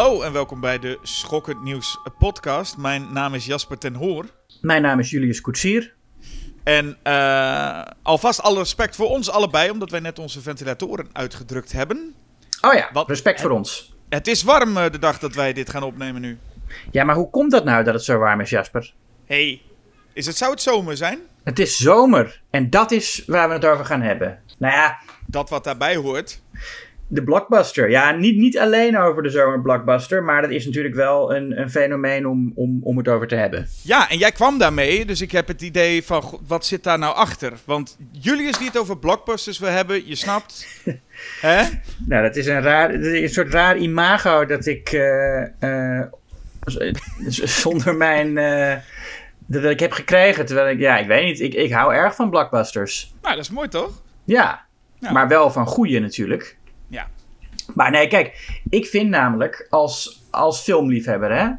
Hallo en welkom bij de Schokkend Nieuws podcast. Mijn naam is Jasper ten Hoor. Mijn naam is Julius Koetsier. En uh, alvast alle respect voor ons allebei, omdat wij net onze ventilatoren uitgedrukt hebben. Oh ja, respect voor ons. Het is warm uh, de dag dat wij dit gaan opnemen nu. Ja, maar hoe komt dat nou dat het zo warm is, Jasper? hey, is het, zou het zomer zijn? Het is zomer en dat is waar we het over gaan hebben. Nou ja... Dat wat daarbij hoort de blockbuster. Ja, niet, niet alleen over de zomer blockbuster, maar dat is natuurlijk wel een, een fenomeen om, om, om het over te hebben. Ja, en jij kwam daarmee, dus ik heb het idee van wat zit daar nou achter? Want Julius die het over blockbusters wil hebben, je snapt. Hè? Nou, dat is een, raar, een soort raar imago dat ik uh, uh, zonder mijn. Uh, dat ik heb gekregen. Terwijl ik, ja, ik weet niet, ik, ik hou erg van blockbusters. Nou, dat is mooi toch? Ja, maar wel van goede natuurlijk. Ja. Maar nee, kijk, ik vind namelijk als, als filmliefhebber, hè,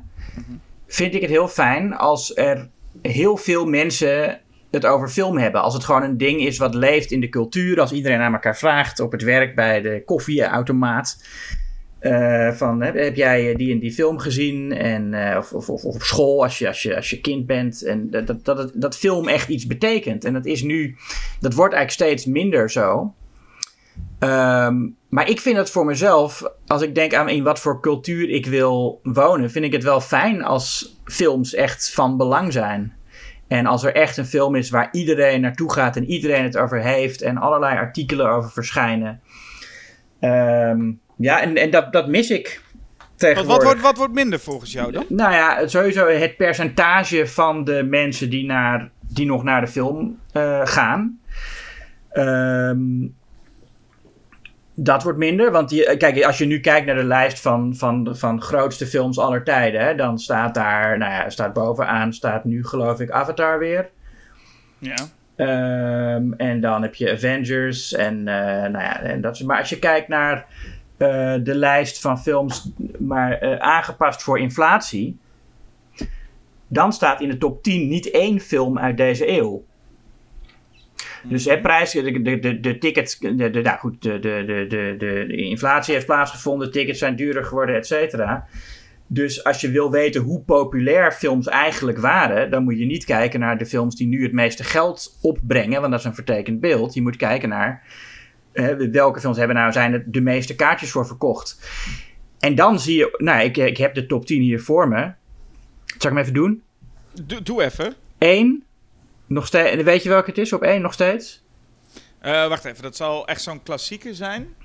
vind ik het heel fijn als er heel veel mensen het over film hebben. Als het gewoon een ding is wat leeft in de cultuur. Als iedereen aan elkaar vraagt op het werk bij de koffieautomaat. Uh, van heb, jij die en die film gezien? En, uh, of, of, of, op school als je, als, je, als je kind bent. En dat, dat, dat, dat film echt iets betekent. En dat is nu, dat wordt eigenlijk steeds minder zo. Um, maar ik vind het voor mezelf, als ik denk aan in wat voor cultuur ik wil wonen, vind ik het wel fijn als films echt van belang zijn. En als er echt een film is waar iedereen naartoe gaat en iedereen het over heeft en allerlei artikelen over verschijnen. Um, ja, en, en dat, dat mis ik. Wat, wat, wordt, wat wordt minder volgens jou dan? Nou ja, sowieso het percentage van de mensen die, naar, die nog naar de film uh, gaan. Um, dat wordt minder, want die, kijk, als je nu kijkt naar de lijst van, van, van grootste films aller tijden, hè, dan staat daar, nou ja, staat bovenaan, staat nu geloof ik Avatar weer. Ja. Um, en dan heb je Avengers en, uh, nou ja, en dat Maar als je kijkt naar uh, de lijst van films, maar uh, aangepast voor inflatie, dan staat in de top 10 niet één film uit deze eeuw. Dus hè, prijs, de, de, de, de tickets, de, de, nou goed, de, de, de, de, de inflatie heeft plaatsgevonden, tickets zijn duurder geworden, et cetera. Dus als je wil weten hoe populair films eigenlijk waren, dan moet je niet kijken naar de films die nu het meeste geld opbrengen, want dat is een vertekend beeld. Je moet kijken naar welke films hebben nou zijn er de meeste kaartjes voor verkocht. En dan zie je, nou, ik, ik heb de top 10 hier voor me. Zal ik hem even doen? Doe, doe even. 1, nog steeds, weet je welke het is op één nog steeds? Uh, wacht even, dat zal echt zo'n klassieker zijn.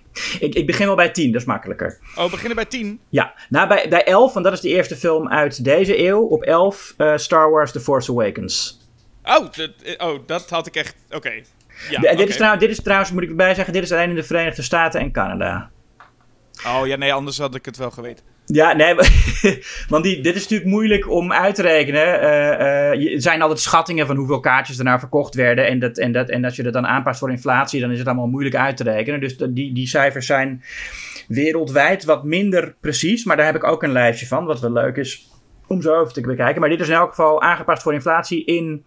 Ik, ik begin wel bij 10, dat is makkelijker. Oh, we beginnen bij 10? Ja, nou bij, bij 11, want dat is de eerste film uit deze eeuw. Op 11 uh, eh, Star Wars The Force Awakens. Oh, dat, oh, dat had ik echt. Oké. Ja, dit, is trouw, dit is trouwens, moet ik erbij zeggen, dit is alleen in de Verenigde Staten en Canada. Oh ja, nee, anders had ik het wel geweten. Ja, nee, want die, dit is natuurlijk moeilijk om uit te rekenen. Uh, uh, er zijn altijd schattingen van hoeveel kaartjes er nou verkocht werden. En, dat, en, dat, en als je dat dan aanpast voor inflatie, dan is het allemaal moeilijk uit te rekenen. Dus die, die cijfers zijn wereldwijd wat minder precies. Maar daar heb ik ook een lijstje van, wat wel leuk is om zo even te bekijken. Maar dit is in elk geval aangepast voor inflatie in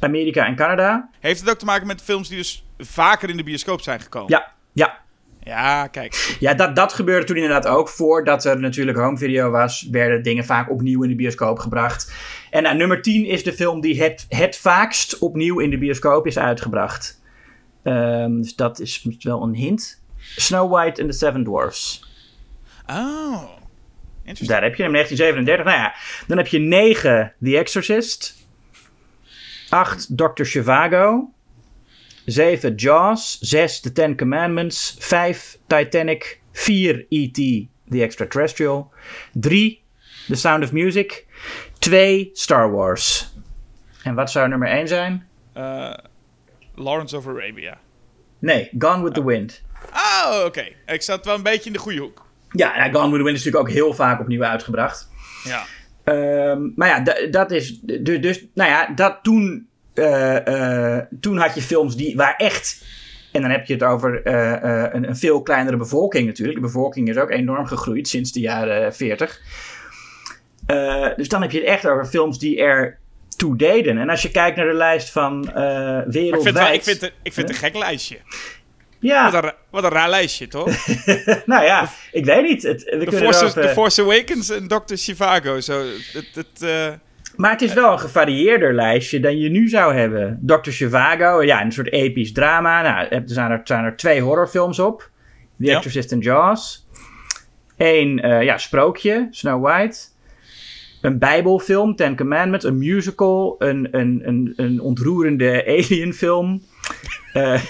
Amerika en Canada. Heeft het ook te maken met films die dus vaker in de bioscoop zijn gekomen? Ja, ja. Ja, kijk. Ja, dat, dat gebeurde toen inderdaad ook. Voordat er natuurlijk home video was, werden dingen vaak opnieuw in de bioscoop gebracht. En nou, nummer 10 is de film die het, het vaakst opnieuw in de bioscoop is uitgebracht. Um, dus dat is wel een hint. Snow White and the Seven Dwarfs. Oh, Daar heb je hem, 1937. Nou ja, dan heb je 9 The Exorcist. 8 Dr. Zhivago. 7 Jaws, 6 The Ten Commandments, 5 Titanic, 4 E.T. The Extraterrestrial, 3 The Sound of Music, 2 Star Wars. En wat zou nummer 1 zijn? Uh, Lawrence of Arabia. Nee, Gone with the Wind. Oh, oké. Ik zat wel een beetje in de goede hoek. Ja, Gone with the Wind is natuurlijk ook heel vaak opnieuw uitgebracht. Ja. Um, maar ja, dat is. Dus, nou ja, dat toen toen had je films die, waar echt. En dan heb je het over uh, een, een, veel kleinere bevolking natuurlijk. De bevolking is ook enorm gegroeid sinds de jaren 40. dus dan heb je het echt over films die er toe deden. En als je kijkt naar de lijst van wereldwijd... Ik vind, ik vind, het, ik vind het een gek lijstje. Ja, Wat een, wat een raar lijstje, toch? nou ja, ik weet niet. Het, we The Force, The Force Awakens en Dr. Chivago. Zo, het, het, eh, Maar het is wel een gevarieerder lijstje dan je nu zou hebben. Dr. Zhivago, ja, een soort episch drama. Nou, er zijn er, zijn er twee horrorfilms op. The Ja. Exorcist en Jaws. Eén, eh, ja, sprookje, Snow White. Een bijbelfilm, Ten Commandments. Een musical, een, een, een, een ontroerende alienfilm. Eh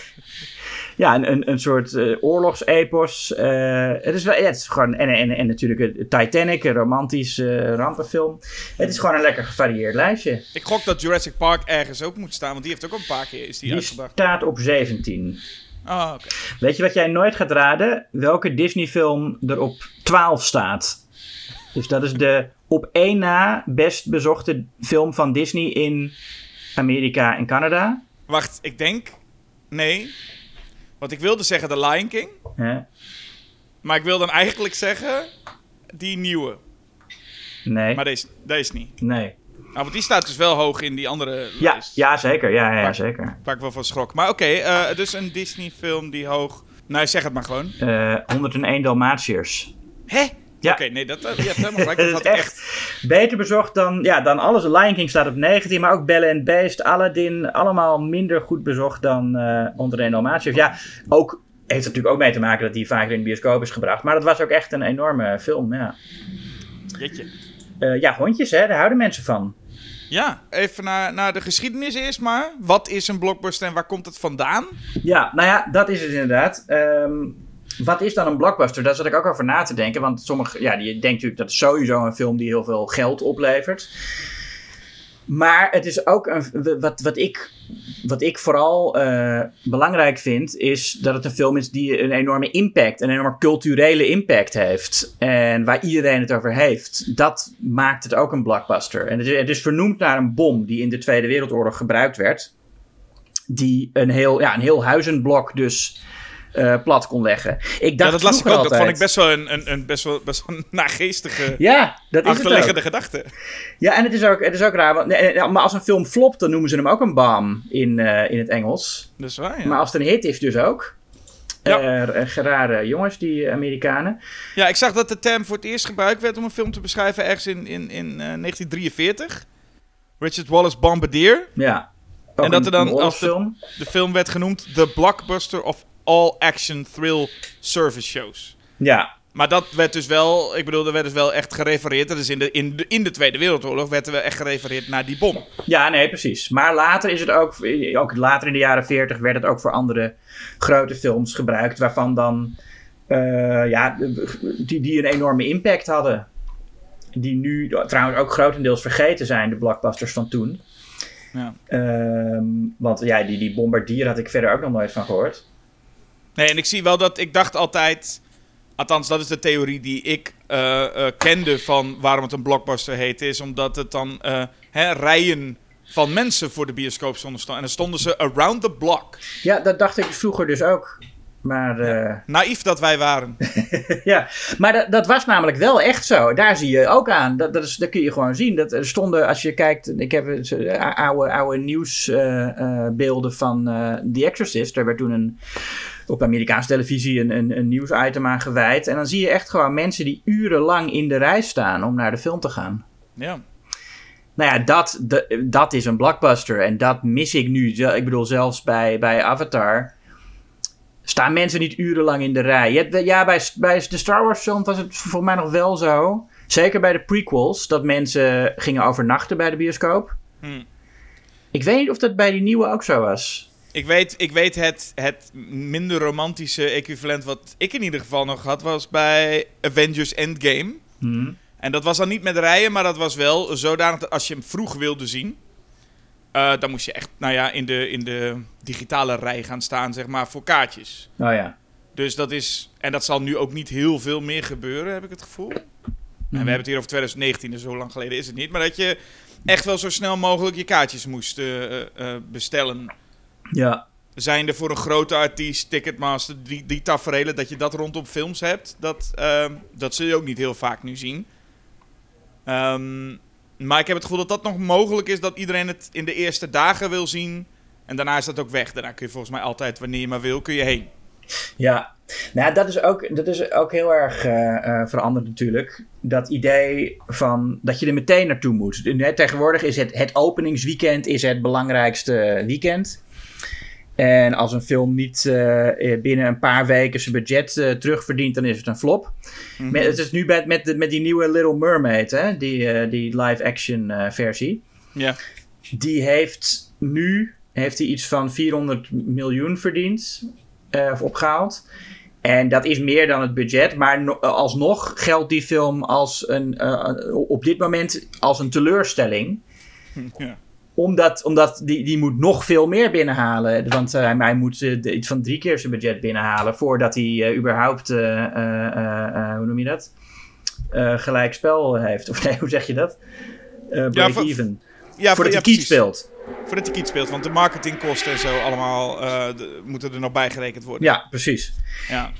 ja, een, een, een soort eh, oorlogsepos. Eh, het is wel, ja, het is gewoon, en, en, en natuurlijk Titanic, een romantisch eh, rampenfilm. Het is gewoon een lekker gevarieerd lijstje. ik gok dat Jurassic Park ergens ook moet staan, want die heeft ook al een paar keer is die, Die staat op 17. Ah, oké. Weet je wat jij nooit gaat raden? Welke Disney-film er op 12 staat? Dus dat is de op één na best bezochte film van Disney in Amerika en Canada. Wacht, ik denk... Nee. Want ik wilde zeggen The Lion King. Hè? Maar ik wil dan eigenlijk zeggen die nieuwe. Nee. Maar deze, deze niet. Nee. Ah, want die staat dus wel hoog in die andere Ja, lijst. ja, zeker. Ja, ja, ja Pak. zeker. Waar ik wel van schrok. Maar oké, eh, dus een Disney film die hoog... Nou, zeg het maar gewoon. Eh 101 Dalmatiërs. Hè? Ja. Oké, nee, dat, eh, je hebt helemaal gelijk. Dat had echt echt... beter bezocht dan, ja, dan alles. Lion King staat op 19, maar ook Belle and Beast, Aladdin, allemaal minder goed bezocht dan eh onder de Dalmatiërs. Ja, ook heeft er natuurlijk ook mee te maken dat die vaker in de bioscoop is gebracht. Maar dat was ook echt een enorme film, ja. Jeetje. Eh, ja, hondjes, hè, daar houden mensen van. Ja, even naar, naar de geschiedenis eerst maar. Wat is een blockbuster en waar komt het vandaan? Ja, nou ja, dat is het inderdaad. Ehm, wat is dan een blockbuster? Daar zat ik ook over na te denken. Want sommige, ja, die denkt natuurlijk dat is sowieso een film die heel veel geld oplevert. Maar het is ook een, wat, wat, ik, wat ik vooral eh, belangrijk vind, is dat het een film is die een enorme impact, een enorme culturele impact heeft. En waar iedereen het over heeft. Dat maakt het ook een blockbuster. En het is, het is vernoemd naar een bom die in de Tweede Wereldoorlog gebruikt werd. Die een heel, ja, een heel huizenblok dus eh, plat kon leggen. Ik dacht ja, dat las ik ook. Dat vond ik best wel een, een, een, best wel, best wel een nageestige, Ja, dat is achterliggende gedachte. Ja, en het is ook, het is ook raar. Want, nee, nee, maar als een film flopt, dan noemen ze hem ook een bomb in, eh, in het Engels. Dat is waar, ja. Maar als het een hit is, dus ook. Ja. Eh, eh, rare jongens, die Amerikanen. Ja, ik zag dat de term voor het eerst gebruikt werd om een film te beschrijven ergens in, in, in eh, 1943. Richard Wallace Bombardier. Ja. En dat er dan als de-. De film werd genoemd The Blockbuster of All Action Thrill Service Shows. Ja, Maar dat werd dus wel, ik bedoel, er werd dus wel echt gerefereerd. Dat is in de, in de, in de Tweede Wereldoorlog werd er wel echt gerefereerd naar die bom. Ja, nee, precies. Maar later is het ook, ook later in de jaren 40 werd het ook voor andere grote films gebruikt, waarvan dan, eh, ja, die, die een enorme impact hadden. Die nu trouwens ook grotendeels vergeten zijn, de blockbusters van toen. Ja. Ehm, want ja, die, die bombardier had ik verder ook nog nooit van gehoord. Nee, en ik zie wel dat ik dacht altijd. Althans, dat is de theorie die ik eh, eh, kende van waarom het een blockbuster heet. Is omdat het dan eh, hè, rijen van mensen voor de bioscoop stonden. En dan stonden ze around the block. Ja, dat dacht ik vroeger dus ook. Maar Naïef dat wij waren. ja, maar dat, dat was namelijk wel echt zo. Daar zie je ook aan. Dat, dat, is, dat kun je gewoon zien. Dat er stonden, als je kijkt, ik heb oude, oude nieuwsbeelden van The Exorcist. Daar werd toen een, op Amerikaanse televisie een, een, een nieuwsitem aan gewijd. En dan zie je echt gewoon mensen die urenlang in de rij staan om naar de film te gaan. Ja. Nou ja, dat, de- dat is een blockbuster. En dat mis ik nu. Ik bedoel, zelfs bij, bij Avatar staan mensen niet urenlang in de rij. Hebt- Ja, bij, bij de Star Wars film was het voor mij nog wel zo. Zeker bij de prequels, dat mensen gingen overnachten bij de bioscoop. Hm. Ik weet niet of dat bij die nieuwe ook zo was. Ik weet, ik weet het, het minder romantische equivalent wat ik in ieder geval nog had, was bij Avengers Endgame. Hm. En dat was dan niet met rijen, maar dat was wel zodanig dat als je hem vroeg wilde zien, eh, dan moest je echt, nou ja, in de, in de digitale rij gaan staan, zeg maar, voor kaartjes. Oh ja. Dus dat is, en dat zal nu ook niet heel veel meer gebeuren, heb ik het gevoel. En we hebben het hier over 2019, dus zo lang geleden is het niet. Maar dat je echt wel zo snel mogelijk je kaartjes moest eh, eh, bestellen. Ja. Zijnde voor een grote artiest, Ticketmaster, die, die tafereelen, dat je dat rondom films hebt, dat, ehm, dat zul je ook niet heel vaak nu zien. Ehm, maar ik heb het gevoel dat dat nog mogelijk is, dat iedereen het in de eerste dagen wil zien. En daarna is dat ook weg. Daarna kun je volgens mij altijd, wanneer je maar wil, kun je heen. Ja, nou, dat is ook, dat is ook heel erg uh, veranderd natuurlijk. Dat idee van dat je er meteen naartoe moet. Tegenwoordig is het, het openingsweekend is het belangrijkste weekend. En als een film niet uh, binnen een paar weken zijn budget uh, terugverdient, dan is het een flop. Met, het is nu met, met, met die nieuwe Little Mermaid, hè? Die, die live-action versie. Ja. Die heeft nu heeft hij iets van 400 miljoen verdiend, of opgehaald. En dat is meer dan het budget, maar alsnog geldt die film als een, op dit moment als een teleurstelling. Ja omdat, omdat die, die moet nog veel meer binnenhalen. Want uh, hij moet uh, iets van drie keer zijn budget binnenhalen. voordat hij uh, überhaupt, hoe noem je dat? gelijk spel heeft. Of nee, hoe zeg je dat? break ja, voor, even. Ja, voordat hij kiet speelt. Voordat hij kiet speelt, want de marketingkosten en zo allemaal moeten er nog bijgerekend worden. Ja, precies. Ja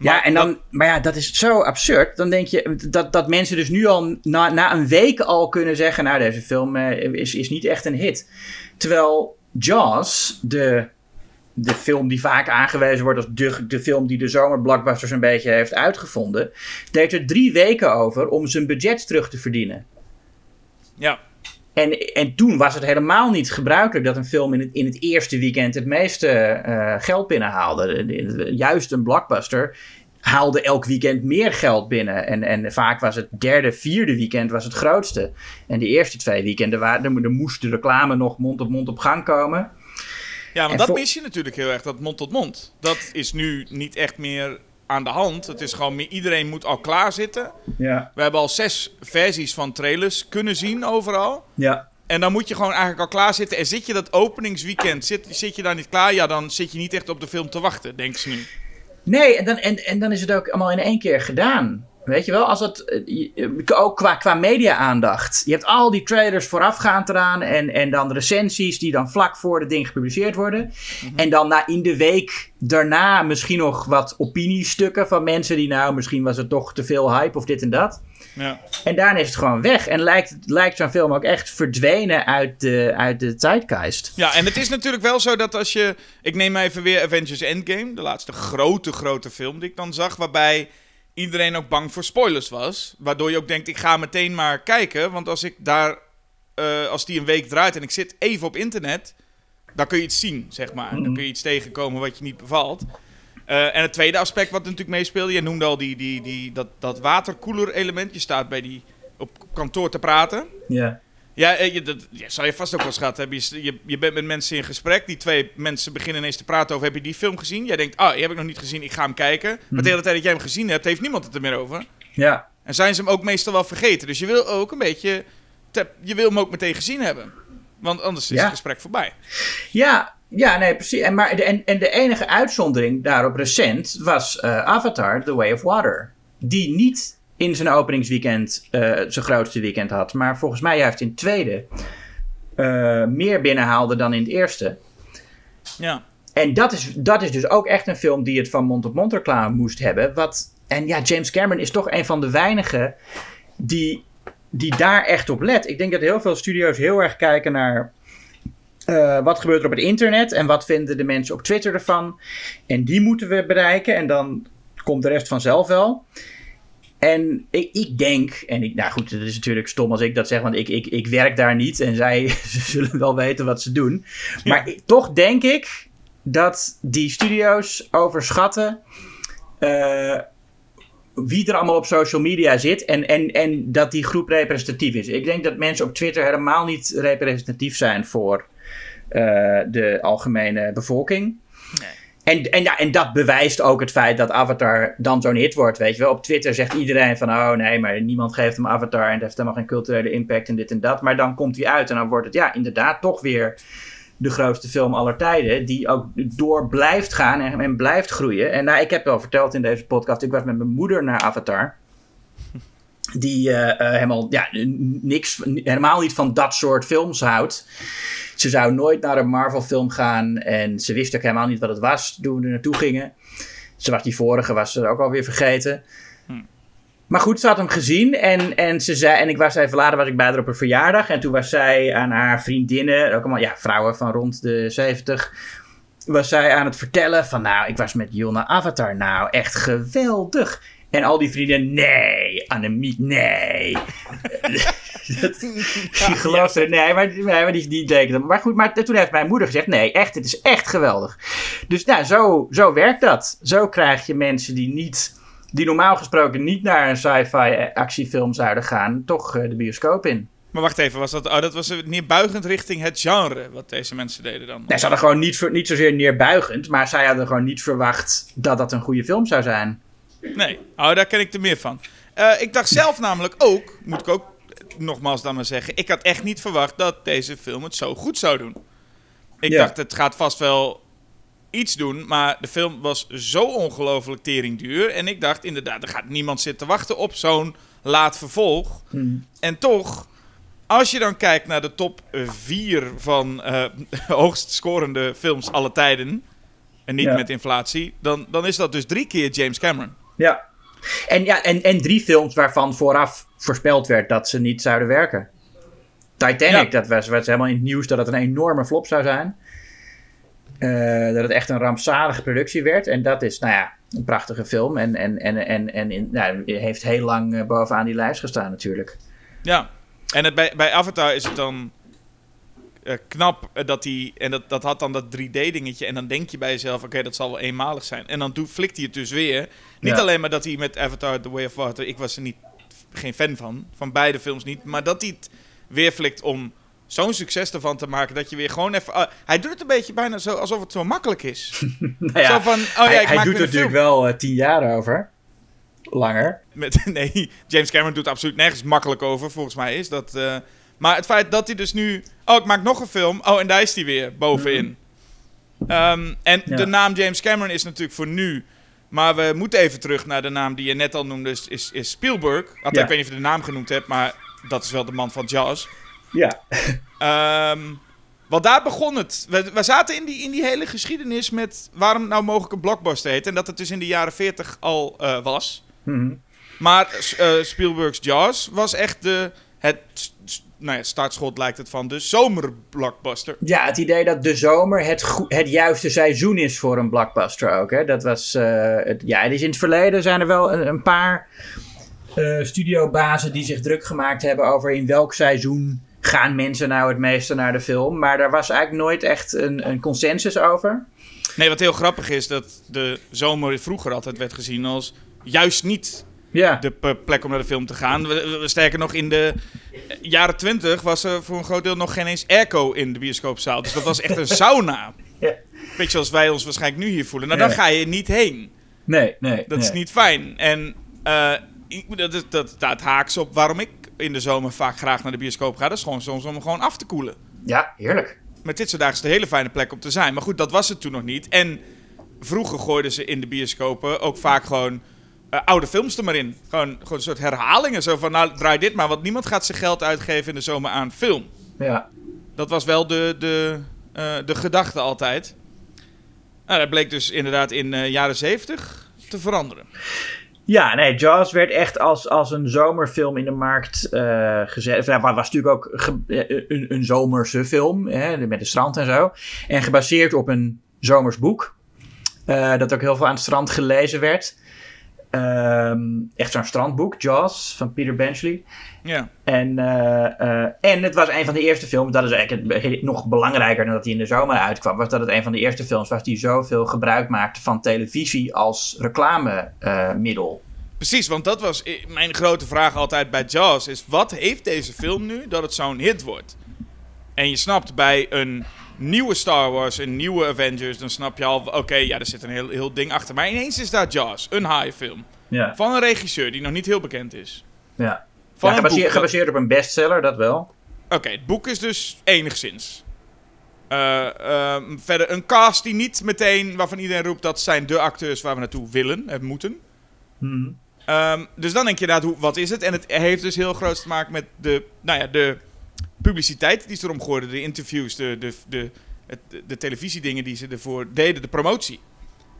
ja, en dan, maar ja, dat is zo absurd. Dan denk je dat, dat mensen dus nu al na, na een week al kunnen zeggen: Nou, deze film uh, is, is niet echt een hit. Terwijl Jaws, de, de film die vaak aangewezen wordt als de, de film die de zomerblockbusters een beetje heeft uitgevonden, deed er drie weken over om zijn budget terug te verdienen. Ja. En, en toen was het helemaal niet gebruikelijk dat een film in het, in het eerste weekend het meeste uh, geld binnenhaalde. Juist een blockbuster haalde elk weekend meer geld binnen. En, en vaak was het derde, vierde weekend was het grootste. En de eerste twee weekenden waren, er moest de reclame nog mond op mond op gang komen. Ja, maar dat mis je natuurlijk heel erg, dat mond tot mond. Dat is nu niet echt meer aan de hand. Het is gewoon, iedereen moet al klaar zitten. Ja. We hebben al zes versies van trailers kunnen zien overal. Ja. En dan moet je gewoon eigenlijk al klaar zitten. En zit je dat openingsweekend, zit, zit je daar niet klaar? Ja, dan zit je niet echt op de film te wachten, denk ze nu. Nee, en dan, en, en dan is het ook allemaal in één keer gedaan. Weet je wel, als het, eh, ook qua, qua media-aandacht. Je hebt al die trailers voorafgaand eraan en, en dan recensies die dan vlak voor het ding gepubliceerd worden. Mhm. En dan na, in de week daarna misschien nog wat opiniestukken van mensen die nou, misschien was het toch te veel hype of dit en dat. Ja. En daarna is het gewoon weg. En lijkt, lijkt zo'n film ook echt verdwenen uit de, uit de zeitgeist. Ja, en het is natuurlijk wel zo dat als je... Ik neem even weer Avengers Endgame, de laatste grote, grote film die ik dan zag, waarbij iedereen ook bang voor spoilers was. Waardoor je ook denkt, ik ga meteen maar kijken. Want als ik daar, uh, als die een week draait en ik zit even op internet, dan kun je iets zien, zeg maar. Dan kun je iets tegenkomen wat je niet bevalt. Uh, en het tweede aspect wat natuurlijk meespeelde, je noemde al die, die, die, dat, dat waterkoeler element. Je staat bij die op kantoor te praten. Ja. Ja, eh, je, dat ja, zou je vast ook wel eens gehad hebben. Je, je, je, bent met mensen in gesprek. Die twee mensen beginnen ineens te praten over... heb je die film gezien? Jij denkt, ah, die heb ik nog niet gezien. Ik ga hem kijken. Maar mhm. de hele tijd dat jij hem gezien hebt... heeft niemand het er meer over. Ja. En zijn ze hem ook meestal wel vergeten. Dus je wil ook een beetje... je wil hem ook meteen gezien hebben. Want anders is het gesprek voorbij. Ja, ja, nee, precies. En, maar de, en, en de enige uitzondering daarop recent was uh, Avatar, The Way of Water. Die niet in zijn openingsweekend uh, zijn grootste weekend had. Maar volgens mij juist in het tweede uh, meer binnenhaalde dan in het eerste. Ja. En dat is, dat is dus ook echt een film die het van mond op mond reclame moest hebben. Wat, en ja, James Cameron is toch een van de weinigen die, die daar echt op let. Ik denk dat heel veel studio's heel erg kijken naar uh, wat gebeurt er op het internet en wat vinden de mensen op Twitter ervan. En die moeten we bereiken en dan komt de rest vanzelf wel. En ik, ik, denk, en ik, nou goed, het is natuurlijk stom als ik dat zeg, want ik, ik, ik werk daar niet en zij zullen wel weten wat ze doen. Maar toch denk ik dat die studio's overschatten uh, wie er allemaal op social media zit en, en, en dat die groep representatief is. Ik denk dat mensen op Twitter helemaal niet representatief zijn voor uh, de algemene bevolking. Nee. En, en, ja, en dat bewijst ook het feit dat Avatar dan zo'n hit wordt. Weet je wel, op Twitter zegt iedereen van oh nee, maar niemand geeft hem Avatar en het heeft helemaal geen culturele impact en dit en dat. Maar dan komt hij uit en dan wordt het ja, inderdaad toch weer de grootste film aller tijden. Die ook door blijft gaan en, en blijft groeien. En nou, ik heb wel verteld in deze podcast, ik was met mijn moeder naar Avatar. Die uh, uh, helemaal, ja, niks, helemaal niet van dat soort films houdt. Ze zou nooit naar een Marvel-film gaan. En ze wist ook helemaal niet wat het was toen we er naartoe gingen. Ze was die vorige, was ze ook alweer vergeten. Hm. Maar goed, ze had hem gezien en, en, ze zei, en ik was even later was ik bij haar op een verjaardag. En toen was zij aan haar vriendinnen, ook allemaal ja, vrouwen van rond de 70, was zij aan het vertellen van... Nou, ik was met naar Avatar. Nou, echt geweldig. En al die vrienden, nee, Annemiek, nee. dat, die geloofde, nee, maar, maar die, die het. Maar goed, maar toen heeft mijn moeder gezegd, nee, echt, het is echt geweldig. Dus nou, zo, zo werkt dat. Zo krijg je mensen die niet, die normaal gesproken niet naar een sci-fi actiefilm zouden gaan, toch uh, de bioscoop in. Maar wacht even, was dat, oh, dat was neerbuigend richting het genre wat deze mensen deden dan? Nee, ze hadden gewoon niet, niet zozeer neerbuigend, maar zij hadden gewoon niet verwacht dat dat een goede film zou zijn. Nee, oh, daar ken ik er meer van. Uh, ik dacht zelf namelijk ook, moet ik ook nogmaals dan maar zeggen, ik had echt niet verwacht dat deze film het zo goed zou doen. Ik dacht, het gaat vast wel iets doen, maar de film was zo ongelooflijk teringduur. En ik dacht, inderdaad, er gaat niemand zitten wachten op zo'n laat vervolg. Hmm. En toch, als je dan kijkt naar de top 4 van uh, hoogst scorende films alle tijden, en niet met inflatie, dan, dan is dat dus drie keer James Cameron. Ja. En, ja, en, en drie films waarvan vooraf voorspeld werd dat ze niet zouden werken. Titanic, dat was, was helemaal in het nieuws dat het een enorme flop zou zijn. Uh, dat het echt een rampzalige productie werd. En dat is, nou ja, een prachtige film. En, en, en, en, en in, nou, heeft heel lang uh, bovenaan die lijst gestaan natuurlijk. Ja, en het, bij, bij Avatar is het dan uh, knap dat hij... En dat, dat had dan dat 3D-dingetje. En dan denk je bij jezelf, oké, dat zal wel eenmalig zijn. En dan doet, flikt hij het dus weer. Niet alleen maar dat hij met Avatar The Way of Water... Ik was er niet, geen fan van. Van beide films niet. Maar dat hij het weer flikt om zo'n succes ervan te maken dat je weer gewoon even. Uh, hij doet het een beetje bijna zo alsof het zo makkelijk is. nou ja, zo van, oh ja, hij, ik hij doet er natuurlijk wel uh, tien jaar over. Langer. Met, nee, James Cameron doet absoluut nergens makkelijk over, volgens mij is dat. Uh, maar het feit dat hij dus nu. Oh, ik maak nog een film. Oh, en daar is hij weer bovenin. Mm. Um, en ja. de naam James Cameron is natuurlijk voor nu maar we moeten even terug naar de naam die je net al noemde, is, is Spielberg. ja. Ik weet niet of je de naam genoemd hebt, maar dat is wel de man van jazz. Ja. um, want daar begon het. We, we, zaten in die, in die hele geschiedenis met waarom nou mogelijk een blockbuster heet. En dat het dus in de jaren 40 al uh, was. Mm -hmm. Maar uh, Spielberg's Jaws was echt de, het nou ja, startschot lijkt het van de zomerblockbuster. Ja, het idee dat de zomer het, het juiste seizoen is voor een blockbuster ook. Hè? Dat was, uh, het, ja, dus in het verleden zijn er wel een, een paar uh, studiobazen die zich druk gemaakt hebben over in welk seizoen gaan mensen nou het meeste naar de film. Maar daar was eigenlijk nooit echt een, een consensus over. Nee, wat heel grappig is dat de zomer vroeger altijd werd gezien als juist niet ja. de plek om naar de film te gaan. We, we, sterker nog, in de jaren twintig was er voor een groot deel nog geen eens airco in de bioscoopzaal. Dus dat was echt een sauna. ja. Beetje zoals wij ons waarschijnlijk nu hier voelen. Nou, dan ga je niet heen. Nee, nee. Dat nee. is niet fijn. En uh, dat, dat, dat haaks op waarom ik in de zomer vaak graag naar de bioscoop ga. Dat is gewoon soms om gewoon af te koelen. Ja, heerlijk. Met dit soort dagen is het een hele fijne plek om te zijn. Maar goed, dat was het toen nog niet. En vroeger gooiden ze in de bioscopen ook vaak gewoon uh, oude films er maar in. Gewoon, gewoon een soort herhalingen. Zo van, nou, draai dit maar. Want niemand gaat zijn geld uitgeven in de zomer aan film. Ja. Dat was wel de, de, uh, de gedachte altijd. Nou, dat bleek dus inderdaad in de uh, jaren zeventig te veranderen. Ja, nee, Jaws werd echt als, als een zomerfilm in de markt uh, gezet. Het was natuurlijk ook een, een zomerse film, hè, met het strand en zo. En gebaseerd op een zomers boek. Uh, dat ook heel veel aan het strand gelezen werd. Um, echt zo'n strandboek, Jaws, van Peter Benchley. Ja. En, uh, uh, en het was een van de eerste films, dat is eigenlijk het, nog belangrijker dan dat hij in de zomer uitkwam, was dat het een van de eerste films was die zoveel gebruik maakte van televisie als reclamemiddel. Uh, Precies, want dat was mijn grote vraag altijd bij Jaws, is wat heeft deze film nu dat het zo'n hit wordt? En je snapt bij een nieuwe Star Wars, een nieuwe Avengers, dan snap je al, oké, okay, ja, er zit een heel, heel ding achter. Maar ineens is daar Jaws, een high film. Ja. Van een regisseur die nog niet heel bekend is. Ja, van ja gebaseerd, op een bestseller, dat wel. Oké, okay, het boek is dus enigszins. Uh, uh, verder een cast die niet meteen, waarvan iedereen roept dat zijn de acteurs waar we naartoe willen en moeten. Hmm. Um, dus dan denk je inderdaad, hoe, wat is het? En het heeft dus heel groot te maken met de, nou ja, de publiciteit die ze erom gooiden, de interviews, de, de, de, de, de televisiedingen die ze ervoor deden, de promotie.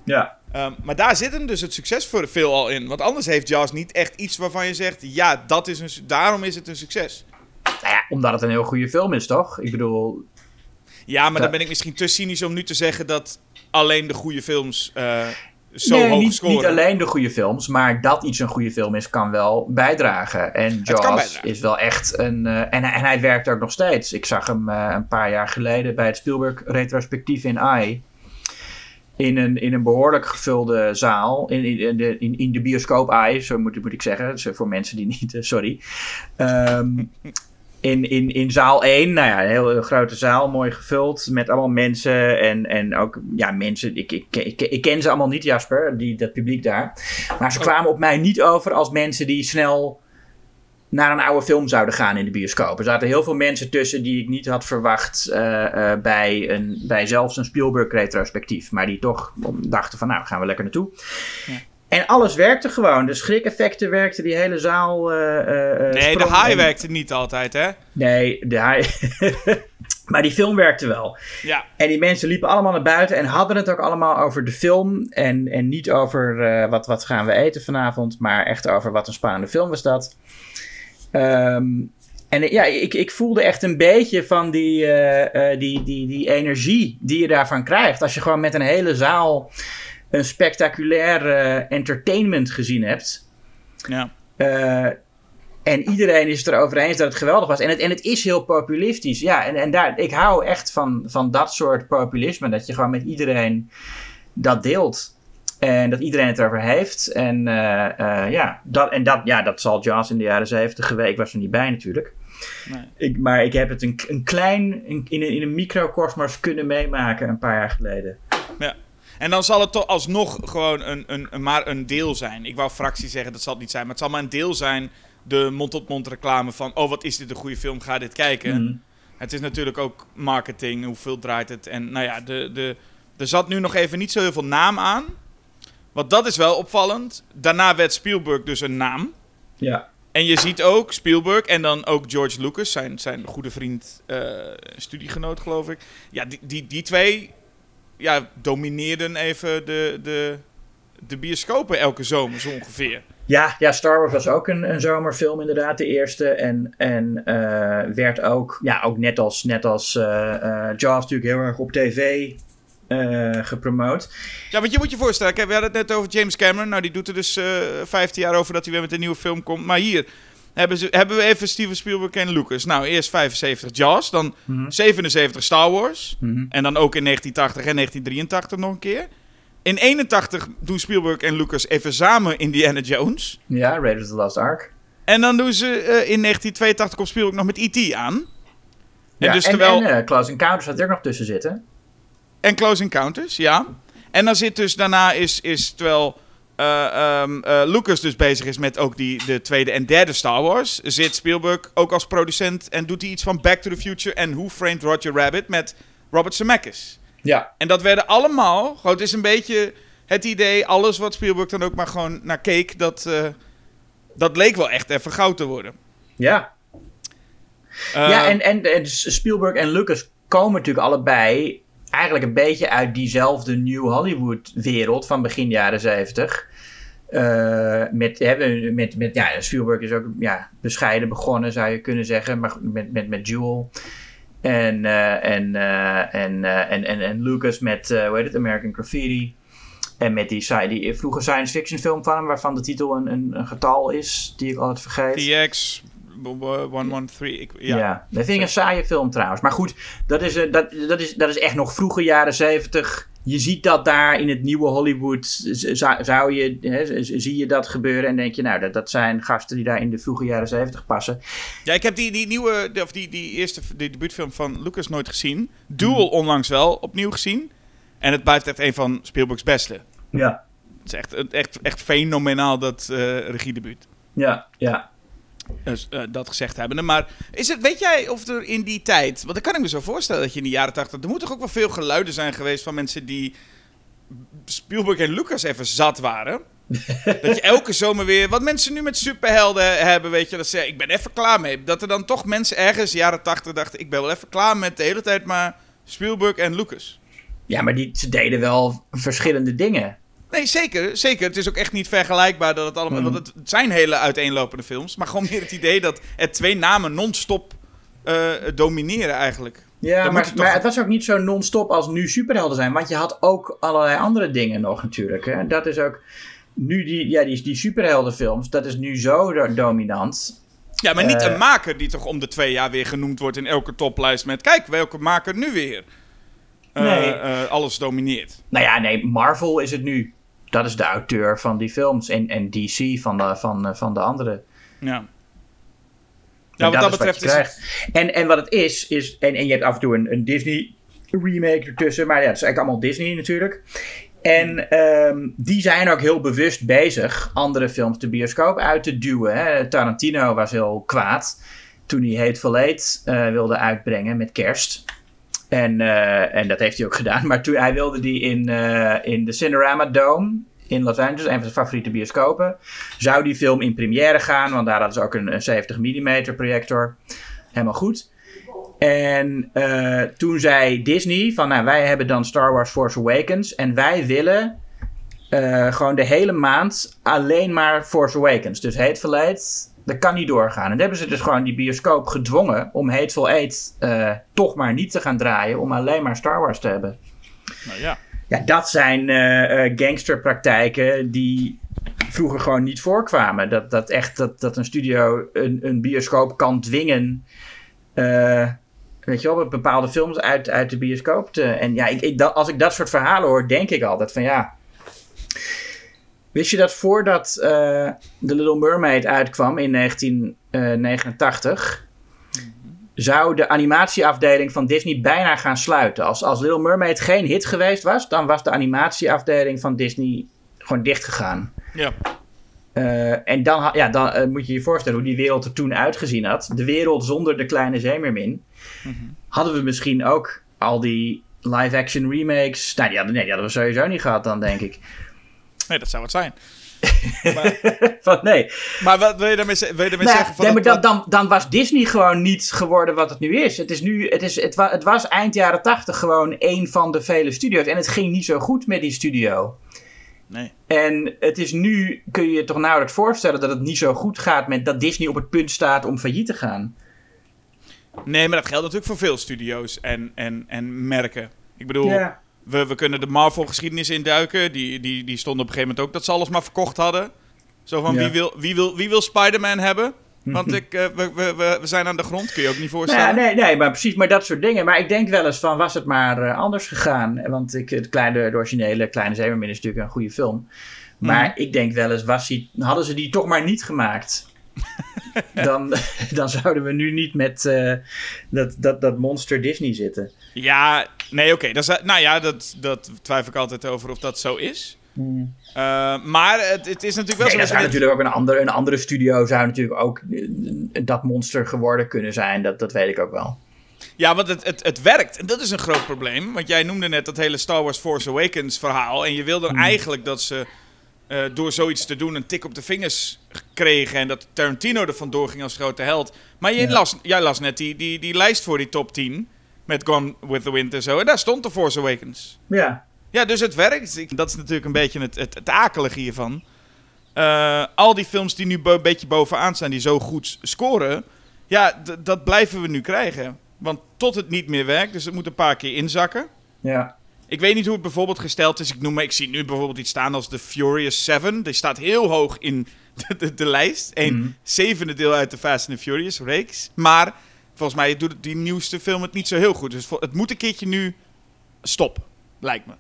Ja. Um, maar daar zit hem dus het succes voor veel al in. Want anders heeft Jaws niet echt iets waarvan je zegt, ja, dat is een, daarom is het een succes. Nou ja, omdat het een heel goede film is, toch? Ik bedoel... Ja, maar Dat- dan ben ik misschien te cynisch om nu te zeggen dat alleen de goede films eh, zo nee, hoog niet, scoren. niet alleen de goede films, maar dat iets een goede film is, kan wel bijdragen. En Jaws is wel echt een. eh, en, hij- en hij werkt ook nog steeds. Ik zag hem eh, een paar jaar geleden bij het Spielberg retrospectief in AI. In een, in een behoorlijk gevulde zaal. In, in, de, in, in de bioscoop AI, zo moet, moet ik zeggen. Dus voor mensen die niet. eh, sorry. Ehm, in, in, in zaal 1, nou ja, een heel grote zaal, mooi gevuld met allemaal mensen. En, en ook, ja, mensen, ik, ik, ik, ik ken ze allemaal niet, Jasper, die, dat publiek daar. Maar ze Oh. kwamen op mij niet over als mensen die snel naar een oude film zouden gaan in de bioscoop. Er zaten heel veel mensen tussen die ik niet had verwacht eh, eh, bij, een, bij zelfs een Spielberg-retrospectief. Maar die toch dachten van, nou, gaan we lekker naartoe. Ja. En alles werkte gewoon. De schrikeffecten werkten, die hele zaal. eh, eh, eh, Nee, de En- werkte niet altijd, hè? Nee, de haai. maar die film werkte wel. Ja. En die mensen liepen allemaal naar buiten en hadden het ook allemaal over de film. En, en niet over wat, wat gaan we eten vanavond, maar echt over wat een spannende film was dat. Ehm, en ja, ik, ik voelde echt een beetje van die, die, die, die energie die je daarvan krijgt. Als je gewoon met een hele zaal een spectaculair eh, entertainment gezien hebt. ja. Eh, en iedereen is het erover eens dat het geweldig was. En het, en het is heel populistisch. Ja, en, en daar, ik hou echt van, van dat soort populisme. Dat je gewoon met iedereen dat deelt. En dat iedereen het erover heeft. En, eh, ja, dat, en dat, ja, dat zal Jaws in de jaren zeventig geweest. Ik was er niet bij natuurlijk. Nee. Ik, maar ik heb het een, een klein, in, in, een, in een microcosmos kunnen meemaken een paar jaar geleden. En dan zal het toch alsnog gewoon een, een, een- maar een deel zijn. Ik wou fractie zeggen, dat zal het niet zijn. Maar het zal maar een deel zijn, de mond-tot-mond reclame van... Oh, wat is dit een goede film, ga dit kijken. Mhm. Het is natuurlijk ook marketing, hoeveel draait het. En nou ja, de, de, er zat nu nog even niet zo heel veel naam aan. Want dat is wel opvallend. Daarna werd Spielberg dus een naam. Ja. En je ziet ook Spielberg en dan ook George Lucas, zijn, zijn goede vriend, eh, studiegenoot geloof ik. Ja, die, die, die twee ja, domineerden even de, de, de bioscopen elke zomer zo ongeveer. Ja, ja, Star Wars was ook een, een zomerfilm inderdaad, de eerste. En, en eh, werd ook, ja, ook net als, net als eh eh, Jaws natuurlijk heel erg op tv gepromoot. Ja, want je moet je voorstellen, kijk, we hadden het net over James Cameron. Nou, die doet er dus eh 15 jaar over dat hij weer met een nieuwe film komt. Maar hier hebben, ze, hebben we even Steven Spielberg en Lucas. Nou, eerst 75 Jaws, dan Mhm. 77 Star Wars. Mhm. En dan ook in 1980 en 1983 nog een keer. In 81 doen Spielberg en Lucas even samen Indiana Jones. Ja, Raiders of the Lost Ark. En dan doen ze eh, in 1982 komt Spielberg nog met E.T. aan. En Ja, dus en, terwijl... en eh, Close Encounters had er nog tussen zitten. En Close Encounters, ja. En dan zit dus daarna is, is terwijl um, Lucas dus bezig is met ook die, de tweede en derde Star Wars, zit Spielberg ook als producent en doet hij iets van Back to the Future en Who Framed Roger Rabbit met Robert Zemeckis. Ja. En dat werden allemaal, gewoon, het is een beetje het idee, alles wat Spielberg dan ook maar gewoon naar keek, dat, eh, dat leek wel echt even goud te worden. Ja. ja, ehm. en, en, en Spielberg en Lucas komen natuurlijk allebei eigenlijk een beetje uit diezelfde New Hollywood wereld van begin jaren 70. Eh, met, hè, met, met, ja, Spielberg is ook ja, bescheiden begonnen, zou je kunnen zeggen, maar met, met, met Jewel. En, eh, en, eh, en, en, en, en, Lucas met, hoe heet het, American Graffiti. En met die, die vroege science fiction film van hem, waarvan de titel een, een, getal is, die ik altijd vergeet. TX 113. Ja. ja, dat vind ik een saaie film trouwens. Maar goed, dat is, dat, dat is, dat is echt nog vroege jaren zeventig je ziet dat daar in het nieuwe Hollywood, zou, zou je, hè, zie je dat gebeuren en denk je, nou, dat, dat zijn gasten die daar in de vroege jaren zeventig passen. Ja, ik heb die, die nieuwe, of die, die eerste die debuutfilm van Lucas nooit gezien. Duel onlangs wel opnieuw gezien. En het blijft echt een van Spielberg's beste. Ja. Het is echt, echt, echt fenomenaal dat eh regiedebuut. Ja, ja. Dus eh, dat gezegd hebbende. Maar is het, weet jij of er in die tijd... Want dan kan ik me zo voorstellen dat je in de jaren 80... Er moeten toch ook wel veel geluiden zijn geweest van mensen die... Spielberg en Lucas even zat waren. dat je elke zomer weer... Wat mensen nu met superhelden hebben, weet je. Dat ze ik ben even klaar mee. Dat er dan toch mensen ergens, jaren 80, dachten... Ik ben wel even klaar met de hele tijd maar Spielberg en Lucas. Ja, maar die, ze deden wel verschillende dingen. Nee, zeker, zeker. Het is ook echt niet vergelijkbaar dat het allemaal... Mhm. Want het, het zijn hele uiteenlopende films. Maar gewoon meer het idee dat er twee namen non-stop eh, domineren eigenlijk. Ja, Dan maar, het was ook niet zo non-stop als nu superhelden zijn. Want je had ook allerlei andere dingen nog natuurlijk. Hè? Dat is ook... Nu die, ja, die, die superheldenfilms, dat is nu zo do- dominant. Ja, maar niet Eh. een maker die toch om de twee jaar weer genoemd wordt in elke toplijst met... Kijk, welke maker nu weer Nee. eh, alles domineert. Nou ja, nee, Marvel is het nu. Dat is de auteur van die films. En, en DC van de, van, eh, van de andere. Ja. En Ja, wat dat betreft je is het... krijgt. En, en wat het is, is. En, en je hebt af en toe een, een Disney remake ertussen. Maar ja, het is eigenlijk allemaal Disney natuurlijk. En ehm, die zijn ook heel bewust bezig andere films de bioscoop uit te duwen. Hè. Tarantino was heel kwaad toen hij Hateful Eight eh, wilde uitbrengen met kerst. En, eh, en dat heeft hij ook gedaan. Maar toen, hij wilde die in, eh, in de Cinerama Dome in Los Angeles, een van zijn favoriete bioscopen, zou die film in première gaan. Want daar hadden ze ook een, een 70 mm projector. Helemaal goed. En eh, toen zei Disney van, nou, wij hebben dan Star Wars Force Awakens en wij willen gewoon de hele maand alleen maar Force Awakens. Dus Hateful Eight, dat kan niet doorgaan. En dan hebben ze dus gewoon die bioscoop gedwongen om Hateful Eight eh, toch maar niet te gaan draaien, om alleen maar Star Wars te hebben. Nou ja. Ja, dat zijn eh, eh, gangsterpraktijken die vroeger gewoon niet voorkwamen. Dat, dat echt dat, dat een studio een, een bioscoop kan dwingen. weet je wel, bepaalde films uit, uit de bioscoop te. En ja, ik, ik, dat, als ik dat soort verhalen hoor, denk ik altijd van ja. Wist je dat voordat eh The Little Mermaid uitkwam in 1989, zou de animatieafdeling van Disney bijna gaan sluiten. Als, als Little Mermaid geen hit geweest was, dan was de animatieafdeling van Disney gewoon dicht gegaan. Ja. Eh, en dan, ja, dan eh, moet je je voorstellen hoe die wereld er toen uitgezien had. De wereld zonder de kleine zeemermin. Hadden we misschien ook al die live-action remakes. Nou, die hadden, nee, die hadden we sowieso niet gehad dan, denk ik. Nee, dat zou het zijn. Van, nee, Maar wat wil je daarmee, wil je daarmee Nou, zeggen? Van nee, maar dat- dan, dan, dan was Disney gewoon niet geworden wat het nu is. Het, is nu, het, is, het, wa- het was eind jaren tachtig gewoon een van de vele studio's. En het ging niet zo goed met die studio. Nee. En het is nu, kun je je toch nauwelijks voorstellen dat het niet zo goed gaat met dat Disney op het punt staat om failliet te gaan. nee, maar dat geldt natuurlijk voor veel studio's en, en, en merken. Ik bedoel, we, we kunnen de Marvel-geschiedenis induiken. Die, die, die stonden op een gegeven moment ook dat ze alles maar verkocht hadden. Zo van, Ja. wie wil, wie wil, wie wil Spider-Man hebben? Want ik, eh, we, we, we, we zijn aan de grond, kun je ook niet Nou voorstellen. ja, nee, nee, maar precies, maar dat soort dingen. Maar ik denk wel eens van, was het maar eh, anders gegaan? Want ik, het kleine, de originele Kleine Zeemermin is natuurlijk een goede film. Maar Mhm. ik denk wel eens, was die, hadden ze die toch maar niet gemaakt... dan, dan zouden we nu niet met eh, dat, dat, dat monster Disney zitten. Ja, nee, oké. dat is- Nou ja, dat, dat twijfel ik altijd over of dat zo is. Eh, maar het, het is natuurlijk wel Nee, zo. dat zou natuurlijk ook een andere, een andere studio zou natuurlijk ook eh, dat monster geworden kunnen zijn. Dat, dat weet ik ook wel. Ja, want het, het, het werkt. En dat is een groot probleem. Want jij noemde net dat hele Star Wars Force Awakens verhaal. En je wilde Hmm. eigenlijk dat ze eh, door zoiets te doen een tik op de vingers kregen. En dat Tarantino er vandoor ging als grote held. Maar je Ja. las, jij las net die, die, die lijst voor die top 10. Met Gone with the Wind en zo. En daar stond de Force Awakens. Ja, Ja, dus het werkt. Dat is natuurlijk een beetje het, het, het akelige hiervan. Eh, al die films die nu een beetje bovenaan staan, die zo goed scoren. Ja, dat blijven we nu krijgen. Want tot het niet meer werkt, dus het moet een paar keer inzakken. ja. Ik weet niet hoe het bijvoorbeeld gesteld is. Ik, noem, ik zie nu bijvoorbeeld iets staan als The Furious 7. Die staat heel hoog in de, de, de lijst. Een Mhm. zevende deel uit de Fast and the Furious reeks. Maar volgens mij doet die nieuwste film het niet zo heel goed. Dus het moet een keertje nu stoppen, lijkt me.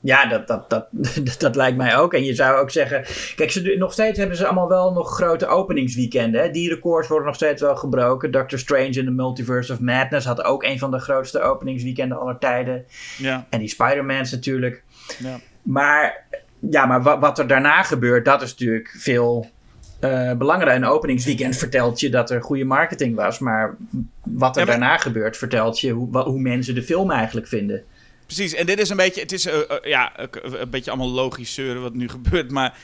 Ja, dat, dat, dat, dat, dat lijkt mij ook. En je zou ook zeggen... Kijk, ze, nog steeds hebben ze allemaal wel nog grote openingsweekenden. Hè? Die records worden nog steeds wel gebroken. Doctor Strange in the Multiverse of Madness had ook een van de grootste openingsweekenden aller tijden. Ja, En die Spider-Mans natuurlijk. ja. Maar, ja, maar wat, wat er daarna gebeurt, dat is natuurlijk veel eh belangrijker. Een openingsweekend vertelt je dat er goede marketing was. Maar wat er Ja, maar- daarna gebeurt, vertelt je hoe, hoe mensen de film eigenlijk vinden. Precies, en dit is een beetje, het is eh, eh, ja, een beetje allemaal logisch zeuren wat nu gebeurt, maar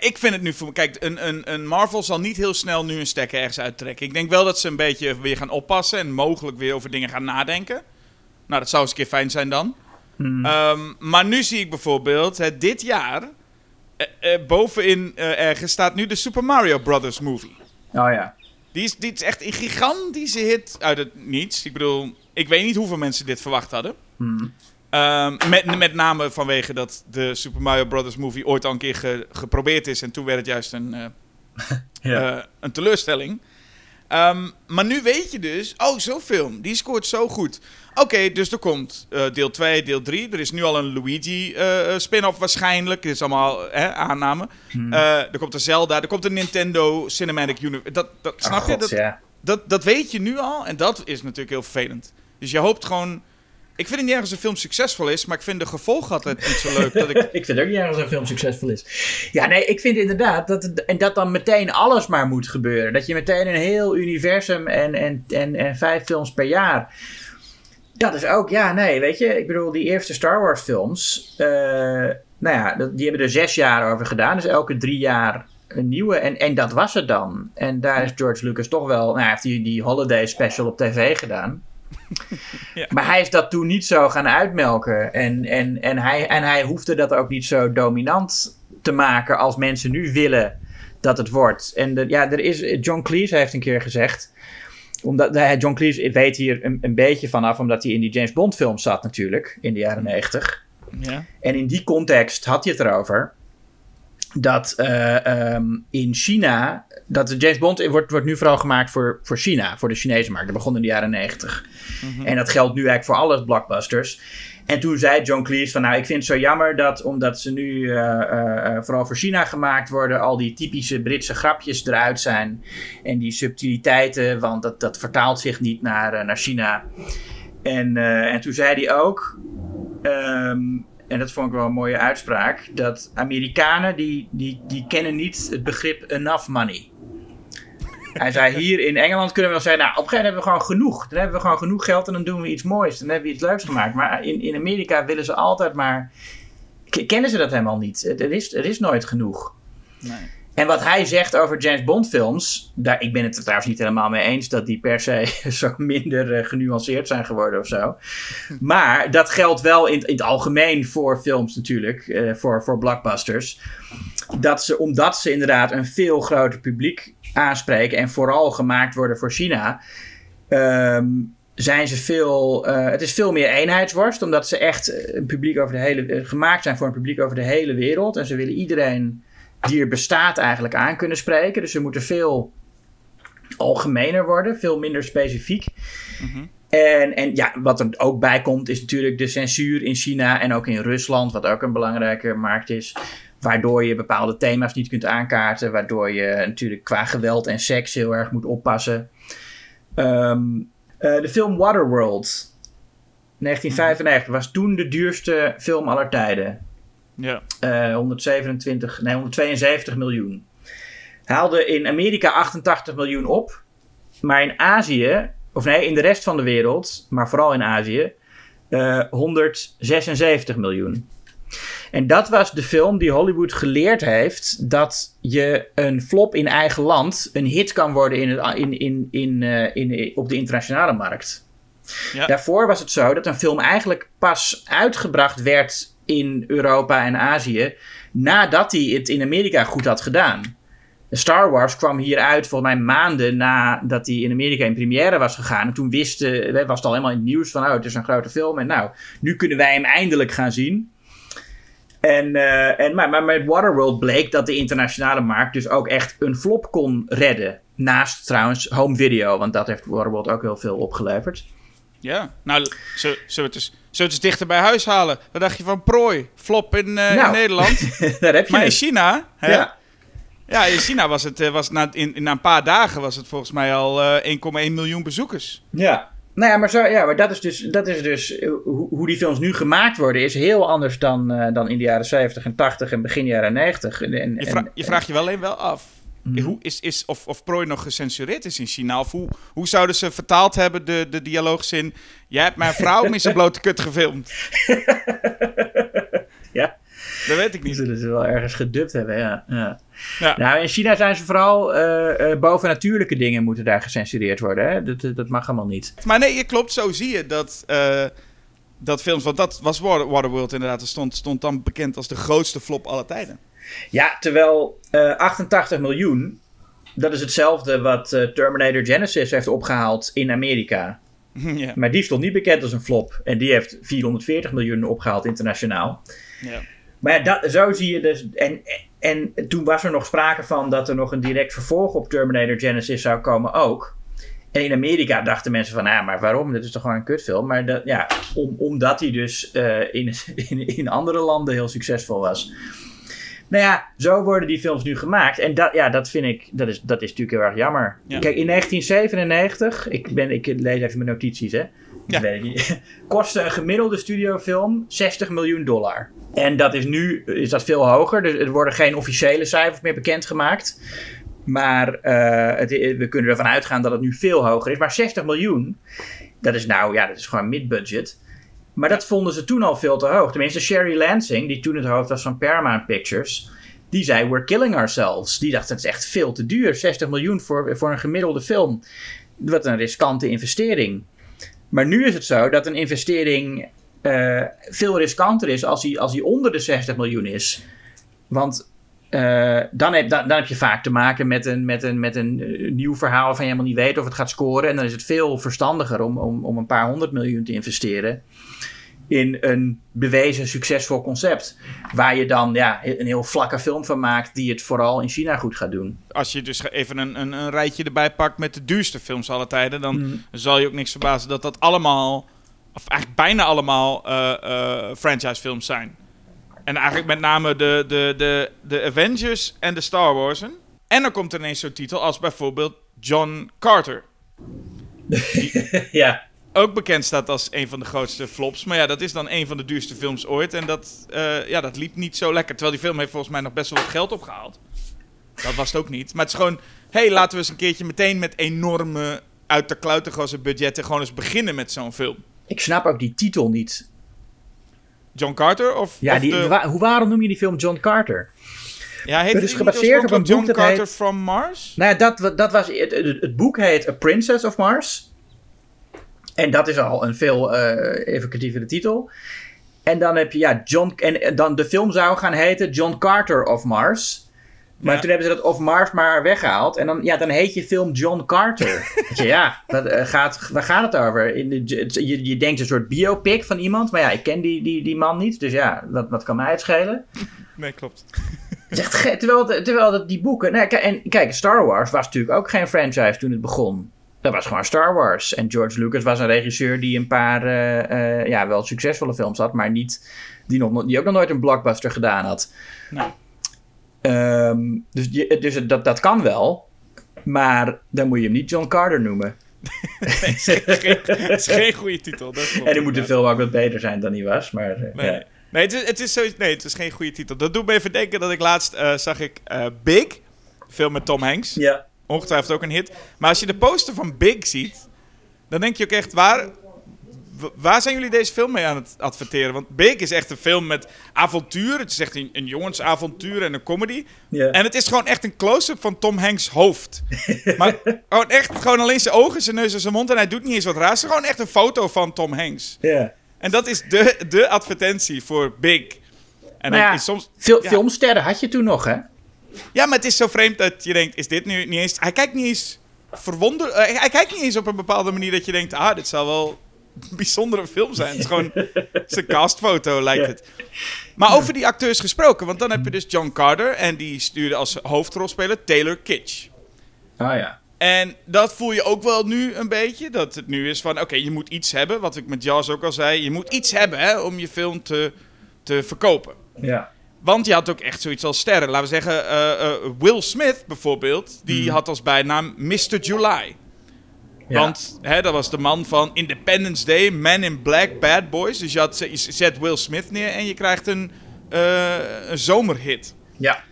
ik vind het nu voor kijk, een, een, een Marvel zal niet heel snel nu een stekker ergens uittrekken. Ik denk wel dat ze een beetje weer gaan oppassen en mogelijk weer over dingen gaan nadenken. Nou, dat zou eens een keer fijn zijn dan. Hmm. Ehm, maar nu zie ik bijvoorbeeld, hè, dit jaar, eh, eh, bovenin eh, ergens staat nu de Super Mario Brothers movie. oh ja. Die is, die is echt een gigantische hit uit het niets. Ik bedoel, ik weet niet hoeveel mensen dit verwacht hadden. Hmm. Ehm, met, met name vanwege dat de Super Mario Brothers movie ooit al een keer ge- geprobeerd is. En toen werd het juist een, eh, Ja. eh, een teleurstelling. Ehm, maar nu weet je dus, oh, zo'n film, die scoort zo goed. Oké, dus er komt eh, deel 2, deel 3. Er is nu al een Luigi eh, spin-off waarschijnlijk. Dit is allemaal hè, aanname. Hmm. Eh, er komt een Zelda, er komt een Nintendo Cinematic Universe. Dat, dat, Oh, snap je? Dat, ja. dat, dat weet je nu al en dat is natuurlijk heel vervelend. Dus je hoopt gewoon... Ik vind niet erg als een film succesvol is, maar ik vind de gevolgen altijd niet zo leuk. Dat ik, ik vind ook niet erg als een film succesvol is. Ja, nee, ik vind inderdaad dat, en dat dan meteen alles maar moet gebeuren. Dat je meteen een heel universum en, en, en, en vijf films per jaar. Dat is ook, ja, nee, weet je. Ik bedoel, die eerste Star Wars films. eh, nou ja, die hebben er zes jaar over gedaan. Dus elke drie jaar een nieuwe. En, en dat was het dan. En daar is George Lucas toch wel. Nou, hij heeft die, die holiday special op tv gedaan. Ja. Maar hij is dat toen niet zo gaan uitmelken. En, en, en, hij, en hij hoefde dat ook niet zo dominant te maken als mensen nu willen dat het wordt. En de, ja, er is, John Cleese heeft een keer gezegd. Omdat, nou John Cleese weet hier een, een beetje vanaf, omdat hij in die James Bond film zat natuurlijk, in de jaren negentig. ja. En in die context had hij het erover. Dat eh, ehm, in China. Dat de James Bond wordt, wordt nu vooral gemaakt voor, voor China, voor de Chinese markt. Dat begon in de jaren negentig. En dat geldt nu eigenlijk voor alle blockbusters. En toen zei John Cleese van nou, ik vind het zo jammer dat omdat ze nu eh, eh, eh, vooral voor China gemaakt worden, al die typische Britse grapjes eruit zijn. En die subtiliteiten, want dat, dat vertaalt zich niet naar, eh, naar China. En, eh, en toen zei hij ook, ehm, en dat vond ik wel een mooie uitspraak, dat Amerikanen die, die, die kennen niet het begrip enough money. Hij zei, hier in Engeland kunnen we wel zeggen, nou, op een gegeven moment hebben we gewoon genoeg. Dan hebben we gewoon genoeg geld en dan doen we iets moois. Dan hebben we iets leuks gemaakt. Maar in, in Amerika willen ze altijd maar... Kennen ze dat helemaal niet. Er is, er is nooit genoeg. Nee. En wat hij zegt over James Bond films, daar, ik ben het er trouwens niet helemaal mee eens dat die per se zo minder eh, genuanceerd zijn geworden of zo. Maar dat geldt wel in, in het algemeen voor films natuurlijk, eh, voor, voor blockbusters. Dat ze, omdat ze inderdaad een veel groter publiek aanspreken en vooral gemaakt worden voor China, ehm, zijn ze veel, eh, het is veel meer eenheidsworst, omdat ze echt een publiek over de hele, gemaakt zijn voor een publiek over de hele wereld. En ze willen iedereen die er bestaat eigenlijk aan kunnen spreken. Dus ze moeten veel algemener worden, veel minder specifiek. Mhm. En, en ja, wat er ook bij komt, is natuurlijk de censuur in China en ook in Rusland, wat ook een belangrijke markt is. Waardoor je bepaalde thema's niet kunt aankaarten. Waardoor je natuurlijk qua geweld en seks heel erg moet oppassen. Ehm, eh, de film Waterworld, 1995, was toen de duurste film aller tijden. Ja. Eh, 127, nee, 172 miljoen. Haalde in Amerika 88 miljoen op. Maar in Azië, of nee, in de rest van de wereld, maar vooral in Azië, eh 176 miljoen. En dat was de film die Hollywood geleerd heeft dat je een flop in eigen land een hit kan worden in het, in, in, in, eh, in, op de internationale markt. Ja. Daarvoor was het zo dat een film eigenlijk pas uitgebracht werd in Europa en Azië nadat hij het in Amerika goed had gedaan. Star Wars kwam hier uit volgens mij maanden nadat hij in Amerika in première was gegaan. En toen wisten, was het al helemaal in het nieuws van, oh, het is een grote film. En nou, nu kunnen wij hem eindelijk gaan zien. En, eh, en, maar, maar met Waterworld bleek dat de internationale markt dus ook echt een flop kon redden. Naast trouwens home video, want dat heeft Waterworld ook heel veel opgeleverd. Ja. Nou, zullen zullen we het eens, we het eens dichter bij huis halen? Wat dacht je van Prooi? Flop in, eh, in Nou. Nederland. Daar heb je Maar in het. China... Hè? Ja. Ja, in China was het, eh, was na, in, na een paar dagen was het volgens mij al eh 1,1 miljoen bezoekers. Ja. Nou ja, maar, zo, ja, maar dat is dus, dat is dus eh, hoe, hoe die films nu gemaakt worden, is heel anders dan, eh, dan in de jaren 70 en 80 en begin jaren 90. En, en, Je, vra- je vraagt je wel alleen wel af. Mhm. Hoe is, is, of, of prooi nog gecensureerd is in China? Of hoe, hoe zouden ze vertaald hebben de, de dialoogzin... Jij hebt mijn vrouw met zijn blote kut gefilmd. Ja. Dat weet ik niet. zullen ze wel ergens gedubt hebben, ja. ja. Ja. Nou, in China zijn ze vooral eh, eh, bovennatuurlijke dingen moeten daar gecensureerd worden. Hè? Dat, dat mag allemaal niet. Maar nee, je klopt. Zo zie je dat, eh, dat films... Want dat was Water, Waterworld inderdaad. Dat stond, stond dan bekend als de grootste flop aller tijden. Ja, terwijl eh 88 miljoen dat is hetzelfde wat eh, Terminator Genesis heeft opgehaald in Amerika. ja. Maar die stond niet bekend als een flop. En die heeft 440 miljoen opgehaald internationaal. Ja. Maar ja, dat, zo zie je dus. En, en toen was er nog sprake van dat er nog een direct vervolg op Terminator Genesis zou komen ook. En in Amerika dachten mensen van, ah, maar waarom? Dit is toch gewoon een kutfilm? Maar dat, ja, om, omdat hij dus eh, in, in, in andere landen heel succesvol was. Nou ja, zo worden die films nu gemaakt. En dat, ja, dat vind ik, dat is, dat is natuurlijk heel erg jammer. Ja. Kijk, in 1997, ik, ben, ik lees even mijn notities, hè. Ja. Dat weet ik niet. Kostte een gemiddelde studiofilm 60 miljoen dollar. En dat is nu is dat veel hoger. Dus er worden geen officiële cijfers meer bekendgemaakt. Maar eh, we kunnen ervan uitgaan dat het nu veel hoger is. Maar 60 miljoen, dat is nou, ja, dat is gewoon mid-budget. Maar dat vonden ze toen al veel te hoog. Tenminste, Sherry Lansing, die toen het hoofd was van Paramount Pictures, die zei: We're killing ourselves. Die dacht: Het is echt veel te duur. 60 miljoen voor, voor een gemiddelde film. Wat een riskante investering. Maar nu is het zo dat een investering eh, veel riskanter is als die, als die onder de 60 miljoen is. Want eh, dan, heb, dan, dan heb je vaak te maken met een, met een, met een eh, nieuw verhaal waarvan je helemaal niet weet of het gaat scoren. En dan is het veel verstandiger om, om, om een paar honderd miljoen te investeren in een bewezen succesvol concept. Waar je dan ja, een heel vlakke film van maakt die het vooral in China goed gaat doen. Als je dus even een, een, een rijtje erbij pakt met de duurste films aller tijden, dan Mm. zal je ook niks verbazen dat dat allemaal, of eigenlijk bijna allemaal, eh eh franchisefilms zijn. En eigenlijk met name de, de, de, de Avengers en de Star Warsen. En dan komt er ineens zo'n titel als bijvoorbeeld John Carter. ja. Ook bekend staat als een van de grootste flops. Maar ja, dat is dan een van de duurste films ooit. En dat, eh, ja, dat liep niet zo lekker. Terwijl die film heeft volgens mij nog best wel wat geld opgehaald. Dat was het ook niet. Maar het is gewoon... Hé, hey, laten we eens een keertje meteen met enorme... uit de kluiten gewassen budgetten... gewoon eens beginnen met zo'n film. Ik snap ook die titel niet. John Carter? Of, Ja, of die, de- wa- hoe, waarom noem je die film John Carter? ja, heet het is gebaseerd op een John boek dat Carter heet- from Mars? Nou ja, dat, dat was, het, boek heet A Princess of Mars. En dat is al een veel eh evocatievere titel. En dan heb je, ja, John... En dan de film zou gaan heten John Carter of Mars. Maar Ja. toen hebben ze dat of Mars maar weggehaald. En dan, ja, dan heet je film John Carter. Je, ja, dat, eh, gaat, waar gaat het over? In de, je, je denkt een soort biopic van iemand. Maar ja, ik ken die, die, die man niet. Dus ja, wat, wat kan mij het schelen? Nee, klopt. Echt ge- terwijl, terwijl dat die boeken. Nou, kijk, en kijk, Star Wars was natuurlijk ook geen franchise toen het begon. Dat was gewoon Star Wars. En George Lucas was een regisseur die een paar eh, eh, ja, wel succesvolle films had, maar niet, die, nog, die ook nog nooit een blockbuster gedaan had. Nee. Ehm, dus je, dus dat, dat kan wel. Maar dan moet je hem niet John Carter noemen. Het is geen goede titel. Dat En dan moet de film ook wat beter zijn dan hij was. Maar, eh, Nee, ja. nee, het, is, het, is sowieso- nee het is geen goede titel. Dat doet me even denken dat ik laatst eh, zag ik eh, Big. Film met Tom Hanks. ja. Ongetwijfeld ook een hit. Maar als je de poster van Big ziet, dan denk je ook echt, waar, waar zijn jullie deze film mee aan het adverteren? Want Big is echt een film met avontuur. Het is echt een, een jongensavontuur en een comedy. Ja. En het is gewoon echt een close-up van Tom Hanks' hoofd. maar gewoon echt, gewoon alleen zijn ogen, zijn neus en zijn mond. En hij doet niet eens wat raars. Het is gewoon echt een foto van Tom Hanks. ja. En dat is de, de advertentie voor Big. En dan ja, is soms... Fil- ja. Filmsterren had je toen nog, hè? Ja, maar het is zo vreemd dat je denkt, is dit nu niet eens... Hij kijkt niet eens verwonder... eh, hij kijkt niet eens op een bepaalde manier dat je denkt... Ah, dit zal wel bijzondere film zijn. Het is gewoon het is een castfoto, lijkt het. Maar over die acteurs gesproken. Want dan heb je dus John Carter. En die stuurde als hoofdrolspeler Taylor Kitsch. Oh ja. En dat voel je ook wel nu een beetje. Dat het nu is van, oké, je moet iets hebben. Wat ik met Jaws ook al zei. Je moet iets hebben hè, om je film te, te verkopen. Ja. Want je had ook echt zoiets als sterren. Laten we zeggen, eh, eh, Will Smith bijvoorbeeld, die had als bijnaam Mr. July. Ja. Want hè, dat was de man van Independence Day, Man in Black, Bad Boys. Dus je, had, je zet Will Smith neer en je krijgt een, eh, een zomerhit. Ja.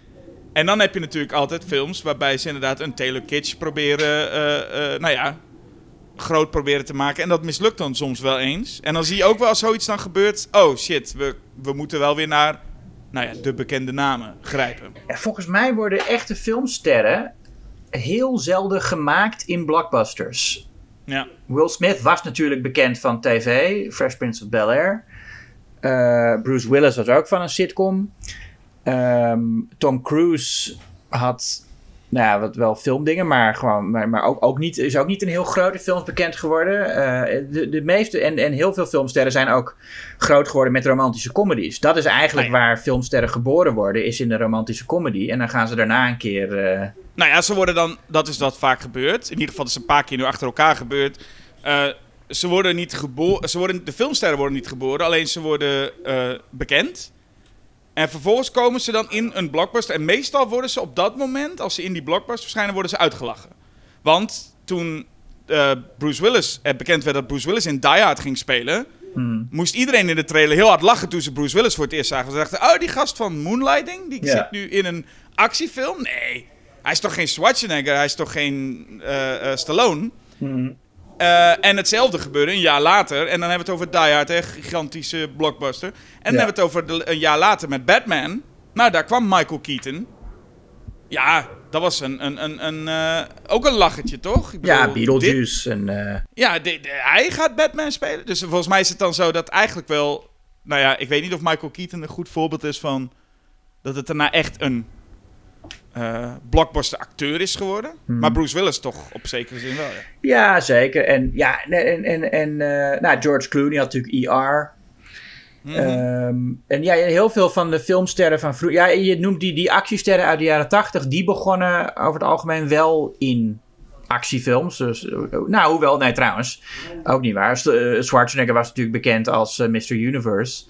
En dan heb je natuurlijk altijd films waarbij ze inderdaad een Taylor Kitsch proberen, eh, eh, nou ja, groot proberen te maken. En dat mislukt dan soms wel eens. En dan zie je ook wel als zoiets dan gebeurt, oh shit, we, we moeten wel weer naar, nou ja, de bekende namen grijpen. Ja, volgens mij worden echte filmsterren heel zelden gemaakt in blockbusters. Ja, Will Smith was natuurlijk bekend van tv, Fresh Prince of Bel-Air. Eh, Bruce Willis was ook van een sitcom. Ehm, Tom Cruise had nou ja, wat wel filmdingen, maar, gewoon, maar, maar ook, ook niet, is ook niet in heel grote films bekend geworden. Eh, de, de meeste, en, en heel veel filmsterren zijn ook groot geworden met romantische comedies. Dat is eigenlijk Nee. waar filmsterren geboren worden, is in de romantische comedy. En dan gaan ze daarna een keer... eh, Nou ja, ze worden dan, dat is wat vaak gebeurt. In ieder geval, is een paar keer nu achter elkaar gebeurd. Eh, ze worden niet geboren, ze worden, de filmsterren worden niet geboren, alleen ze worden bekend. En vervolgens komen ze dan in een blockbuster. En meestal worden ze op dat moment, als ze in die blockbuster verschijnen, worden ze uitgelachen. Want toen eh, Bruce Willis, eh, bekend werd dat Bruce Willis in Die Hard ging spelen, hmm. moest iedereen in de trailer heel hard lachen toen ze Bruce Willis voor het eerst zagen. Ze dachten, oh, die gast van Moonlighting, die zit nu in een actiefilm? Nee, hij is toch geen Schwarzenegger, hij is toch geen eh, Stallone? Hmm. Eh, en hetzelfde gebeurde een jaar later. En dan hebben we het over Die Hard, hè, gigantische blockbuster. En dan Ja. hebben we het over de- een jaar later met Batman. Nou, daar kwam Michael Keaton. Ja, dat was een, een, een, een, eh, ook een lachertje, toch? Ik Ja, bedoel, dit- Beetlejuice en... eh, ja, de- de- hij gaat Batman spelen. Dus volgens mij is het dan zo dat eigenlijk wel... Nou ja, ik weet niet of Michael Keaton een goed voorbeeld is van... Dat het daarna echt een eh, blockbuster acteur is geworden. Hmm. Maar Bruce Willis toch op zekere zin wel, ja. Ja, zeker. En, ja, en, en, en eh, nou, George Clooney had natuurlijk ER. Mhm. Ehm, en ja, heel veel van de filmsterren van vroeger... Ja, je noemt die, die actiesterren uit de jaren tachtig... die begonnen over het algemeen wel in actiefilms. Dus, eh, nou, hoewel, nee trouwens. Ook niet waar. Schwarzenegger was natuurlijk bekend als Mr. Universe.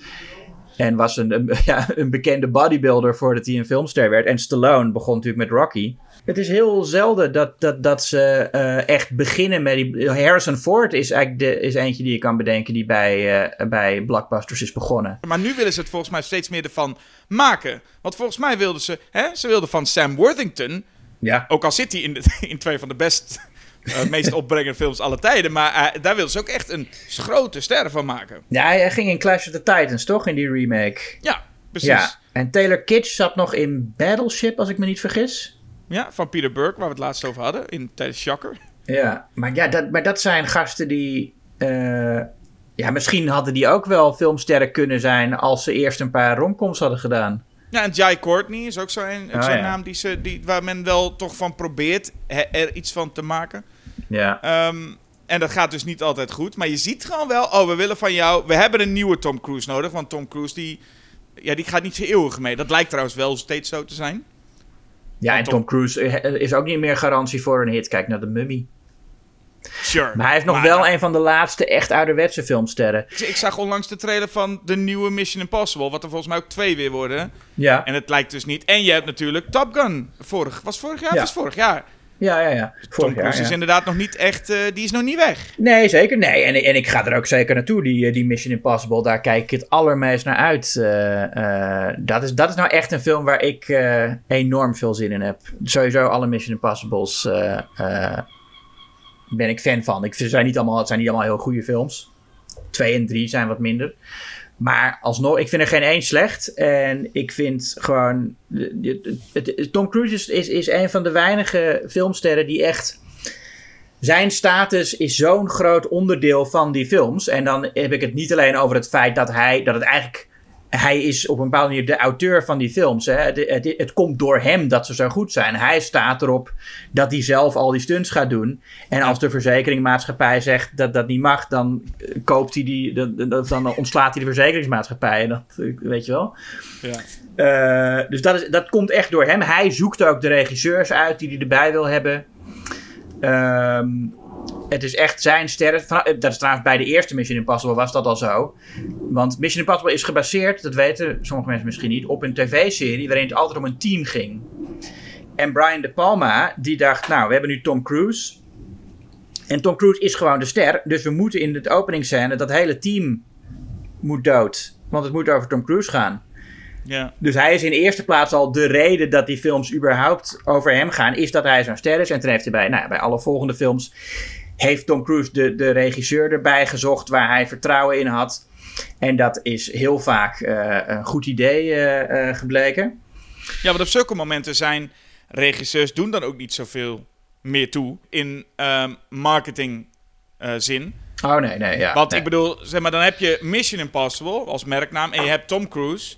En was een, een, ja, een bekende bodybuilder voordat hij een filmster werd. En Stallone begon natuurlijk met Rocky. Het is heel zelden dat, dat, dat ze eh, echt beginnen met die... Harrison Ford is eigenlijk de, is eentje die je kan bedenken... die bij, eh, bij blockbusters is begonnen. Maar nu willen ze het volgens mij steeds meer ervan maken. Want volgens mij wilden ze... Hè, ze wilden van Sam Worthington... Ja. Ook al zit hij in, de, in twee van de best, eh, meest opbrengende films aller tijden. Maar eh, daar wilden ze ook echt een grote ster van maken. Ja, hij ging in Clash of the Titans, toch? In die remake. Ja, precies. Ja. Ja. En Taylor Kitsch zat nog in Battleship, als ik me niet vergis. van Peter Burke, waar we het laatst over hadden. In, tijdens Shocker. Ja, maar, ja, dat, maar dat zijn gasten die... eh, ja, misschien hadden die ook wel filmsterren kunnen zijn... als ze eerst een paar romcoms hadden gedaan. Ja, en Jai Courtney is ook zo'n Oh, zo'n ja. naam die ze, die, waar men wel toch van probeert er iets van te maken. Ja. Ehm, en dat gaat dus niet altijd goed. Maar je ziet gewoon wel, oh, we willen van jou... We hebben een nieuwe Tom Cruise nodig. Want Tom Cruise, die, ja, die gaat niet zo eeuwig mee. Dat lijkt trouwens wel steeds zo te zijn. Ja, en Tom- Tom Cruise eh, is ook niet meer garantie voor een hit. Kijk naar de Mummy. Sure. Maar hij is nog Maar, wel nou, een van de laatste echt ouderwetse filmsterren. Ik zag onlangs de trailer van de nieuwe Mission Impossible, wat er volgens mij ook twee weer worden. Ja, En het lijkt dus niet. En je hebt natuurlijk Top Gun. Vorig, was vorig jaar? Ja. Was vorig jaar. ja, ja. ja. Tom Vorig Cruise jaar, is ja. inderdaad nog niet echt. eh, die is nog niet weg. Nee, zeker. Nee, en, en ik ga er ook zeker naartoe, die, eh, die Mission Impossible. Daar kijk ik het allermeest naar uit. Eh, dat, is, dat is nou echt een film waar ik enorm veel zin in heb. Sowieso alle Mission Impossibles ben ik fan van. Ik, ze zijn niet allemaal, het zijn niet allemaal heel goede films. Twee en drie zijn wat minder. Maar alsnog, ik vind er geen één slecht. En ik vind gewoon... het- Tom Cruise is, is, is een van de weinige filmsterren die echt zijn status is zo'n groot onderdeel van die films. En dan heb ik het niet alleen over het feit dat hij, dat het eigenlijk, hij is op een bepaalde manier de auteur van die films. Hè. Het, het, het komt door hem dat ze zo goed zijn. Hij staat erop dat hij zelf al die stunts gaat doen. En als de verzekeringmaatschappij zegt dat dat niet mag, dan eh, koopt hij die, dan, dan- ontslaat hij de verzekeringsmaatschappij. En dat, eh, weet je wel. Ja. Eh, dus dat, is, dat komt echt door hem. Hij zoekt ook de regisseurs uit die hij erbij wil hebben. Ehm, het is echt zijn van- eh, Dat is trouwens bij de eerste Mission Impossible was dat al zo. Want Mission Impossible is gebaseerd, dat weten sommige mensen misschien niet, op een tv-serie waarin het altijd om een team ging. En Brian De Palma, die dacht, nou, we hebben nu Tom Cruise. En Tom Cruise is gewoon de ster. Dus we moeten in de openingsscène, dat hele team moet dood. Want het moet over Tom Cruise gaan. Ja. Dus hij is in eerste plaats al de reden dat die films überhaupt over hem gaan, is dat hij zo'n ster is. En toen heeft hij bij, nou, bij alle volgende films, heeft Tom Cruise de, de regisseur erbij gezocht waar hij vertrouwen in had. En dat is heel vaak eh, een goed idee eh, eh, gebleken. ja, want op zulke momenten zijn regisseurs doen dan ook niet zoveel meer toe in ehm, marketing eh, zin. Oh nee, nee, ja. Want nee. ik bedoel, zeg maar, dan heb je Mission Impossible als merknaam en je hebt Tom Cruise.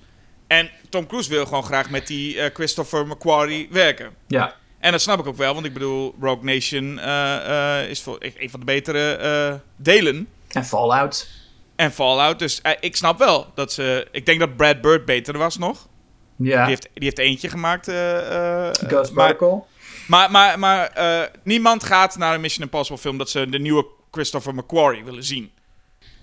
En Tom Cruise wil gewoon graag met die eh, Christopher McQuarrie werken. Ja, En dat snap ik ook wel, want ik bedoel, Rogue Nation uh, uh, is voor, een van de betere delen. En Fallout. En Fallout. Dus ik snap wel dat ze. Ik denk dat Brad Bird beter was nog. Ja. Die heeft, die heeft eentje gemaakt. Ghost Protocol. Maar, maar, maar, maar niemand gaat naar een Mission Impossible film dat ze de nieuwe Christopher McQuarrie willen zien.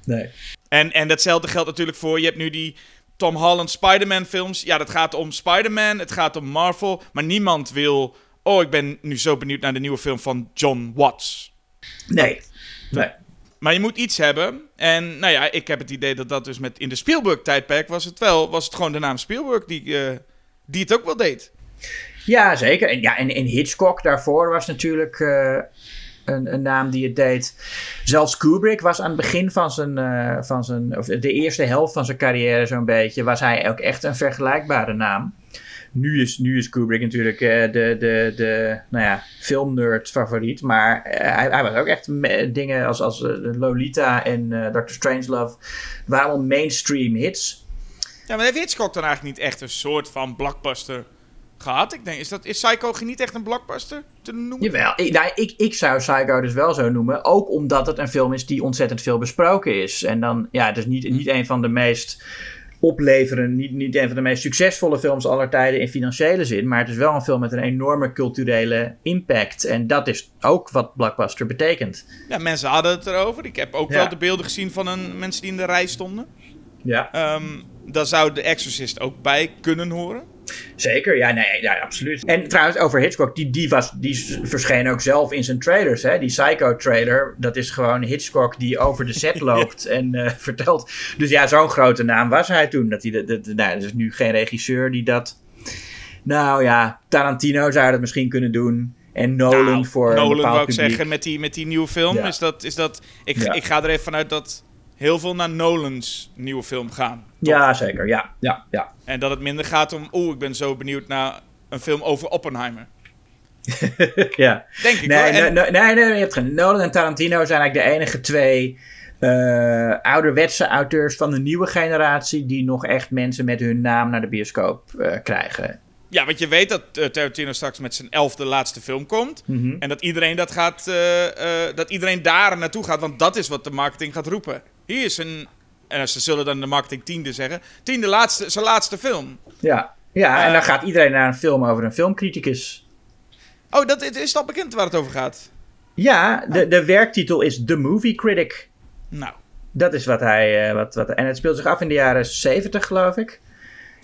Nee. En, en datzelfde geldt natuurlijk voor. Je hebt nu die Tom Holland Spider-Man films. Ja, dat gaat om Spider-Man. Het gaat om Marvel. Maar niemand wil. Oh, ik ben nu zo benieuwd naar de nieuwe film van John Watts. Nee. Nee. Maar je moet iets hebben. En nou ja, ik heb het idee dat dat dus met in de Spielberg-tijdperk was het wel. Was het gewoon de naam Spielberg die, uh, die het ook wel deed. Ja, zeker. En, ja, en, en Hitchcock daarvoor was natuurlijk. Uh, een, een, naam die het deed. Zelfs Kubrick was aan het begin van zijn, uh, van zijn of de eerste helft van zijn carrière zo'n beetje, was hij ook echt een vergelijkbare naam. Nu is, nu is Kubrick natuurlijk uh, de, de, de nou ja, filmnerd favoriet. Maar uh, hij, hij, was ook echt dingen als, als Lolita en Dr. Strangelove. waren allemaal mainstream hits. Ja, maar heeft Hitchcock dan eigenlijk niet echt een soort van blockbuster gehad. Ik denk, is, dat, is Psycho niet echt een blockbuster te noemen? Jawel, ik, nou, ik, ik zou Psycho dus wel zo noemen. Ook omdat het een film is die ontzettend veel besproken is. En dan, ja, dus niet, niet een van de meest opleveren, niet, niet een van de meest succesvolle films aller tijden in financiële zin. Maar het is wel een film met een enorme culturele impact. En dat is ook wat blockbuster betekent. Ja, mensen hadden het erover. Ik heb ook ja. wel de beelden gezien van een, mensen die in de rij stonden. Ja. Um, daar zou de Exorcist ook bij kunnen horen. Zeker, ja, nee, ja, absoluut. En trouwens, over Hitchcock, die, die, was, die verscheen ook zelf in zijn trailers. Hè? Die Psycho-trailer, dat is gewoon Hitchcock die over de set loopt en uh, vertelt. Dus ja, zo'n grote naam was hij toen. Dat hij de, nou, er is nu geen regisseur die dat... Nou ja, Tarantino zou dat misschien kunnen doen. En Nolan nou, voor Nolan een bepaald wou ik publiek. zeggen, met die, met die nieuwe film. Ja. Is dat, is dat, ik, Ja. ik ga er even vanuit dat heel veel naar Nolans nieuwe film gaan. Ja, zeker. Ja, ja, ja. En dat het minder gaat om, oeh, ik ben zo benieuwd naar een film over Oppenheimer. ja. Denk ik Nee. En- nee, nee, je hebt geen. Nolan en Tarantino zijn eigenlijk de enige twee eh, ouderwetse auteurs van de nieuwe generatie die nog echt mensen met hun naam naar de bioscoop eh, krijgen. Ja, want je weet dat eh, Tarantino straks met zijn elfde laatste film komt. Mhm. En dat iedereen, dat, gaat, dat iedereen daar naartoe gaat, want dat is wat de marketing gaat roepen. Hier is een, en ze zullen dan de marketing tiende zeggen, tiende laatste, zijn laatste film. Ja, ja en Eh. dan gaat iedereen naar een film over een filmcriticus. Oh, dat is, is dat bekend waar het over gaat? Ja, de, de werktitel is The Movie Critic. Nou, Dat is wat hij. eh, wat, wat, en het speelt zich af in de jaren 70, geloof ik.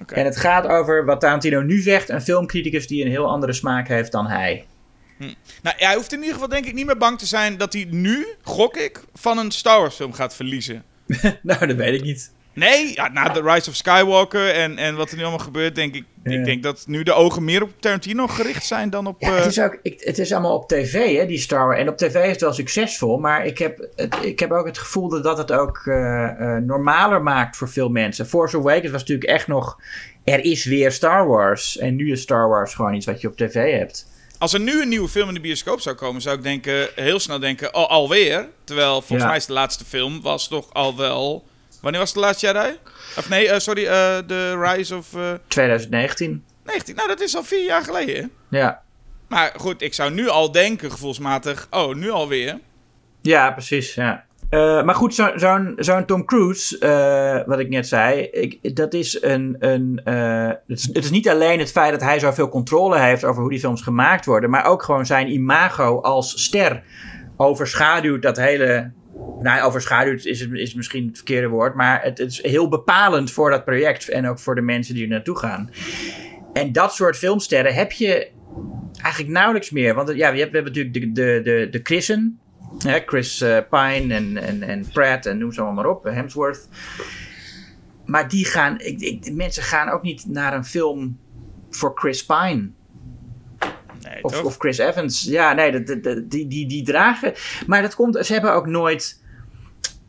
En het gaat over wat Tarantino nu zegt: een filmcriticus die een heel andere smaak heeft dan hij. Nou, hij hoeft in ieder geval denk ik niet meer bang te zijn dat hij nu, gok ik, van een Star Wars film gaat verliezen. nou, dat weet ik niet. Nee, ja, na The Rise of Skywalker en, en wat er nu allemaal gebeurt, denk ik, Ja. ik denk dat nu de ogen meer op Tarantino gericht zijn dan op... Ja, eh, het, is ook, ik, het is allemaal op tv, hè, die Star Wars. En op tv is het wel succesvol, maar ik heb, het, ik heb ook het gevoel dat dat het ook eh, eh, normaler maakt voor veel mensen. Force Awakens was natuurlijk echt nog, er is weer Star Wars. En nu is Star Wars gewoon iets wat je op tv hebt. Als er nu een nieuwe film in de bioscoop zou komen, zou ik denken, heel snel denken, oh, alweer. Terwijl volgens Ja. mij is de laatste film was toch al wel... Wanneer was de laatste Jedi? Of nee, eh, sorry, eh The Rise of eh 2019. 19. Nou, dat is al vier jaar geleden. Ja, Maar goed, ik zou nu al denken, gevoelsmatig, oh, nu alweer. ja precies. Ja. Eh, maar goed, zo- zo'n zo'n Tom Cruise, eh, wat ik net zei, ik, dat is een. een eh, het, is, niet alleen het feit dat hij zoveel controle heeft over hoe die films gemaakt worden, maar ook gewoon zijn imago als ster overschaduwt dat hele. Nou, overschaduwt is, is misschien het verkeerde woord, maar het, is heel bepalend voor dat project en ook voor de mensen die er naartoe gaan. En dat soort filmsterren heb je eigenlijk nauwelijks meer. Want ja, we hebben, natuurlijk de, de, de, de Chrisen. Hè, Chris eh, Pine en, en, en Pratt en noem ze allemaal maar op. eh, Hemsworth. Maar die gaan... Ik, ik, de mensen gaan ook niet naar een film voor Chris Pine. Nee, Of, Chris Evans. Ja, nee, dat- die, die, die dragen... Maar dat komt... Ze hebben ook nooit...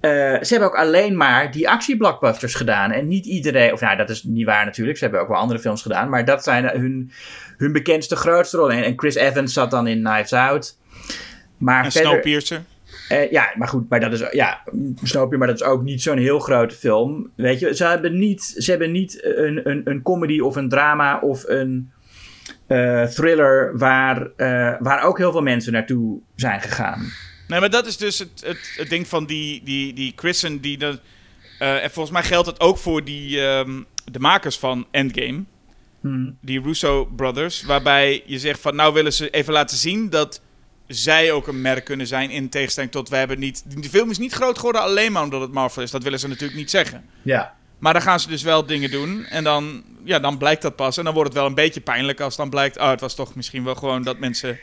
eh, ze hebben ook alleen maar die actieblockbusters gedaan. En niet iedereen... Of nou, dat is niet waar natuurlijk. Ze hebben ook wel andere films gedaan. Maar dat zijn hun, hun bekendste grootste rollen. En, en Chris Evans zat dan in Knives Out. Maar en verder... Snowpiercer. Eh, ja, maar goed, maar dat is, ja, je, maar dat is ook niet zo'n heel grote film. Weet je, ze hebben niet, ze hebben niet een, een, een comedy of een drama of een eh, thriller waar, eh, waar ook heel veel mensen naartoe zijn gegaan. Nee, maar dat is dus het, het, het ding van die, die, die Chrisen. Die de, en volgens mij geldt het ook voor die, ehm, de makers van Endgame. Hmm. Die Russo Brothers. Waarbij je zegt van nou willen ze even laten zien dat zij ook een merk kunnen zijn. In tegenstelling tot we hebben niet. Die film is niet groot geworden alleen maar omdat het Marvel is. Dat willen ze natuurlijk niet zeggen. Ja. Maar dan gaan ze dus wel dingen doen. En dan, ja, dan blijkt dat pas. En dan wordt het wel een beetje pijnlijk als dan blijkt... Oh, het was toch misschien wel gewoon dat mensen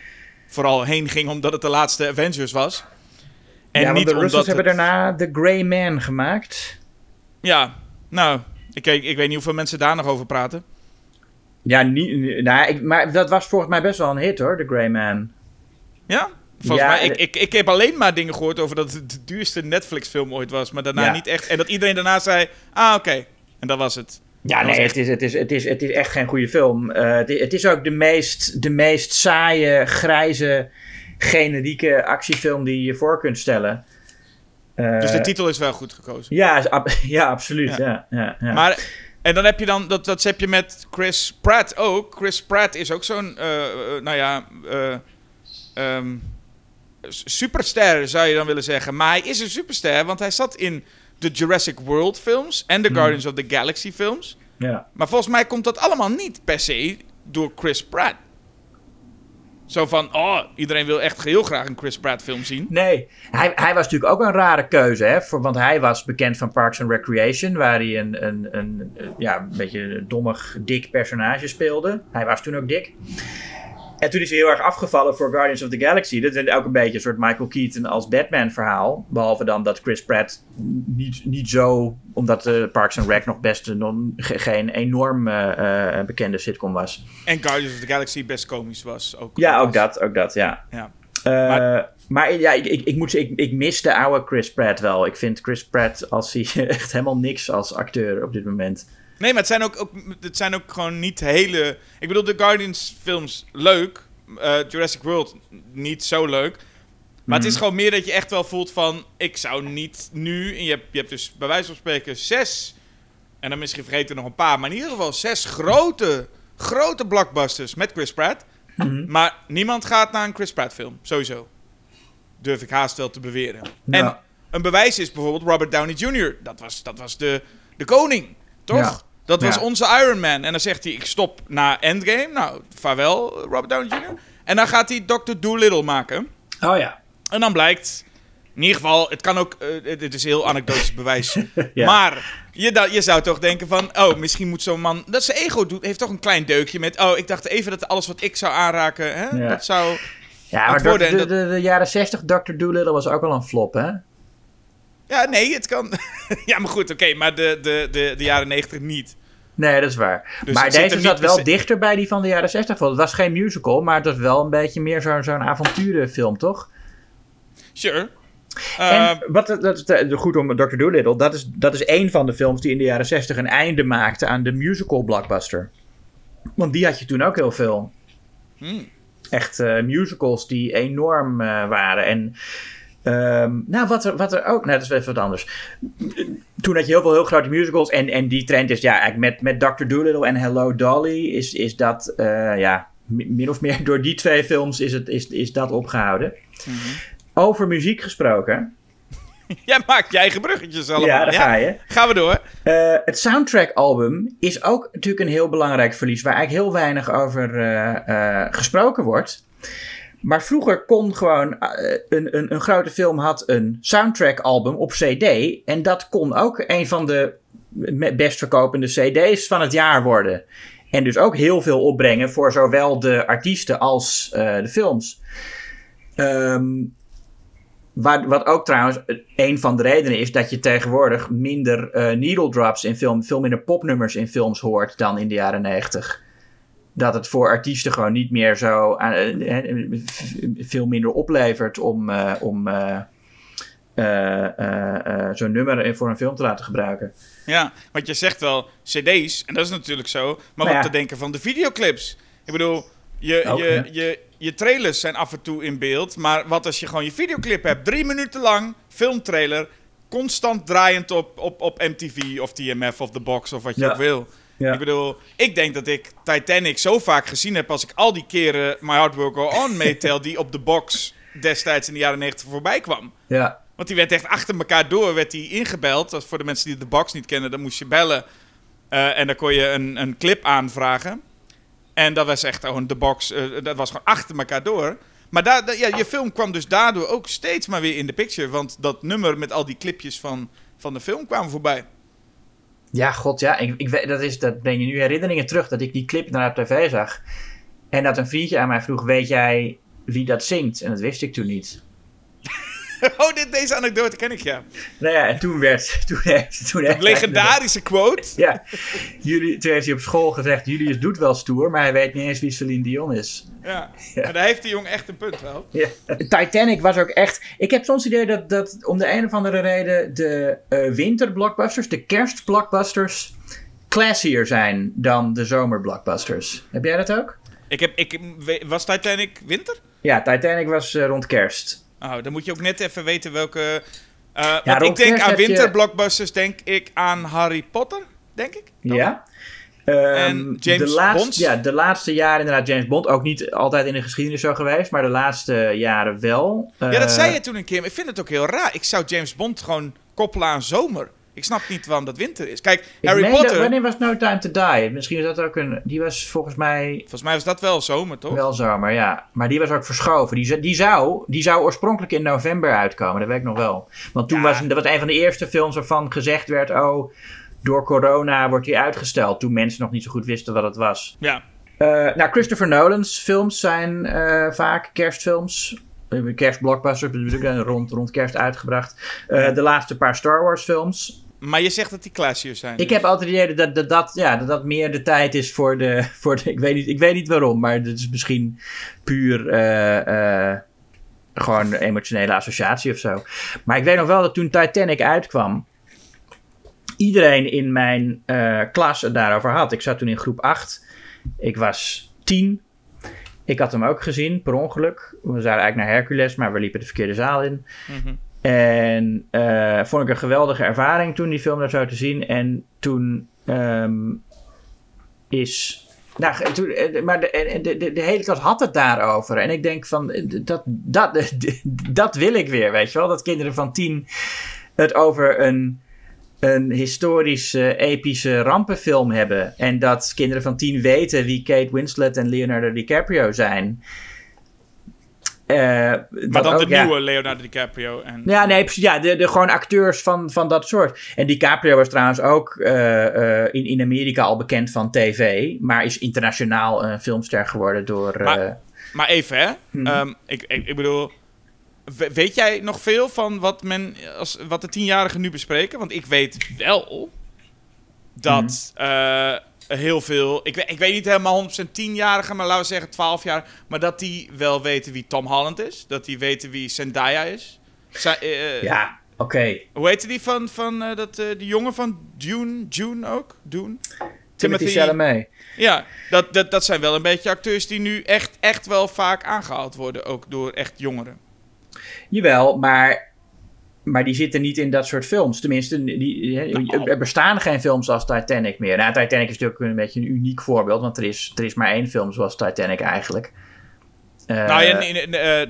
vooral heen gingen... omdat het de laatste Avengers was. En ja, niet de omdat hebben het- daarna The Grey Man gemaakt. Ja, nou, ik, ik, ik weet niet hoeveel mensen daar nog over praten. Ja, niet, nou, ik, maar dat was volgens mij best wel een hit hoor, The Grey Man. Ja? Volgens Ja, mij, ik, ik, ik heb alleen maar dingen gehoord over dat het de duurste Netflix-film ooit was. Maar daarna Ja. niet echt. En dat iedereen daarna zei, ah, oké. En dat was het. Ja, Dat nee, echt- het is, het, is, het, is, het is echt geen goede film. Eh, het, is, het is ook de meest, de meest saaie, grijze, generieke actiefilm die je je voor kunt stellen. Eh, Dus de titel is wel goed gekozen. ja, ab- ja, absoluut. Ja. Ja. Maar, en dan heb je dan, dat, dat heb je met Chris Pratt ook. Chris Pratt is ook zo'n, eh, nou ja, eh, ehm, superster zou je dan willen zeggen. Maar hij is een superster, want hij zat in de Jurassic World films en de Hmm. Guardians of the Galaxy films. ja. Maar volgens mij komt dat allemaal niet per se door Chris Pratt. Zo van, oh, iedereen wil echt heel graag een Chris Pratt film zien. Nee, hij, hij was natuurlijk ook een rare keuze, hè? Voor, want hij was bekend van Parks and Recreation, waar hij een, een, een, een, ja, een beetje een dommig, dik personage speelde. Hij was toen ook dik. En toen is hij heel erg afgevallen voor Guardians of the Galaxy. Dat is ook een beetje een soort Michael Keaton als Batman verhaal. Behalve dan dat Chris Pratt niet, niet zo, omdat de Parks and Rec nog best een, geen enorm eh, eh, bekende sitcom was. En Guardians of the Galaxy best komisch was. Ook Ja, ook was. dat, ook dat, ja. Ja. Maar- maar, ja, ik, ik, ik moet zeggen, ik, ik mis de oude Chris Pratt wel. Ik vind Chris Pratt als hij echt helemaal niks als acteur op dit moment. Nee, maar het zijn ook, ook, het zijn ook gewoon niet hele... Ik bedoel, de Guardians films leuk. eh, Jurassic World niet zo leuk. Maar het is gewoon meer dat je echt wel voelt van... Ik zou niet nu... En je hebt, je hebt dus bij wijze van spreken zes... En dan misschien vergeten er nog een paar. Maar in ieder geval zes grote, grote blockbusters met Chris Pratt. Maar niemand gaat naar een Chris Pratt film. Sowieso. Durf ik haast wel te beweren. En een bewijs is bijvoorbeeld Robert Downey Jr. Dat was, dat was de, de koning, toch? Ja. Dat was Ja. onze Iron Man. En dan zegt hij, ik stop na Endgame. Nou, vaarwel, Robert Downey Jr. En dan gaat hij Dr. Dolittle maken. Oh ja. En dan blijkt, in ieder geval, het kan ook, eh, dit is heel anekdotisch bewijs. Ja. Maar je, je zou toch denken van, oh, misschien moet zo'n man, dat zijn ego doet, heeft toch een klein deukje met, oh, ik dacht even dat alles wat ik zou aanraken, hè, Ja. dat zou... Ja, maar de, de, de jaren 60 Dr. Dolittle was ook al een flop, hè? Ja, nee, het kan. ja, maar goed, oké, maar de, de, de, de jaren 90 niet. Nee, dat is waar. Dus maar deze zat wel se- dichter bij die van de jaren 60. Want het was geen musical, maar het was wel een beetje meer zo'n zo'n avonturenfilm, toch? Sure. En wat, dat, goed om Dr. Dolittle, dat is, dat is een van de films die in de jaren 60 een einde maakte aan de musical blockbuster. Want die had je toen ook heel veel. hmm. Echt eh, musicals die enorm eh, waren. En ehm, nou, wat er, wat er ook, nou, dat is even wat anders. Toen had je heel veel heel grote musicals. En, en die trend is, ja, eigenlijk met, met Dr. Dolittle en Hello Dolly is, is dat, eh, ja, mi- min of meer door die twee films is, het, is, is dat opgehouden. Mhm. Over muziek gesproken. Jij maakt je eigen bruggetjes allemaal. Ja, daar ga je. Gaan we door. Eh, het soundtrack-album is ook natuurlijk een heel belangrijk verlies, waar eigenlijk heel weinig over eh, gesproken wordt. Maar vroeger kon gewoon eh, een, een, een grote film had een soundtrack-album op CD. En dat kon ook een van de best verkopende CD's van het jaar worden. En dus ook heel veel opbrengen voor zowel de artiesten als eh, de films. Ehm, wat ook trouwens een van de redenen is dat je tegenwoordig minder eh, needle drops in film, veel minder popnummers in films hoort dan in de jaren 90. Dat het voor artiesten gewoon niet meer zo eh, eh, v- veel minder oplevert om, eh, om eh, eh, eh, eh, zo'n nummer voor een film te laten gebruiken. Ja, want je zegt wel cd's, en dat is natuurlijk zo. Maar Nou ook ja. te denken van de videoclips. Ik bedoel, je, Ook, je, je, je trailers zijn af en toe in beeld. Maar wat als je gewoon je videoclip hebt? Drie minuten lang, filmtrailer. Constant draaiend op, op, op MTV of TMF of The Box of wat je Ja. ook wil. Ja. Ik bedoel, ik denk dat ik Titanic zo vaak gezien heb als ik al die keren My Heart Will Go On meetel die op de box destijds in de jaren 90 voorbij kwam. Ja. Want die werd echt achter elkaar door werd die ingebeld. Dat voor de mensen die de box niet kennen, dan moest je bellen. Eh, en dan kon je een, een clip aanvragen. En dat was echt gewoon de box, eh, dat was gewoon achter elkaar door. Maar daar, ja, je film kwam dus daardoor ook steeds maar weer in de picture. Want dat nummer met al die clipjes van, van de film kwamen voorbij. Ja, god, ja. Ik, ik, dat, is, dat breng je nu herinneringen terug dat ik die clip naar op tv zag. En dat een vriendje aan mij vroeg: Weet jij wie dat zingt? En dat wist ik toen niet. oh, dit, deze anekdote ken ik, ja. Nou ja, en toen werd. Toen heeft, toen heeft Een legendarische quote. Ja, Juli, toen heeft hij op school gezegd: Julius doet wel stoer, maar hij weet niet eens wie Celine Dion is. Ja. Ja. Maar daar heeft die jongen echt een punt wel. Ja. Titanic was ook echt. Ik heb soms het idee dat, dat om de een of andere reden de eh, winterblockbusters, de kerstblockbusters, classier zijn dan de zomerblockbusters. Heb jij dat ook? Ik heb, ik, was Titanic winter? Ja, Titanic was eh, rond kerst. Oh, dan moet je ook net even weten welke... eh, want ik denk aan je- winterblockbusters, denk ik aan Harry Potter, denk ik. Dan? Ja. Ehm, de laatste, Bond? Ja, de laatste jaren inderdaad James Bond. Ook niet altijd in de geschiedenis zo geweest, maar de laatste jaren wel. Ja, dat Eh, zei je toen een keer. Maar ik vind het ook heel raar. Ik zou James Bond gewoon koppelen aan zomer. Ik snap niet waarom dat winter is. Kijk, Harry meen dat- Potter... wanneer was No Time to Die? Misschien is dat ook een... Die was volgens mij Volgens mij was dat wel zomer, toch? Wel zomer, ja. Maar die was ook verschoven. Die, die, zou, die zou oorspronkelijk in november uitkomen, dat weet ik nog wel. Want toen Ja. was dat was een van de eerste films waarvan gezegd werd: oh, door corona wordt die uitgesteld. Toen mensen nog niet zo goed wisten wat het was. Ja. Eh, nou, Christopher Nolan's films zijn eh, vaak kerstfilms. Eh, Kerstblockbusters, rond, rond kerst uitgebracht. De laatste paar Star Wars films. Maar je zegt dat die classier zijn. Ik heb altijd het idee dat dat, dat, ja, dat dat meer de tijd is voor de. Voor de ik, weet niet, ik weet niet waarom, maar dat is misschien puur. eh, eh, gewoon een emotionele associatie of zo. Maar ik weet nog wel dat toen Titanic uitkwam. iedereen in mijn eh, klas het daarover had. Ik zat toen in groep 8. Ik was 10. Ik had hem ook gezien, per ongeluk. We zouden eigenlijk naar Hercules, maar we liepen de verkeerde zaal in. Mhm. En eh, vond ik een geweldige ervaring toen die film daar zo te zien. En toen ehm, is. Nou, toen, eh, maar de, en de, de, de hele klas had het daarover. En ik denk van, eh, dat, dat, dat wil ik weer, weet je wel. Dat kinderen van tien het over een, een historische, epische rampenfilm hebben. En dat kinderen van tien weten wie Kate Winslet en Leonardo DiCaprio zijn. Eh, Maar dan ook, de ja. nieuwe Leonardo DiCaprio. En, Ja, nee, precies. Ja, de, de gewoon acteurs van, van dat soort. En DiCaprio was trouwens ook eh, eh, in, in Amerika al bekend van tv. Maar is internationaal een filmster geworden door... Maar- Maar even, hè. Mhm. Ehm, ik, ik, ik bedoel... we- Weet jij nog veel van wat, men, als, wat de tienjarigen nu bespreken? Want ik weet wel dat Mhm. Heel veel... Ik, weet- ik weet niet helemaal 100% tienjarigen, maar laten we zeggen 12 jaar. Maar dat die wel weten wie Tom Holland is. Dat die weten wie Zendaya is. Zij- eh, ja, oké. Hoe heette die van, van eh, dat, eh, die jongen van Dune? Dune ook? Dune? Timothy Chalamet. Ja, dat, dat, dat zijn wel een beetje acteurs die nu echt, echt wel vaak aangehaald worden. Ook door echt jongeren. Jawel, maar... Maar die zitten niet in dat soort films. Tenminste, die, Nou. er bestaan geen films als Titanic meer. Nou, Titanic is natuurlijk een beetje een uniek voorbeeld. Want er is, er is maar één film zoals Titanic eigenlijk. Eh, nou nee, nee, nee, eh,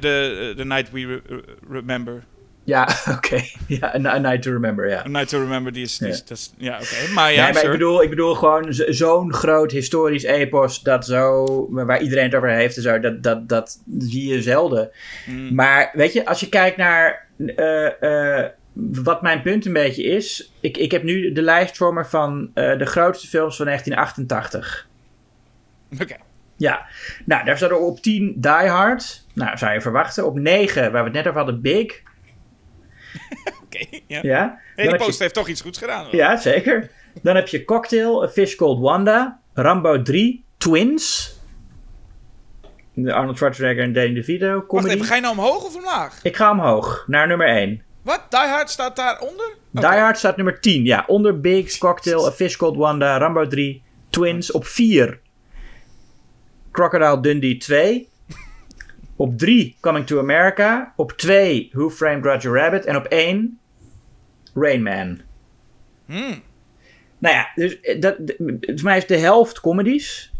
The Night We Re- Remember. Ja, oké. Ja, A, Night to Remember, ja. A Night to Remember, die is... Die is Ja. dat is- ja, oké. Maar ja, nee, maar ik bedoel, ik bedoel gewoon zo- zo'n groot historisch epos dat zo, waar iedereen het over heeft en zo, dat, dat, dat zie je zelden. Mm. Maar weet je, als je kijkt naar wat mijn punt een beetje is, ik, ik heb nu de lijst voor me van eh, de grootste films van 1988. Oké. Ja, nou daar staat er op 10 Die Hard. Nou, zou je verwachten. Op 9, waar we het net over hadden, Big. Oké, ja. Ja. Hey, die je- post heeft toch iets goeds gedaan. hoor. Ja, zeker. Dan heb je Cocktail, A Fish Called Wanda, Rambo 3, Twins. Arnold Schwarzenegger en Danny DeVito, Wacht comedy. even, ga je nou omhoog of omlaag? Ik ga omhoog, naar nummer 1. Wat? Die Hard staat daaronder? Oké. Die Hard staat nummer 10, ja. Onder Big, Cocktail, A Fish Called Wanda, Rambo 3, Twins. Op 4, Crocodile Dundee 2. Op 3, Coming to America. Op 2, Who Framed Roger Rabbit. En op 1, Rain Man. Hmm. Nou ja, dus eh, dat, volgens mij is de helft comedies.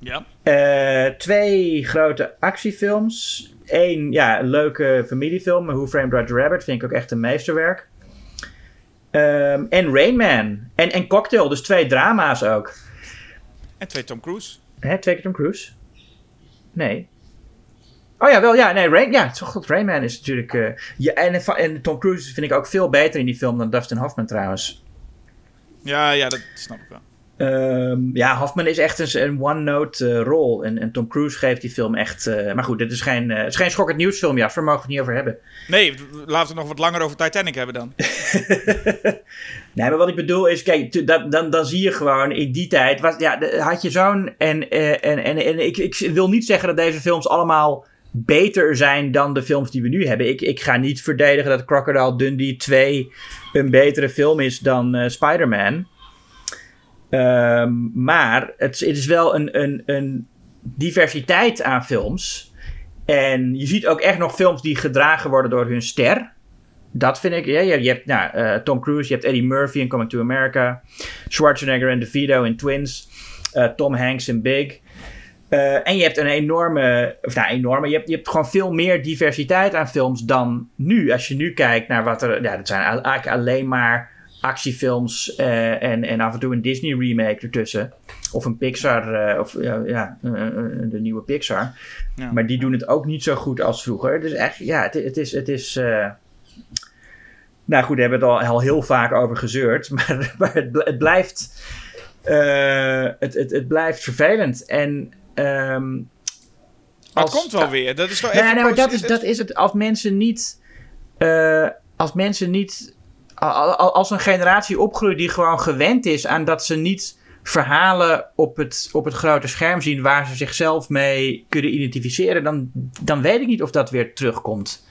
Ja. Eh, twee grote actiefilms. Eén, ja, een leuke familiefilm. Who Framed Roger Rabbit vind ik ook echt een meesterwerk. Ehm, en Rain Man. En, en Cocktail, dus twee drama's ook. En twee Tom Cruise. Hè, twee keer Tom Cruise? Nee. Oh ja, wel, ja, nee, Rain, ja, toch goed, Rain Man is natuurlijk... ja, en, en Tom Cruise vind ik ook veel beter in die film dan Dustin Hoffman trouwens. Ja, ja, dat snap ik wel. Ehm, ja, Hoffman is echt een, een one-note eh, rol. En, en Tom Cruise geeft die film echt... eh, maar goed, dit is geen, eh, het is geen schokkend nieuwsfilm, Jasper. Daar mogen we het niet over hebben. Nee, laten we nog wat langer over Titanic hebben dan. Nee, maar wat ik bedoel is, kijk, dat, dan, dan zie je gewoon in die tijd, was, ja, had je zo'n, en, en, en, en ik, ik wil niet zeggen dat deze films allemaal beter zijn dan de films die we nu hebben. Ik, ik ga niet verdedigen dat Crocodile Dundee 2 een betere film is dan Spider-Man. Ehm, maar het, het is wel een, een, een diversiteit aan films. En je ziet ook echt nog films die gedragen worden door hun ster. Dat vind ik. Ja, je, hebt nou, eh, Tom Cruise, je hebt Eddie Murphy in Coming to America. Schwarzenegger en DeVito in Twins. eh, Tom Hanks in Big. Eh, en je hebt een enorme. Of nou, enorme. Je hebt, je hebt gewoon veel meer diversiteit aan films dan nu. Als je nu kijkt naar wat er. Ja, dat zijn eigenlijk alleen maar actiefilms. eh, en, en af en toe een Disney remake ertussen. Of een Pixar. eh, of ja, ja eh, de nieuwe Pixar. Ja. Maar die doen het ook niet zo goed als vroeger. Dus echt, ja, het, het is. Het is nou goed, daar hebben we het al, al heel vaak over gezeurd. Maar, maar het, het blijft. het, het, het blijft vervelend. En. ehm, Maar als- het komt wel weer. Dat is Nee, even nee, maar dat is, dat is het. Als mensen niet. als mensen niet. Als een generatie opgroeit die gewoon gewend is aan dat ze niet verhalen op het, op het grote scherm zien waar ze zichzelf mee kunnen identificeren, dan, dan weet ik niet of dat weer terugkomt.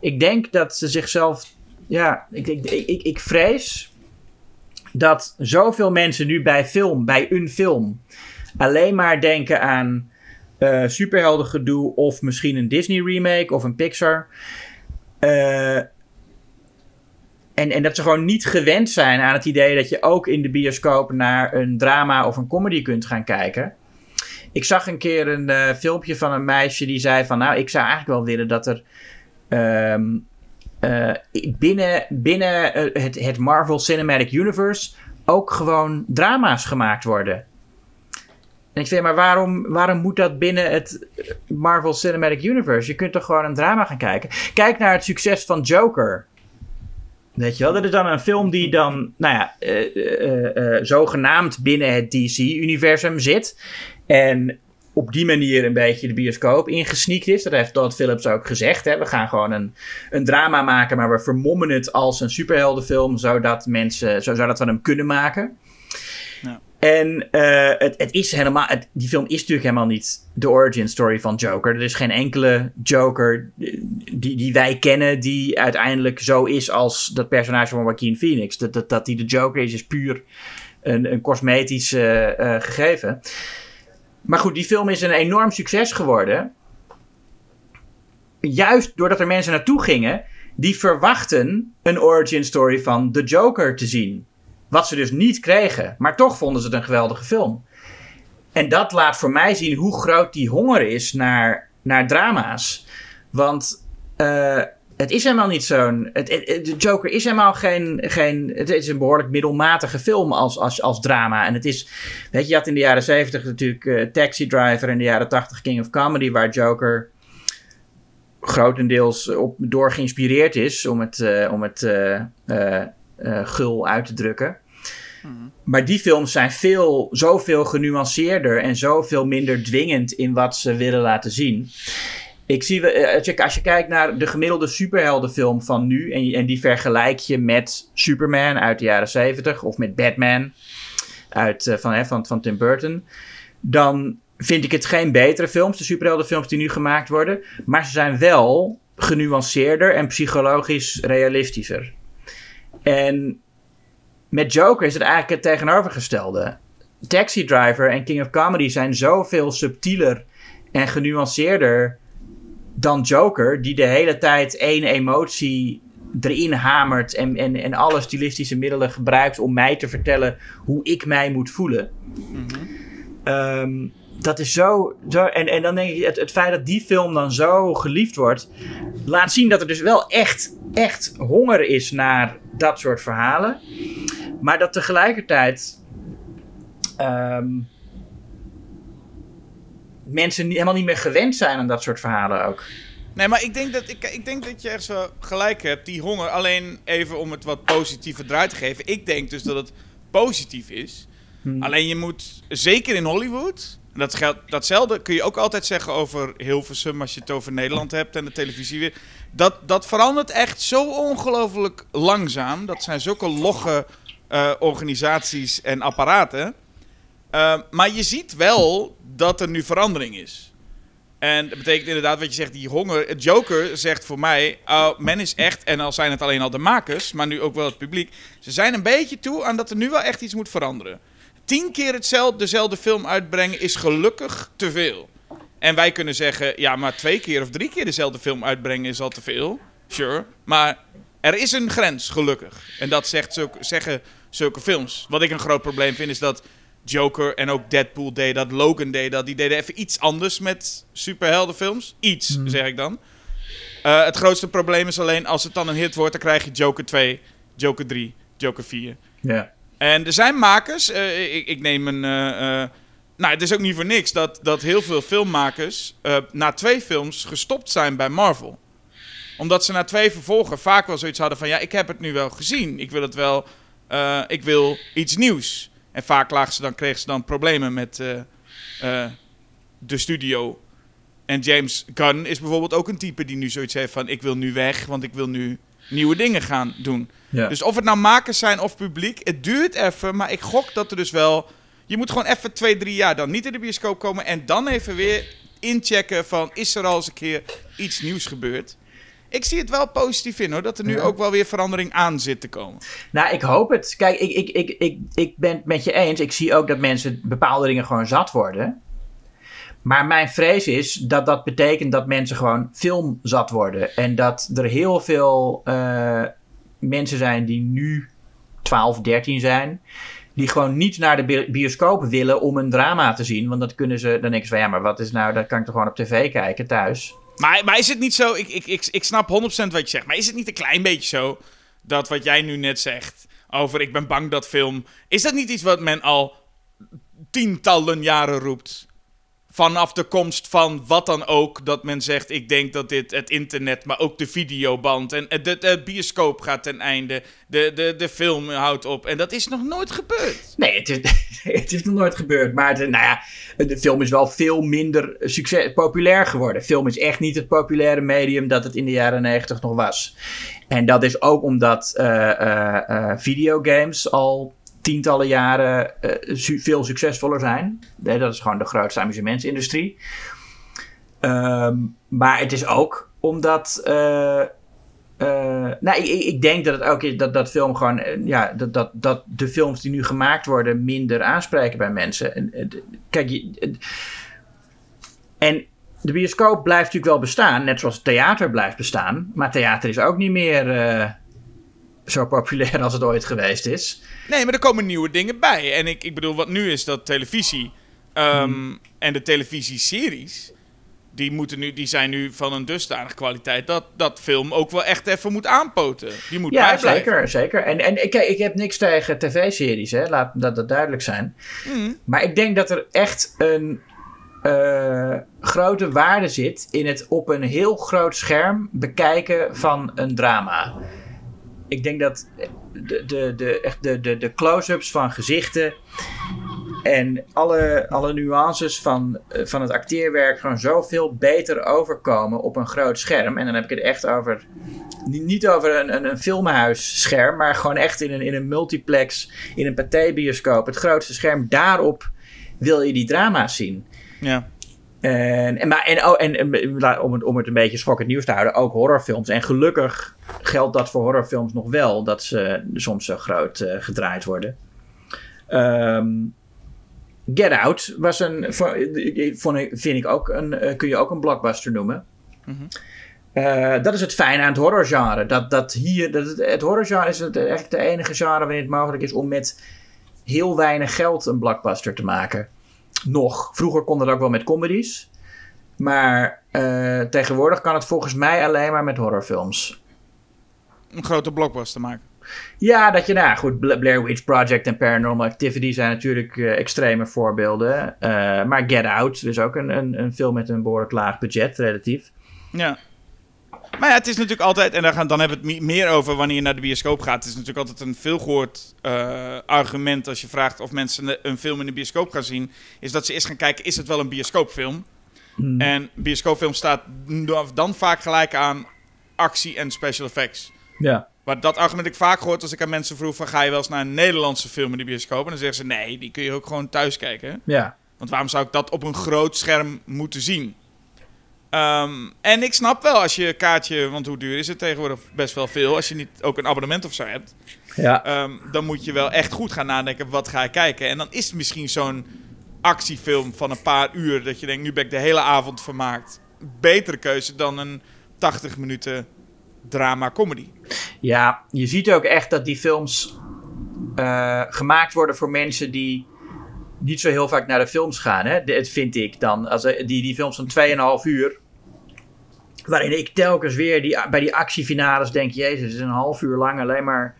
Ik denk dat ze zichzelf. Ja, ik, ik, ik, ik, vrees dat zoveel mensen nu bij film, bij een film, alleen maar denken aan eh superheldengedoe of misschien een Disney remake of een Pixar. Eh, en, en dat ze gewoon niet gewend zijn aan het idee dat je ook in de bioscoop naar een drama of een comedy kunt gaan kijken. Ik zag een keer een eh, filmpje van een meisje die zei van nou, ik zou eigenlijk wel willen dat er ehm, eh, binnen, binnen eh, het, het Marvel Cinematic Universe ook gewoon drama's gemaakt worden. En ik zeg, maar waarom, waarom moet dat binnen het Marvel Cinematic Universe? Je kunt toch gewoon een drama gaan kijken? Kijk naar het succes van Joker. Weet je wel, dat is dan een film die dan, nou ja, eh, zogenaamd binnen het DC-universum zit. En op die manier een beetje de bioscoop ingesneakt is. Dat heeft Todd Phillips ook gezegd. Hè? We gaan gewoon een, een drama maken, maar we vermommen het als een superheldenfilm, zodat mensen, zo- zodat we hem kunnen maken. En eh, het, het is helemaal, het- die film is natuurlijk helemaal niet de origin story van Joker. Er is geen enkele Joker die, die wij kennen die uiteindelijk zo is als dat personage van Joaquin Phoenix. Dat, dat, dat die de Joker is, is puur een, een cosmetisch eh, eh, gegeven. Maar goed, die film is een enorm succes geworden. Juist doordat er mensen naartoe gingen die verwachten een origin story van de Joker te zien. Wat ze dus niet kregen. Maar toch vonden ze het een geweldige film. En dat laat voor mij zien hoe groot die honger is naar, naar drama's. Want eh, het is helemaal niet zo'n. De Joker is helemaal geen. geen het is een behoorlijk middelmatige film als, als, als drama. En het is. Weet je, had in de jaren 70 natuurlijk eh, Taxi Driver. En in de jaren 80 King of Comedy, waar Joker grotendeels op, door geïnspireerd is. Om het, eh, om het gul uit te drukken. Maar die films zijn veel, zoveel genuanceerder en zoveel minder dwingend in wat ze willen laten zien. Ik zie, eh, als je, kijkt naar de gemiddelde superheldenfilm van nu en, en die vergelijk je met Superman uit de jaren 70 of met Batman uit, eh, van, van, van Tim Burton, dan vind ik het geen betere films, de superheldenfilms die nu gemaakt worden, maar ze zijn wel genuanceerder en psychologisch realistischer. En met Joker is het eigenlijk het tegenovergestelde. Taxi Driver en King of Comedy zijn zoveel subtieler en genuanceerder dan Joker, die de hele tijd één emotie erin hamert en, en, en alle stilistische middelen gebruikt om mij te vertellen hoe ik mij moet voelen. Ehm, dat is zo. zo en, en dan denk ik, het, het feit dat die film dan zo geliefd wordt, laat zien dat er dus wel echt, echt honger is naar dat soort verhalen. Maar dat tegelijkertijd. ehm, mensen niet, helemaal niet meer gewend zijn aan dat soort verhalen ook. Nee, maar ik denk, dat, ik, ik denk dat je echt zo gelijk hebt, die honger. Alleen even om het wat positiever draai te geven. Ik denk dus dat het positief is. Alleen je moet, zeker in Hollywood... Dat datzelfde kun je ook altijd zeggen over Hilversum als je het over Nederland hebt en de televisie weer. Dat, dat verandert echt zo ongelooflijk langzaam. Dat zijn zulke logge eh, organisaties en apparaten. Uh, maar je ziet wel dat er nu verandering is. En dat betekent inderdaad wat je zegt, die honger. Joker zegt voor mij, oh, men is echt, en al zijn het alleen al de makers, maar nu ook wel het publiek. Ze zijn een beetje toe aan dat er nu wel echt iets moet veranderen. Tien keer hetzelfde, dezelfde film uitbrengen is gelukkig te veel. En wij kunnen zeggen, ja, maar twee keer of drie keer dezelfde film uitbrengen is al te veel. Sure. Maar er is een grens, gelukkig. En dat zegt zulke, zeggen zulke films. Wat ik een groot probleem vind, is dat Joker en ook Deadpool deed dat, Logan deed dat. Die deden even iets anders met superheldenfilms. Iets, zeg ik dan. Uh, het grootste probleem is alleen, als het dan een hit wordt, dan krijg je Joker 2, Joker 3, Joker 4. Ja. En er zijn makers, uh, ik, neem een... Uh, nou, het is ook niet voor niks dat, dat heel veel filmmakers na twee films gestopt zijn bij Marvel. Omdat ze na twee vervolgen vaak wel zoiets hadden van... Ja, ik heb het nu wel gezien. Ik wil het wel... ik wil iets nieuws. En vaak lagen ze dan, kregen ze dan problemen met de studio. En James Gunn is bijvoorbeeld ook een type die nu zoiets heeft van... ik wil nu weg, want ik wil nu nieuwe dingen gaan doen. Ja. Dus of het nou makers zijn of publiek, het duurt even. Maar ik gok dat er dus wel... Je moet gewoon even twee, drie jaar dan niet in de bioscoop komen... en dan even weer inchecken van... is er al eens een keer iets nieuws gebeurd? ik zie het wel positief in hoor. Dat er nu ook wel weer verandering aan zit te komen. Nou, ik hoop het. Kijk, ik, ik, ik, ik, ik ben het met je eens. Ik zie ook dat mensen bepaalde dingen gewoon zat worden. Maar mijn vrees is dat dat betekent dat mensen gewoon filmzat worden. En dat er heel veel uh, mensen zijn die nu 12, 13 zijn. Die gewoon niet naar de bioscoop willen om een drama te zien. Want dat kunnen ze. Dan ze van ja, maar wat is nou. Dat kan ik toch gewoon op tv kijken thuis. Maar, maar is het niet zo, ik, ik, ik, ik snap 100% wat je zegt, maar is het niet een klein beetje zo dat wat jij nu net zegt over ik ben bang dat film, is dat niet iets wat men al tientallen jaren roept? Vanaf de komst van wat dan ook, dat men zegt: Ik denk dat dit het internet, maar ook de videoband en de, de bioscoop gaat ten einde, de, de, de film houdt op. En dat is nog nooit gebeurd. Nee, het is, het is nog nooit gebeurd. Maar de, nou ja, de film is wel veel minder succes, populair geworden. Film is echt niet het populaire medium dat het in de jaren negentig nog was. En dat is ook omdat uh, videogames al tientallen jaren su veel succesvoller zijn. Dat is gewoon de grootste amusementsindustrie. Um, maar het is ook omdat. Uh, nou, ik, ik, denk dat het ook is dat, dat film gewoon. ja, dat, dat, dat de films die nu gemaakt worden minder aanspreken bij mensen. En, kijk, je, en de bioscoop blijft natuurlijk wel bestaan, net zoals theater blijft bestaan. Maar theater is ook niet meer zo populair als het ooit geweest is. Nee, maar er komen nieuwe dingen bij. En ik, ik bedoel, wat nu is dat televisie um, hmm. en de televisieseries... Die, moeten nu, die zijn nu van een dusdanige kwaliteit dat, dat film ook wel echt even moet aanpoten. Die moet ja, zeker, zeker. En, en kijk, ik heb niks tegen tv-series, hè. laat dat, dat duidelijk zijn. Mm. Maar ik denk dat er echt een uh, grote waarde zit in het op een heel groot scherm bekijken van een drama ik denk dat de, de, de, echt de, de, de close-ups van gezichten en alle, alle nuances van, eh, van het acteerwerk gewoon zoveel beter overkomen op een groot scherm. En dan heb ik het echt over, niet over een, een, een filmhuisscherm, maar gewoon echt in een, in een multiplex, in een pathé-bioscoop. Het grootste scherm, daarop wil je die drama's zien. Ja. En, en, maar, en, oh, en, en om, het, om het een beetje schokkend nieuws te houden, ook horrorfilms. En gelukkig geldt dat voor horrorfilms nog wel, dat ze soms zo groot uh, gedraaid worden. Um, Get Out was een, vind ik ook een, uh, kun je ook een blockbuster noemen. Mm -hmm. Eh, dat is het fijne aan het horrorgenre. Dat, dat hier, dat het, het horrorgenre is het, echt de enige genre waarin het mogelijk is om met heel weinig geld een blockbuster te maken. Nog. Vroeger kon dat ook wel met comedies. Maar uh, tegenwoordig kan het volgens mij alleen maar met horrorfilms. Een grote blockbuster maken. Ja, dat je, nou goed, Blair Witch Project en Paranormal Activity zijn natuurlijk uh, extreme voorbeelden. Uh, maar Get Out is ook een, een, een film met een behoorlijk laag budget, relatief. Ja. Maar ja, het is natuurlijk altijd, en daar gaan, dan hebben we het meer over wanneer je naar de bioscoop gaat. Het is natuurlijk altijd een veelgehoord uh, argument als je vraagt of mensen een film in de bioscoop gaan zien. Is dat ze eerst gaan kijken, is het wel een bioscoopfilm? Hmm. En bioscoopfilm staat dan vaak gelijk aan actie en special effects. Ja. Maar dat argument ik vaak gehoord als ik aan mensen vroeg van... ga je wel eens naar een Nederlandse film in de bioscoop? En dan zeggen ze, nee, die kun je ook gewoon thuis kijken. Ja. Want waarom zou ik dat op een groot scherm moeten zien? Um, en ik snap wel als je een kaartje... want hoe duur is het tegenwoordig? Best wel veel. Als je niet ook een abonnement of zo hebt... Ja. Um, dan moet je wel echt goed gaan nadenken... wat ga ik kijken? En dan is het misschien zo'n actiefilm van een paar uur... dat je denkt, nu ben ik de hele avond vermaakt. Betere keuze dan een 80 minuten drama-comedy. Ja, je ziet ook echt dat die films uh, gemaakt worden voor mensen die niet zo heel vaak naar de films gaan. Hè? Dat vind ik dan. Als, die, die films van 2,5 uur. Waarin ik telkens weer die, bij die actiefinales denk: Jezus, het is een half uur lang alleen maar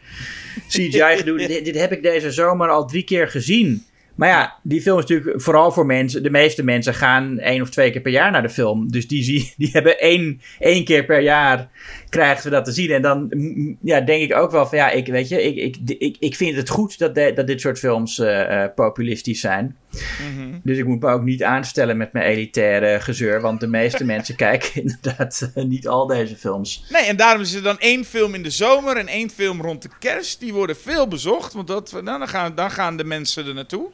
CGI gedoe. dit, dit heb ik deze zomer al drie keer gezien. Maar ja, die film is natuurlijk vooral voor mensen. De meeste mensen gaan één of twee keer per jaar naar de film. Dus die, zie, die hebben één, één keer per jaar krijgen ze dat te zien. En dan ja, denk ik ook wel van ja, ik, weet je, ik, ik, ik, ik vind het goed dat, de, dat dit soort films uh, populistisch zijn. Mm -hmm. Dus ik moet me ook niet aanstellen met mijn elitaire gezeur. Want de meeste mensen kijken inderdaad uh, niet al deze films. Nee, en daarom is er dan één film in de zomer en één film rond de kerst. Die worden veel bezocht. Want dat, nou, dan, gaan, dan gaan de mensen er naartoe.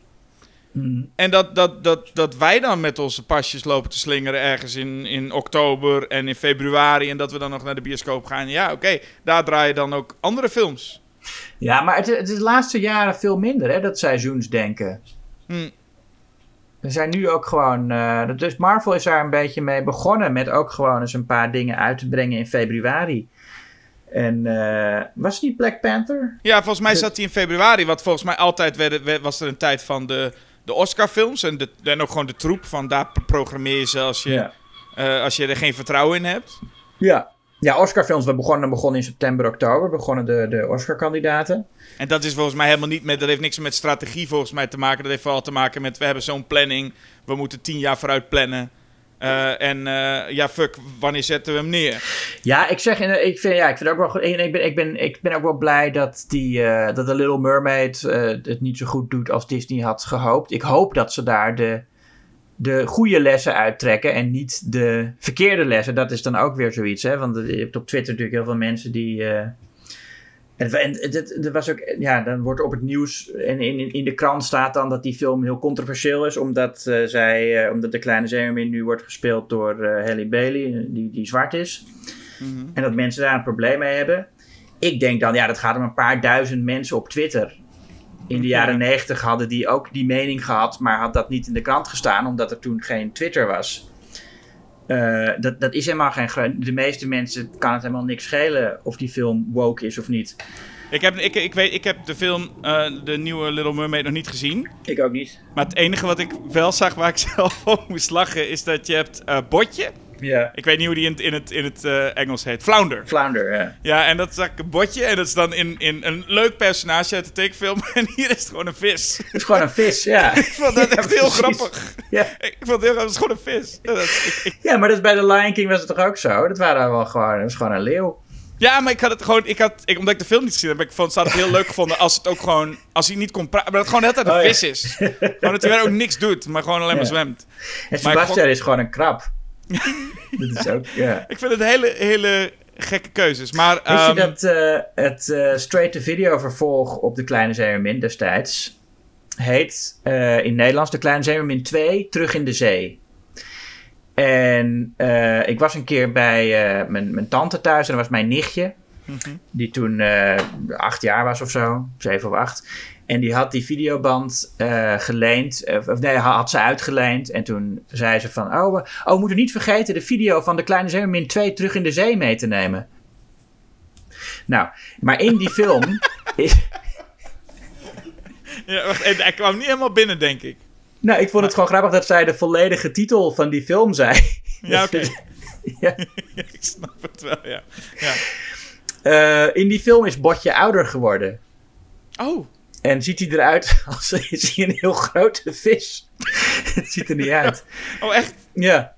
Mm. En dat, dat, dat, dat wij dan met onze pasjes lopen te slingeren ergens in, in oktober en in februari. En dat we dan nog naar de bioscoop gaan. Ja, oké, okay, daar draai je dan ook andere films. Ja, maar het, het is de laatste jaren veel minder, hè, dat seizoensdenken. Hm. Er zijn nu ook gewoon. Uh, dus Marvel is daar een beetje mee begonnen. Met ook gewoon eens een paar dingen uit te brengen in februari. En uh, was die Black Panther? Ja, volgens mij zat hij in februari. Wat volgens mij altijd werd, was er een tijd van de de Oscar-films en, de, en ook gewoon de troep van daar programmeer je ze als je, ja. uh, als je er geen vertrouwen in hebt. Ja, ja Oscar-films, we begonnen, begonnen in september, oktober, begonnen de, de Oscar-kandidaten. En dat is volgens mij helemaal niet met, dat heeft niks met strategie volgens mij te maken. Dat heeft vooral te maken met, we hebben zo'n planning, we moeten tien jaar vooruit plannen. Uh, en uh, ja, fuck, wanneer zetten we hem neer? Ja, ik zeg, ik vind, ja, ik vind ook wel. Ik ben, ik ben, ik ben ook wel blij dat, die, dat The Little Mermaid het niet zo goed doet als Disney had gehoopt. Ik hoop dat ze daar de, de goede lessen uittrekken en niet de verkeerde lessen. Dat is dan ook weer zoiets, hè? Want je hebt op Twitter natuurlijk heel veel mensen die. En, en het, was ook, ja, dan wordt op het nieuws en in, in de krant staat dan dat die film heel controversieel is, omdat, uh, zij, uh, omdat de kleine zeemermin nu wordt gespeeld door uh, Halle Bailey, die, die zwart is. Mm -hmm. En dat mensen daar een probleem mee hebben. Ik denk dan, ja, dat gaat om een paar duizend mensen op Twitter. In de jaren negentig hadden die ook die mening gehad, maar had dat niet in de krant gestaan, omdat er toen geen Twitter was. Uh, dat, dat is helemaal geen. De meeste mensen kan het helemaal niks schelen of die film woke is of niet. Ik heb, ik, ik weet, ik heb de film, uh, de nieuwe Little Mermaid, nog niet gezien. Ik ook niet. Maar het enige wat ik wel zag waar ik zelf op moest lachen, is dat je hebt uh, Botje. Ja. Ik weet niet hoe die in het, in het, in het uh, Engels heet. Flounder. Flounder, ja. Ja, en dat is eigenlijk een botje. En dat is dan in, in een leuk personage uit de tekenfilm. En hier is het gewoon een vis. Het is gewoon een vis, ja. ik vond dat ja, echt heel grappig. Ja. Ik vond het heel grappig. Het is gewoon een vis. Dat, ik, ik... Ja, maar dat is bij The Lion King was het toch ook zo? Dat waren wel gewoon, dat was gewoon een leeuw. Ja, maar ik had het gewoon, ik had, ik, omdat ik de film niet gezien heb, ik vond, het heel leuk gevonden als het ook gewoon, als hij niet kon praten, maar dat het gewoon net een Oh, ja. vis is. Gewoon dat hij ook niks doet, maar gewoon alleen maar Ja. zwemt. En Sebastian is gewoon een krab. dat is ook, ja. Ik vind het hele, hele gekke keuzes. Maar, Wist je ehm, dat eh, het eh, straight-to-video vervolg op De Kleine Zeemermin destijds heet eh, in Nederlands De Kleine Zeemermin 2 Terug in de Zee. En ik was een keer bij mijn, mijn tante thuis en dat was mijn nichtje. mhm. Die toen acht jaar was of zo, zeven of acht. En die had die videoband eh, geleend, eh, of nee, had ze uitgeleend. En toen zei ze van, oh, we, oh, we moeten niet vergeten de video van de Kleine Zeemermin 2 terug in de zee mee te nemen. Nou, maar in die film is... Ja, wacht, hij kwam niet helemaal binnen, denk ik. Nou, ik vond het gewoon grappig dat zij de volledige titel van die film zei. Ja, oké. Ja. ik snap het wel, ja. ja. Eh, in die film is Botje ouder geworden. Oh, En ziet hij eruit als is hij een heel grote vis. Het ziet er niet uit. oh echt? Ja.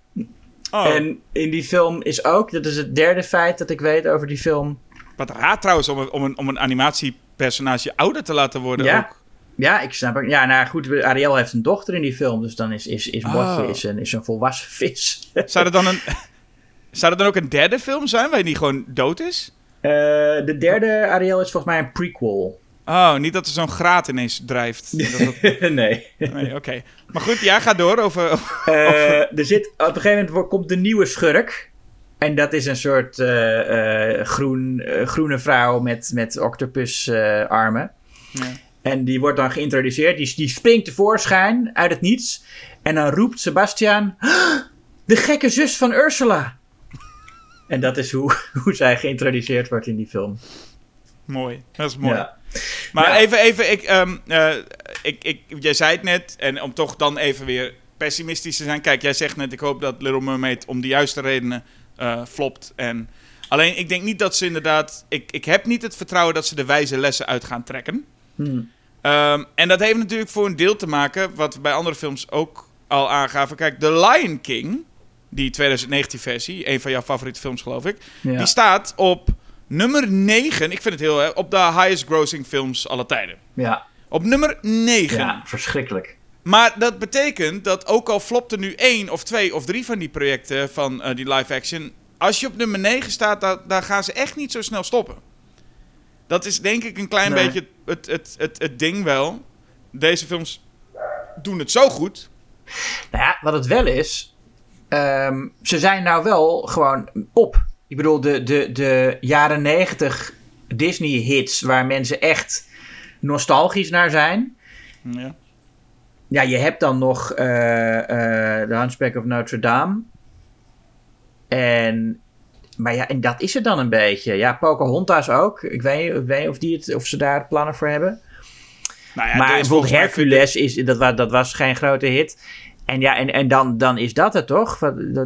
Oh, En in die film is ook, dat is het derde feit dat ik weet over die film. wat raar trouwens om een, om een, om een animatiepersonage ouder te laten worden Ja. ook. Ja, ik snap het. Ja, nou goed, Ariel heeft een dochter in die film. Dus dan is, is, is Oh. is een, is een volwassen vis. Zou er dan een... Zou er dan ook een derde film zijn waarin die gewoon dood is? Eh, de derde Ariel is volgens mij een prequel. Oh, niet dat er zo'n graat ineens drijft. Dat dat- nee. nee, oké. Maar goed, ja, ga door over... over- Eh, er zit, op een gegeven moment komt de nieuwe schurk. En dat is een soort eh, eh, groen, eh, groene vrouw met, met octopus eh, armen. Ja. En die wordt dan geïntroduceerd. Die, die springt tevoorschijn uit het niets. En dan roept Sebastian... "Ah, De gekke zus van Ursula. En dat is hoe, hoe zij geïntroduceerd wordt in die film. Mooi, dat is mooi. Ja. Maar Ja. even, even ik, ehm, eh, ik, ik, jij zei het net, en om toch dan even weer pessimistisch te zijn. Kijk, jij zegt net, ik hoop dat Little Mermaid om de juiste redenen eh, flopt. En alleen, ik denk niet dat ze inderdaad... Ik, ik heb niet het vertrouwen dat ze de wijze lessen uit gaan trekken. Hm. Ehm, en dat heeft natuurlijk voor een deel te maken, wat we bij andere films ook al aangaven. Kijk, The Lion King, die 2019-versie, een van jouw favoriete films geloof ik, Ja. die staat op nummer 9. Ik vind het heel, hè, op de highest grossing films aller tijden. ja. Op nummer 9. ja, verschrikkelijk. Maar dat betekent dat ook al flopte nu één of twee of drie van die projecten van eh, die live action. Als je op nummer 9 staat, daar, daar gaan ze echt niet zo snel stoppen. Dat is denk ik een klein Nee. beetje het, het, het, het ding wel. Deze films doen het zo goed. Nou ja, wat het wel is, ehm, ze zijn nou wel gewoon op. Ik bedoel, de, de, de jaren negentig Disney-hits waar mensen echt nostalgisch naar zijn. Ja. Ja, je hebt dan nog eh eh The Hunchback of Notre Dame. En, maar ja, en dat is het dan een beetje. Ja, Pocahontas ook. Ik weet, ik weet niet of, die het, of ze daar plannen voor hebben. Nou ja, maar bijvoorbeeld Hercules, is, dat, dat was geen grote hit. En ja, en, en dan, dan is dat het toch?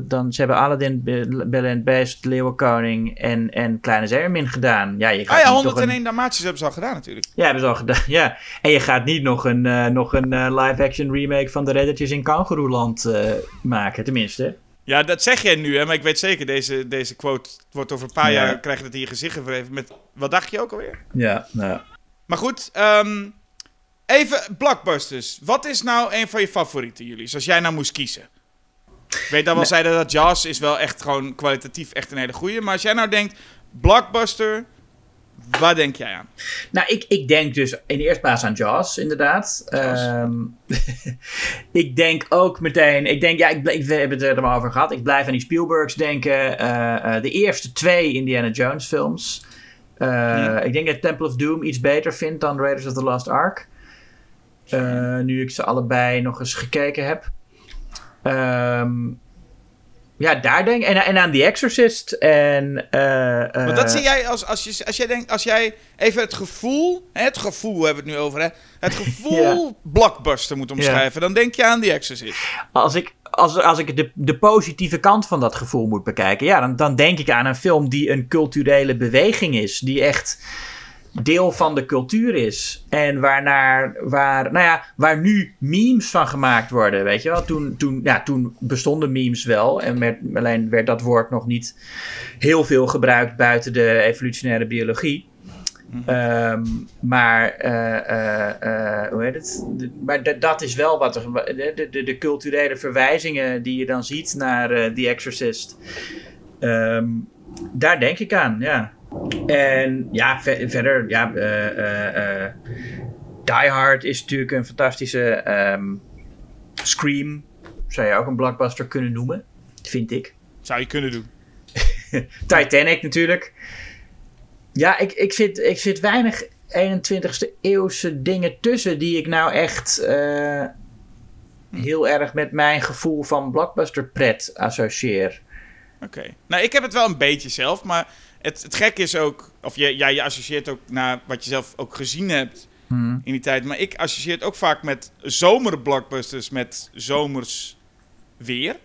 Dan, ze hebben Aladdin, Be- Belle and Best, Leeuwenkoning en, en Kleine Zeemermin gedaan. Ja, je gaat Ah ja, niet toch 101 een, Dalmatiërs hebben ze al gedaan natuurlijk. ja, hebben ze al gedaan. Ja. En je gaat niet nog een, eh, nog een eh, live-action remake van de Redditjes in Kangaroeland eh maken, tenminste. Ja, dat zeg jij nu, hè, maar ik weet zeker, deze, deze quote wordt over een paar Ja. jaar, krijg je het in je gezicht gevreven met, wat dacht je ook alweer? Ja, nou. Maar goed, ehm, even blockbusters. Wat is nou een van je favorieten, jullie? Als jij nou moest kiezen. Ik weet dat we al Nee. zeiden dat Jaws is wel echt gewoon kwalitatief echt een hele goeie. Maar als jij nou denkt, blockbuster, waar denk jij aan? Nou, ik, ik denk dus in de eerste plaats aan Jaws, inderdaad. Ehm, ik denk ook meteen, ik denk, ja, ik, ik, we hebben het er maar over gehad. Ik blijf aan die Spielbergs denken. Eh, eh, de eerste twee Indiana Jones films. Eh, Ja. Ik denk dat Temple of Doom iets beter vindt dan Raiders of the Lost Ark. Eh, nu ik ze allebei nog eens gekeken heb. Ehm, ja, daar denk ik. En, en aan The Exorcist. En, eh, Want dat eh, zie jij als, als, je, als jij denkt, als jij even het gevoel, het gevoel hebben we het nu over, hè? Het gevoel blockbuster moet omschrijven, dan denk je aan The Exorcist. Als ik, als, als ik de, de positieve kant van dat gevoel moet bekijken, ja, dan, dan denk ik aan een film die een culturele beweging is. Die echt deel van de cultuur is. En waarnaar, waar, nou ja, waar nu memes van gemaakt worden. Weet je wel? Toen, toen, ja, toen bestonden memes wel. En werd, alleen werd dat woord nog niet heel veel gebruikt buiten de evolutionaire biologie. Ehm, maar, eh, eh, eh, hoe heet het? De- maar dat is wel wat er. De, de, de culturele verwijzingen die je dan ziet naar The Exorcist. Ehm, daar denk ik aan, ja. En ja, ve- verder, ja. eh, eh, eh, Die Hard is natuurlijk een fantastische. ehm, Scream zou je ook een blockbuster kunnen noemen, vind ik. Zou je kunnen doen. Titanic natuurlijk. Ja, ik, ik, zit, ik zit weinig. 21ste eeuwse dingen tussen die ik nou echt heel erg met mijn gevoel van blockbuster pret associeer. Oké. Nou, ik heb het wel een beetje zelf, maar het, het gekke is ook, of je, ja, je associeert ook naar wat je zelf ook gezien hebt Hmm. in die tijd. Maar ik associeer het ook vaak met zomerblockbusters, met zomers weer.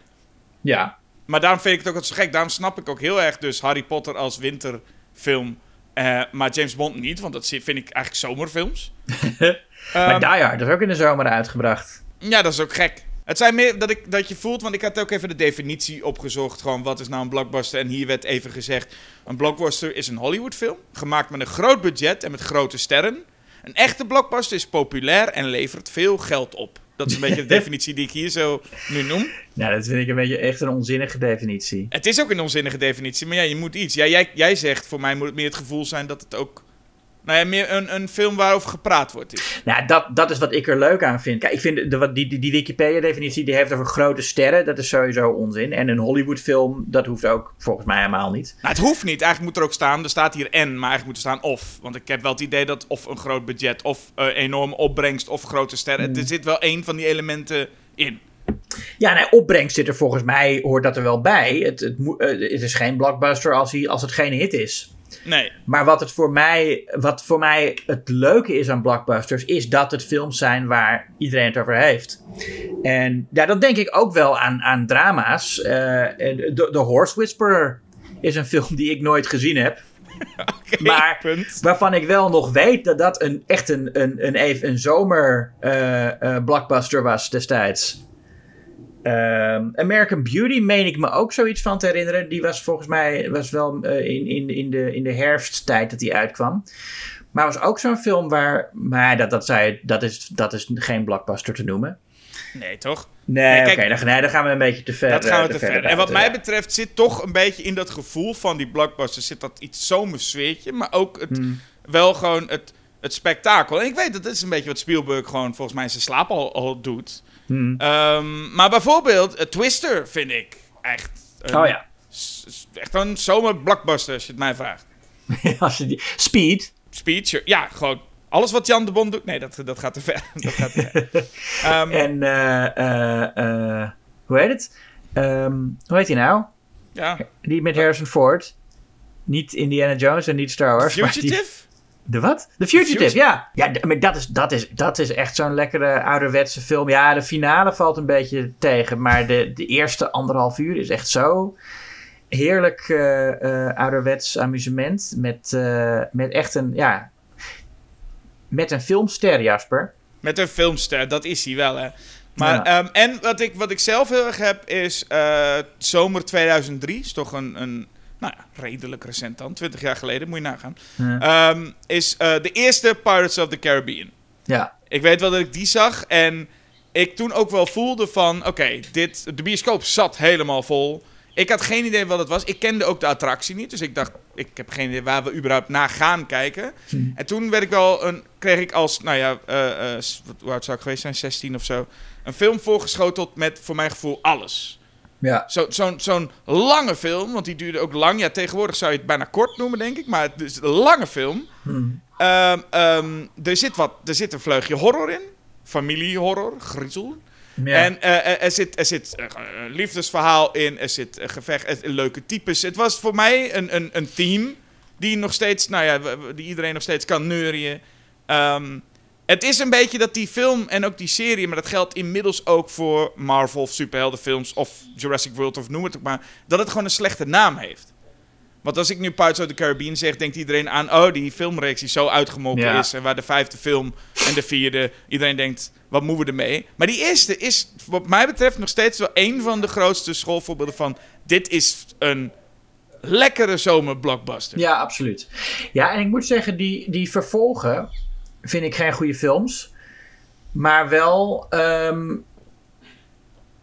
Ja. Maar daarom vind ik het ook zo gek. Daarom snap ik ook heel erg dus Harry Potter als winterfilm. eh, maar James Bond niet, want dat vind ik eigenlijk zomerfilms. maar Ehm, Die Hard is ook in de zomer uitgebracht. ja, dat is ook gek. Het zijn meer dat, ik, dat je voelt, want ik had ook even de definitie opgezocht. Gewoon, wat is nou een blockbuster? En hier werd even gezegd: een blockbuster is een Hollywoodfilm. Gemaakt met een groot budget en met grote sterren. Een echte blockbuster is populair en levert veel geld op. Dat is een beetje de definitie die ik hier zo nu noem. Nou, dat vind ik een beetje echt een onzinnige definitie. Het is ook een onzinnige definitie, maar ja, je moet iets. Ja, jij, jij zegt, voor mij moet het meer het gevoel zijn dat het ook... Nou ja, meer een, een film waarover gepraat wordt. Is. Nou, dat, dat is wat ik er leuk aan vind. Kijk, ik vind de, wat die, die, die Wikipedia-definitie die heeft over grote sterren. Dat is sowieso onzin. En een Hollywood-film, dat hoeft ook volgens mij helemaal niet. Nou, het hoeft niet. Eigenlijk moet er ook staan, er staat hier en, maar eigenlijk moet er staan of. Want ik heb wel het idee dat of een groot budget, of eh, enorme opbrengst, of grote sterren. Er zit wel één van die elementen in. Ja, nee, opbrengst zit er volgens mij, hoort dat er wel bij. Het, het, eh, het is geen blockbuster als, hij, als het geen hit is. Nee. Maar wat, het voor mij, wat voor mij het leuke is aan blockbusters, is dat het films zijn waar iedereen het over heeft. En ja, dat denk ik ook wel aan, aan drama's. Eh, The, The Horse Whisperer is een film die ik nooit gezien heb. Maar- punt. Waarvan ik wel nog weet dat dat een, echt een, een, een, een zomer eh, eh, blockbuster was destijds. Ehm, American Beauty meen ik me ook zoiets van te herinneren. Die was volgens mij was wel eh, in, in, in, de, in de herfsttijd dat die uitkwam. Maar was ook zo'n film waar. Maar dat, dat, zei, dat, is, dat is geen blockbuster te noemen. Nee, toch? Nee, oké, dan, nee, dan gaan we een beetje te ver. Dat gaan we eh, te ver. En wat mij betreft zit toch een beetje in dat gevoel van die blockbuster... zit dat iets zomersfeertje, maar ook het, Hmm. wel gewoon het, het spektakel. En ik weet dat dit is een beetje wat Spielberg gewoon volgens mij in zijn slaap al, al doet. Hmm. Ehm, maar bijvoorbeeld eh, Twister vind ik echt... Een, Oh ja. Echt een zomerblockbuster, als je het mij vraagt. Als je die, Speed. Speech, ja, gewoon alles wat Jan de Bond doet. Nee, dat, dat gaat te ver. dat gaat te ver. Ehm, En eh, hoe heet het? Ehm, hoe heet hij nou? ja. Die met Harrison Ford. Niet Indiana Jones en niet Star Wars. Fugitive? De wat? The Fugitive, Fugitive. ja. Ja, maar dat is, dat is, dat is echt zo'n lekkere ouderwetse film. Ja, de finale valt een beetje tegen. Maar de, de eerste anderhalf uur is echt zo heerlijk eh, eh, ouderwets amusement. Met, eh, met echt een, ja... Met een filmster, Jasper. Met een filmster, dat is hij wel, hè. Maar, Ja. ehm, en wat ik, wat ik zelf heel erg heb, is eh, zomer 2003. Is toch een, een nou ja, redelijk recent dan. 20 jaar geleden, moet je nagaan. Ja. Ehm, is eh, de eerste Pirates of the Caribbean. ja. Ik weet wel dat ik die zag en ik toen ook wel voelde van... Oké, dit de bioscoop zat helemaal vol. Ik had geen idee wat het was. Ik kende ook de attractie niet. Dus ik dacht, ik heb geen idee waar we überhaupt naar gaan kijken. En toen werd ik wel een, kreeg ik als, nou ja, s- wat, hoe oud zou ik geweest zijn? 16 of zo. Een film voorgeschoteld met, voor mijn gevoel, alles. Ja. Zo- Zo'n zo'n lange film, want die duurde ook lang. Ja, tegenwoordig zou je het bijna kort noemen, denk ik. Maar het is een lange film. Hmm. Ehm, ehm, er, zit wat, er zit een vleugje horror in. Familiehorror, griezel. Ja. En eh, er- er zit, er zit eh, een liefdesverhaal in, er zit een gevecht, er- leuke types. Het was voor mij een, een, een theme die nog steeds, nou ja, die iedereen nog steeds kan neurien. Ehm, het is een beetje dat die film en ook die serie, maar dat geldt inmiddels ook voor Marvel of superheldenfilms of Jurassic World of noem het ook maar, dat het gewoon een slechte naam heeft. Want als ik nu Pirates of the Caribbean zeg, denkt iedereen aan, oh, die filmreeks die zo uitgemolken Ja. is. En waar de vijfde film en de vierde, iedereen denkt, wat moeten we ermee? Maar die eerste is, wat mij betreft, nog steeds wel een van de grootste schoolvoorbeelden van, dit is een lekkere zomerblockbuster. Ja, absoluut. Ja, en ik moet zeggen, die, die vervolgen vind ik geen goede films. Maar wel, ehm,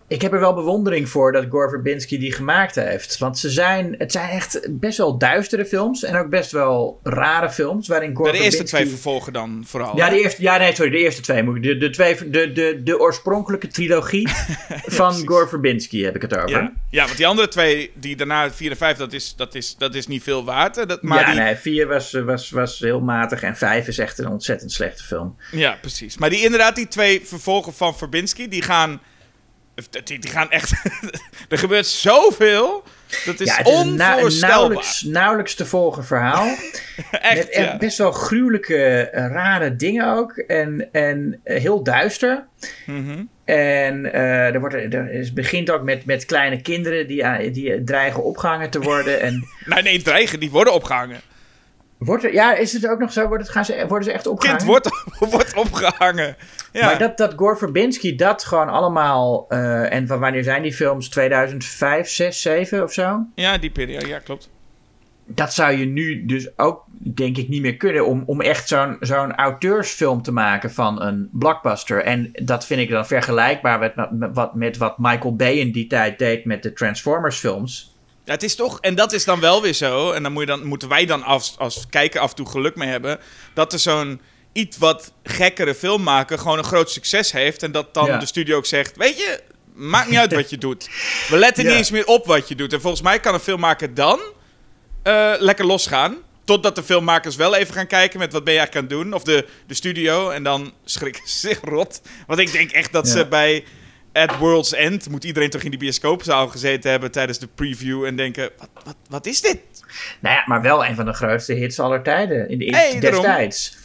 ik heb er wel bewondering voor dat Gore Verbinski die gemaakt heeft. Want ze zijn, het zijn echt best wel duistere films. En ook best wel rare films. Waarin Gore de eerste Verbinski- twee vervolgen dan vooral. Ja, de eerste, ja, nee, sorry, de eerste twee. moet ik- De, de, twee, de, de, de oorspronkelijke trilogie van precies. Gore Verbinski heb ik het over. ja. ja, want die andere twee, die daarna, vier en vijf, dat is, dat is, dat is niet veel waard. Dat, maar ja, die, nee, vier was, was, was heel matig en vijf is echt een ontzettend slechte film. Ja, precies. Maar die inderdaad, die twee vervolgen van Verbinski, die gaan... Die, die gaan echt... er gebeurt zoveel. Dat is ja, het is een, na- een onvoorstelbaar. nauwelijks, nauwelijks te volgen verhaal. echt, met echt ja. best wel gruwelijke, eh, rare dingen ook. En, en eh, heel duister. Mhm. En eh, er, wordt, er is, begint ook met, met kleine kinderen die, die dreigen opgehangen te worden. En Nee, nee, dreigen, die worden opgehangen. Wordt er, ja, is het ook nog zo? Wordt het, gaan ze, worden ze echt opgehangen? Kind wordt, wordt opgehangen. Ja. Maar dat, dat Gore Verbinski dat gewoon allemaal... eh, en van wanneer zijn die films? 2005, 6, 7 of zo? ja, die periode, ja, klopt. Dat zou je nu dus ook, denk ik, niet meer kunnen... om, om echt zo'n zo'n auteursfilm te maken van een blockbuster. En dat vind ik dan vergelijkbaar met, met, wat, met wat Michael Bay in die tijd deed... met de Transformers films. Ja, het is toch, en dat is dan wel weer zo, en dan, moet je dan moeten wij dan als, als kijker af en toe geluk mee hebben, dat er zo'n iets wat gekkere filmmaker gewoon een groot succes heeft. En dat dan Ja. de studio ook zegt, weet je, maakt niet uit wat je doet. We letten Ja. niet eens meer op wat je doet. En volgens mij kan een filmmaker dan eh, lekker losgaan. Totdat de filmmakers wel even gaan kijken met wat ben je eigenlijk aan het doen. Of de, de studio. En dan schrikken ze zich rot. Want ik denk echt dat Ja. ze bij At World's End... moet iedereen toch in die bioscoopzaal gezeten hebben tijdens de preview... en denken, wat, wat, wat is dit? Nou ja, maar wel een van de grootste hits aller tijden in de, daarom. destijds.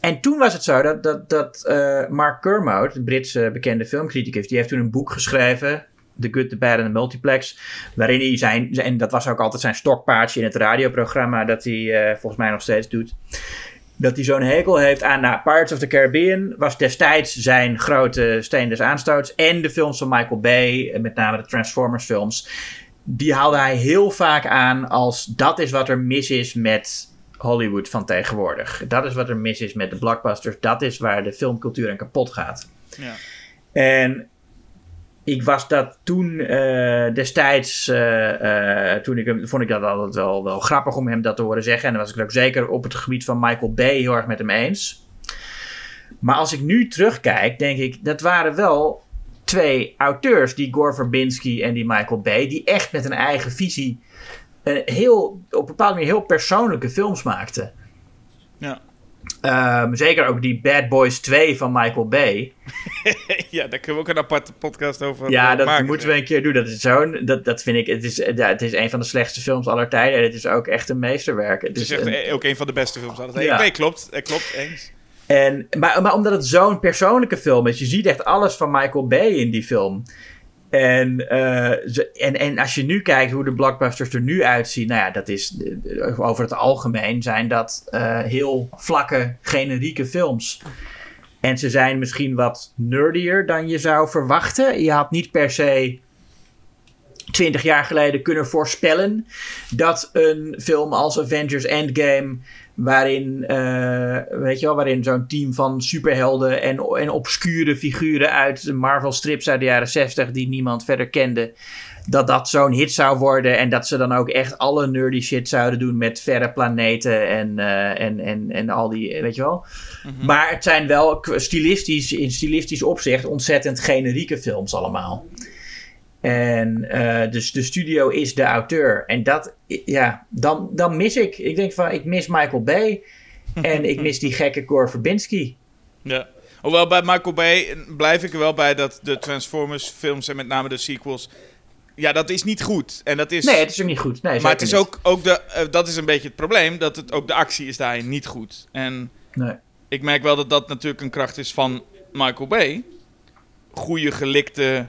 En toen was het zo dat, dat, dat eh, Mark Kermode, een Britse bekende filmcriticus, die heeft toen een boek geschreven, The Good, The Bad and The Multiplex, waarin hij zijn, en dat was ook altijd zijn stokpaardje in het radioprogramma dat hij eh, volgens mij nog steeds doet, dat hij zo'n hekel heeft aan nou, Pirates of the Caribbean was destijds zijn grote steen des aanstoots en de films van Michael Bay, met name de Transformers films, die haalde hij heel vaak aan als dat is wat er mis is met Hollywood van tegenwoordig. Dat is wat er mis is met de blockbusters. Dat is waar de filmcultuur aan kapot gaat. Ja. En ik was dat toen eh, destijds, eh, eh, toen ik hem, vond ik dat altijd wel, wel grappig om hem dat te horen zeggen. En dan was ik het ook zeker op het gebied van Michael Bay heel erg met hem eens. Maar als ik nu terugkijk, denk ik, dat waren wel twee auteurs, die Gore Verbinski en die Michael Bay, die echt met een eigen visie een heel, op een bepaalde manier heel persoonlijke films maakten. Ja. Ehm, zeker ook die Bad Boys 2 van Michael Bay. ja, daar kunnen we ook een aparte podcast over Ja, eh, dat maken. moeten we een keer doen. Dat is zo'n, dat, dat vind ik, het is, ja, het is een van de slechtste films aller tijden. En het is ook echt een meesterwerk. Het Het is is echt een- eh, ook een van de beste films altijd. Ja. Nee, klopt. Eh, klopt, eens. En, maar, maar omdat het zo'n persoonlijke film is, je ziet echt alles van Michael Bay in die film. En, eh, ze- en, en als je nu kijkt hoe de blockbusters er nu uitzien, nou ja, dat is over het algemeen zijn dat eh, heel vlakke, generieke films. En ze zijn misschien wat nerdier dan je zou verwachten. Je had niet per se twintig jaar geleden kunnen voorspellen dat een film als Avengers Endgame, waarin, eh, weet je wel, waarin zo'n team van superhelden en, en obscure figuren uit Marvel strips uit de jaren 60 die niemand verder kende, dat dat zo'n hit zou worden en dat ze dan ook echt alle nerdy shit zouden doen met verre planeten en, eh, en, en, en al die, weet je wel. Maar het zijn wel stilistisch, in stilistisch opzicht ontzettend generieke films allemaal. En eh, dus de studio is de auteur. En dat, ja, dan, dan mis ik. Ik denk van, ik mis Michael Bay. En ik mis die gekke Gore Verbinski. Ja. Hoewel bij Michael Bay blijf ik er wel bij dat de Transformers films en met name de sequels... Ja, dat is niet goed. En dat is... Nee, het is ook niet goed. Nee, maar het is ook, ook de... eh, dat is een beetje het probleem. Dat het, ook de actie is daarin niet goed. En Nee. ik merk wel dat dat natuurlijk een kracht is van Michael Bay. Goede gelikte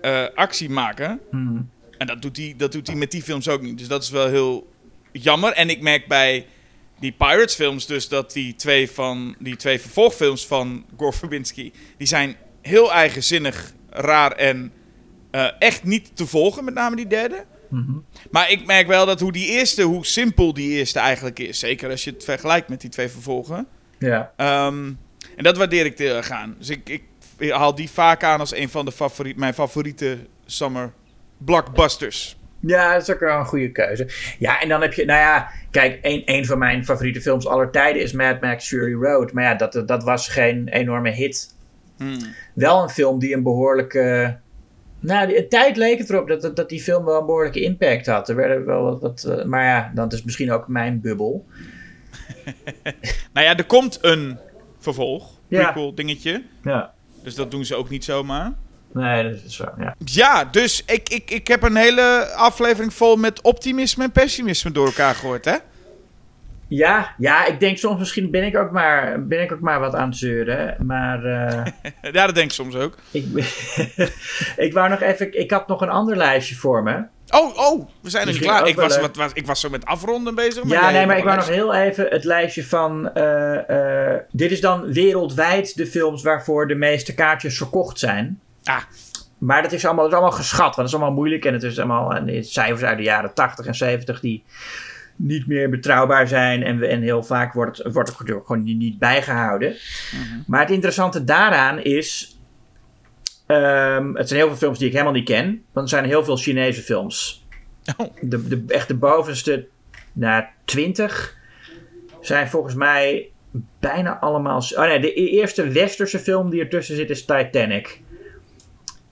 eh, actie maken. Hmm. En dat doet, hij, dat doet hij met die films ook niet. Dus dat is wel heel jammer. En ik merk bij die Pirates films dus dat die twee, van, die twee vervolgfilms van Gore Verbinski... die zijn heel eigenzinnig, raar en eh, echt niet te volgen. Met name die derde. Mhm. Maar ik merk wel dat hoe die eerste, hoe simpel die eerste eigenlijk is. Zeker als je het vergelijkt met die twee vervolgen. Ja. Ehm, en dat waardeer ik heel erg aan. Dus ik, ik ik haal die vaak aan als een van de favoriet, mijn favoriete summer blockbusters. Ja, dat is ook wel een goede keuze. Ja, en dan heb je, nou ja, kijk, een, een van mijn favoriete films aller tijden is Mad Max Fury Road. Maar ja, dat, dat was geen enorme hit. Hmm. Wel een film die een behoorlijke. Nou, een tijd leek het erop dat, dat, dat die film wel een behoorlijke impact had. Er werden wel wat. wat eh, maar ja, dat is misschien ook mijn bubbel. Nou ja, er komt een vervolg, Ja. prequel dingetje. Ja. Dus dat doen ze ook niet zomaar. Nee, dat is zo. Ja. Ja, dus ik, ik, ik heb een hele aflevering vol met optimisme en pessimisme door elkaar gehoord, hè? Ja, ja, ik denk soms misschien ben ik ook maar, ben ik ook maar wat aan het zeuren. Maar eh, Ja, dat denk ik soms ook. ik, ik wou nog even. Ik had nog een ander lijstje voor me. Oh, oh, we zijn er klaar. Ik was, wat, was, ik was zo met afronden bezig. ja, jij nee, maar ik wou nog heel even het lijstje van. eh, eh, dit is dan wereldwijd de films waarvoor de meeste kaartjes verkocht zijn. Ah. Maar dat is allemaal, dat is allemaal geschat, want dat is allemaal moeilijk. En het is allemaal en cijfers uit de jaren 80 en 70 die niet meer betrouwbaar zijn. En, we, en heel vaak wordt het, wordt natuurlijk gewoon niet, niet bijgehouden. Mhm. Maar het interessante daaraan is. Ehm, het zijn heel veel films die ik helemaal niet ken. Want er zijn heel veel Chinese films. Oh. De, de, echt de bovenste nou, 20 zijn volgens mij bijna allemaal. Oh nee, de e- eerste westerse film die ertussen zit is Titanic.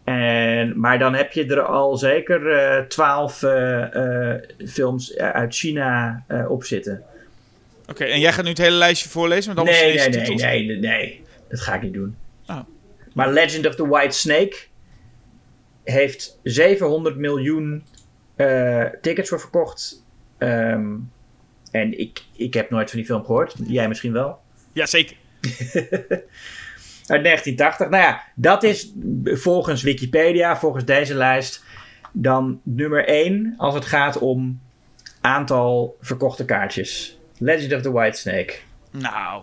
En, maar dan heb je er al zeker eh, twaalf eh, eh, films uit China op zitten. Oké, en jij gaat nu het hele lijstje voorlezen met Nee, nee, nee, nee, nee, nee. Dat ga ik niet doen. Oh. Maar Legend of the White Snake heeft 700 miljoen eh, tickets voor verkocht. Ehm, en ik, ik heb nooit van die film gehoord. Jij misschien wel. Ja, zeker. Uit 1980. Nou ja, dat is volgens Wikipedia, volgens deze lijst, dan nummer 1 als het gaat om aantal verkochte kaartjes. Legend of the White Snake. Nou,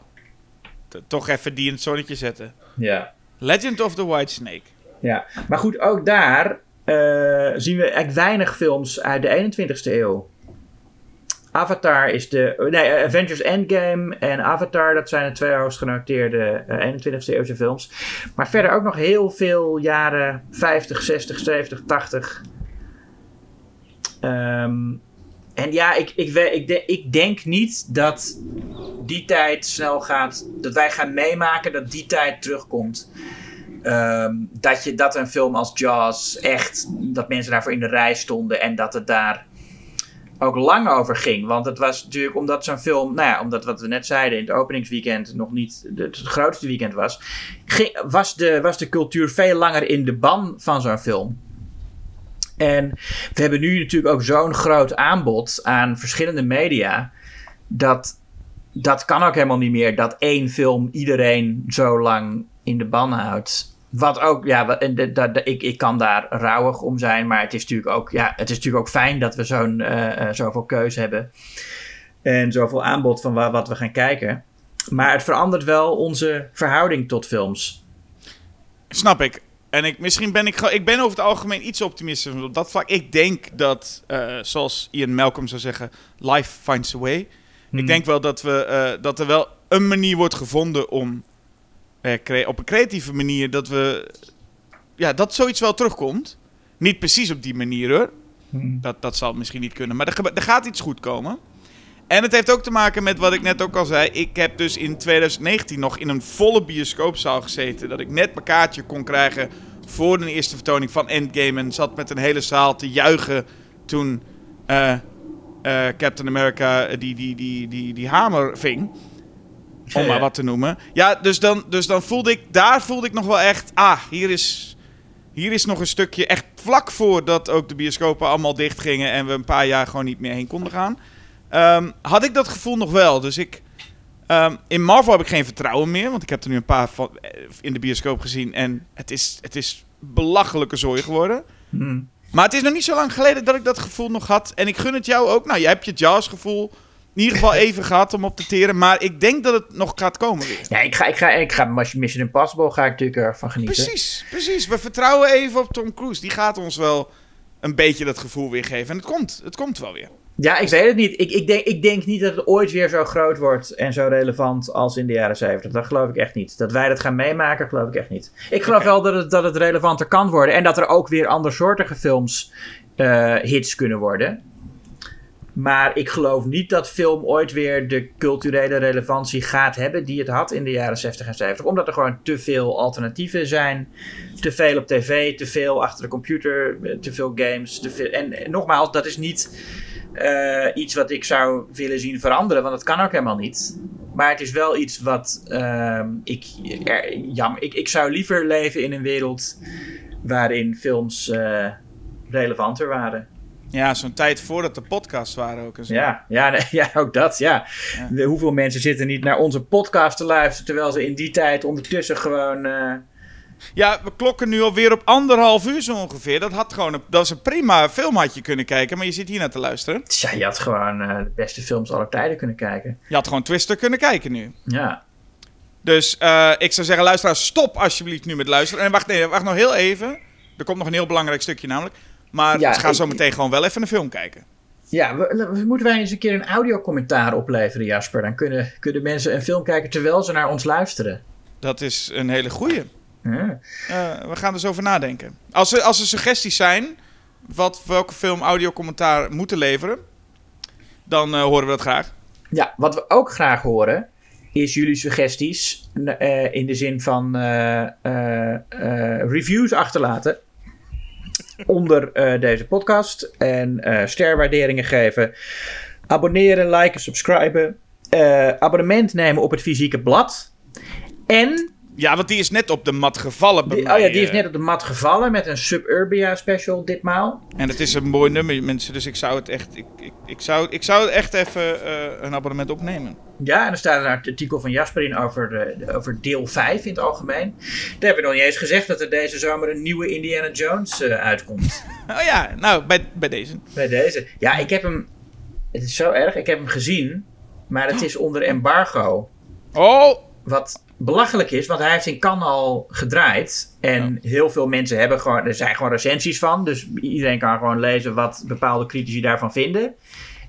toch even die in het zonnetje zetten. Ja. Legend of the White Snake. Ja, maar goed, ook daar eh, zien we echt weinig films uit de 21ste eeuw. Avatar is de. Nee, eh, Avengers Endgame en Avatar, dat zijn de twee hoogst genoteerde eh, 21ste eeuwse films. Maar verder ook nog heel veel jaren 50, 60, 70, 80. Ehm, en ja, ik, ik, ik, ik denk niet dat die tijd snel gaat. Dat wij gaan meemaken dat die tijd terugkomt. Ehm, dat, je, dat een film als Jaws echt, dat mensen daarvoor in de rij stonden en dat het daar ook lang over ging. Want het was natuurlijk omdat zo'n film, nou ja, omdat wat we net zeiden, in het openingsweekend nog niet het grootste weekend was, was, de, was de cultuur veel langer in de ban van zo'n film. En we hebben nu natuurlijk ook zo'n groot aanbod aan verschillende media, dat dat kan ook helemaal niet meer, dat één film iedereen zo lang in de ban houdt. Wat ook, ja, ik, ik kan daar rouwig om zijn, maar het is natuurlijk ook, ja, het is natuurlijk ook fijn dat we zo'n, eh, eh, zoveel keuze hebben. En zoveel aanbod van wa- wat we gaan kijken. Maar het verandert wel onze verhouding tot films. Snap ik. En ik, misschien ben ik, gewoon- ik ben over het algemeen iets optimistisch op dat vlak. Ik denk dat, eh, zoals Ian Malcolm zou zeggen, life finds a way. Hmm. Ik denk wel dat, we, eh, dat er wel een manier wordt gevonden om eh, op een creatieve manier dat we. Ja, dat zoiets wel terugkomt. Niet precies op die manier hoor. Hmm. Dat, dat zal misschien niet kunnen. Maar er, er gaat iets goed komen. En het heeft ook te maken met wat ik net ook al zei. Ik heb dus in 2019 nog in een volle bioscoopzaal gezeten. Dat ik net mijn kaartje kon krijgen voor de eerste vertoning van Endgame. En zat met een hele zaal te juichen toen eh, eh, Captain America eh, die, die, die, die, die hamer ving. Om Ja, maar wat te noemen. Ja, dus dan, dus dan voelde ik, daar voelde ik nog wel echt, ah, hier is, hier is nog een stukje, echt vlak voordat ook de bioscopen allemaal dicht gingen en we een paar jaar gewoon niet meer heen konden gaan. Ehm, had ik dat gevoel nog wel. Dus ik, ehm, in Marvel heb ik geen vertrouwen meer, want ik heb er nu een paar van, eh, in de bioscoop gezien en het is, het is belachelijke zooi geworden. Hmm. Maar het is nog niet zo lang geleden dat ik dat gevoel nog had. En ik gun het jou ook. Nou, jij hebt je Jaws gevoel in ieder geval even gehad om op te teren. Maar ik denk dat het nog gaat komen weer. Ja, ik ga, ik ga, ik ga Mission Impossible ga ik natuurlijk ervan genieten. Precies, precies. We vertrouwen even op Tom Cruise. Die gaat ons wel een beetje dat gevoel weer geven. En het komt, het komt wel weer. Ja, ik weet het niet. Ik, ik, denk, ik denk niet dat het ooit weer zo groot wordt en zo relevant als in de jaren 70. Dat geloof ik echt niet. Dat wij dat gaan meemaken, geloof ik echt niet. Ik geloof wel dat het, dat het relevanter kan worden. En dat er ook weer andersoortige films eh, hits kunnen worden. Maar ik geloof niet dat film ooit weer de culturele relevantie gaat hebben die het had in de jaren 60 en 70. Omdat er gewoon te veel alternatieven zijn. Te veel op tv, te veel achter de computer, eh, te veel games. Te veel... En, en nogmaals, dat is niet eh, iets wat ik zou willen zien veranderen, want dat kan ook helemaal niet. Maar het is wel iets wat ehm, ik, er, jammer, ik. Ik zou liever leven in een wereld waarin films eh, relevanter waren. Ja, zo'n tijd voordat de podcasts waren ook. En zo. Ja, ja, nee, ja, ook dat. Ja. Ja. Hoeveel mensen zitten niet naar onze podcast te luisteren, terwijl ze in die tijd ondertussen gewoon. Ja, we klokken nu alweer op anderhalf uur zo ongeveer. Dat, had gewoon een, dat is een prima film had je kunnen kijken, maar je zit hier naar te luisteren. tja, je had gewoon eh, de beste films aller tijden kunnen kijken. Je had gewoon Twister kunnen kijken nu. Ja. Dus eh, ik zou zeggen, luisteraars, stop alsjeblieft nu met luisteren. En wacht, nee, wacht nog heel even. Er komt nog een heel belangrijk stukje namelijk. Maar Ja, ga zo meteen gewoon wel even een film kijken. Ja, we, we- moeten wij eens een keer een audiocommentaar opleveren, Jasper? Dan kunnen, kunnen mensen een film kijken terwijl ze naar ons luisteren. Dat is een hele goeie. Ja. Eh, we gaan er eens over nadenken. Als er, als er suggesties zijn, wat, welke film audiocommentaar moeten leveren, dan eh, horen we dat graag. Ja, wat we ook graag horen, is jullie suggesties eh, in de zin van reviews achterlaten onder deze podcast en sterwaarderingen geven, abonneren, liken, subscriben, abonnement nemen op het fysieke blad en Ja, want die is net op de mat gevallen bij die, mij. oh ja, die is eh. net op de mat gevallen met een Suburbia special ditmaal. En het is een mooi nummer, mensen. Dus ik zou het echt, ik, ik, ik, zou, ik zou echt even eh, een abonnement opnemen. Ja, en er staat een artikel van Jasper in over, eh, over deel 5 in het algemeen. Daar hebben we nog niet eens gezegd dat er deze zomer een nieuwe Indiana Jones uitkomt. Oh ja, nou, bij, bij deze. Bij deze. Ja, ik heb hem. Het is zo erg, ik heb hem gezien. Maar het is onder embargo. Oh, Wat belachelijk is, want hij heeft in Cannes al gedraaid. En heel veel mensen hebben gewoon. Er zijn gewoon recensies van. Dus iedereen kan gewoon lezen wat bepaalde critici daarvan vinden.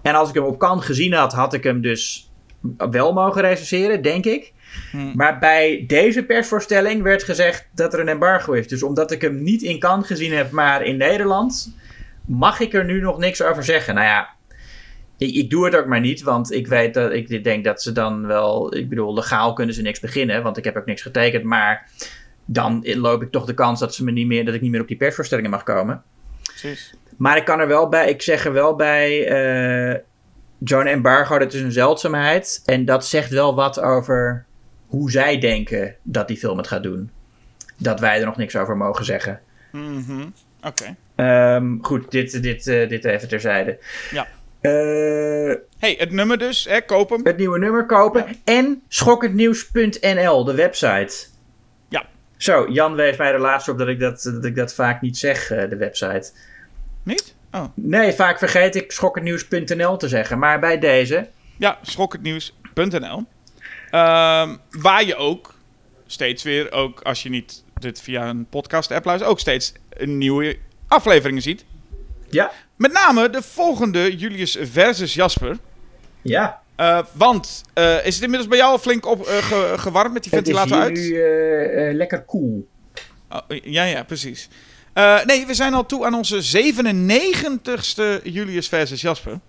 En als ik hem op Cannes gezien had, had ik hem dus wel mogen recenseren, denk ik. Hm. Maar bij deze persvoorstelling werd gezegd dat er een embargo is. Dus omdat ik hem niet in Cannes gezien heb, maar in Nederland, mag ik er nu nog niks over zeggen. Nou ja, ik, ik doe het ook maar niet, want ik weet dat ik denk dat ze dan wel, ik bedoel, legaal kunnen ze niks beginnen, want ik heb ook niks getekend. Maar dan loop ik toch de kans dat, ze me niet meer, dat ik niet meer op die persvoorstellingen mag komen. precies. Maar ik kan er wel bij, ik zeg er wel bij, eh Joan Embargo, dat is een zeldzaamheid. En dat zegt wel wat over hoe zij denken dat die film het gaat doen. Dat wij er nog niks over mogen zeggen. Mhm. Oké. Ehm, goed, dit, dit, eh, dit even terzijde. Ja. Eh, hey, het nummer dus, hè, koop hem. het nieuwe nummer kopen. En schokkendnieuws.nl, de website. Ja. Zo, Jan wees mij er laatst op dat ik dat, dat, ik dat vaak niet zeg, eh, de website. Niet? Oh. Nee, vaak vergeet ik schokkendnieuws.nl te zeggen. Maar bij deze, Ja, schokkendnieuws.nl. Ehm, waar je ook steeds weer, ook als je niet dit via een podcast-app luistert, ook steeds een nieuwe afleveringen ziet. ja, Met name de volgende Julius versus Jasper. ja. Eh, want eh, is het inmiddels bij jou al flink op, eh, ge- gewarmd met die Het is ventilator uit? nu eh, eh, lekker cool. Oh, ja, ja, precies. Nee, we zijn al toe aan onze 97ste Julius versus Jasper.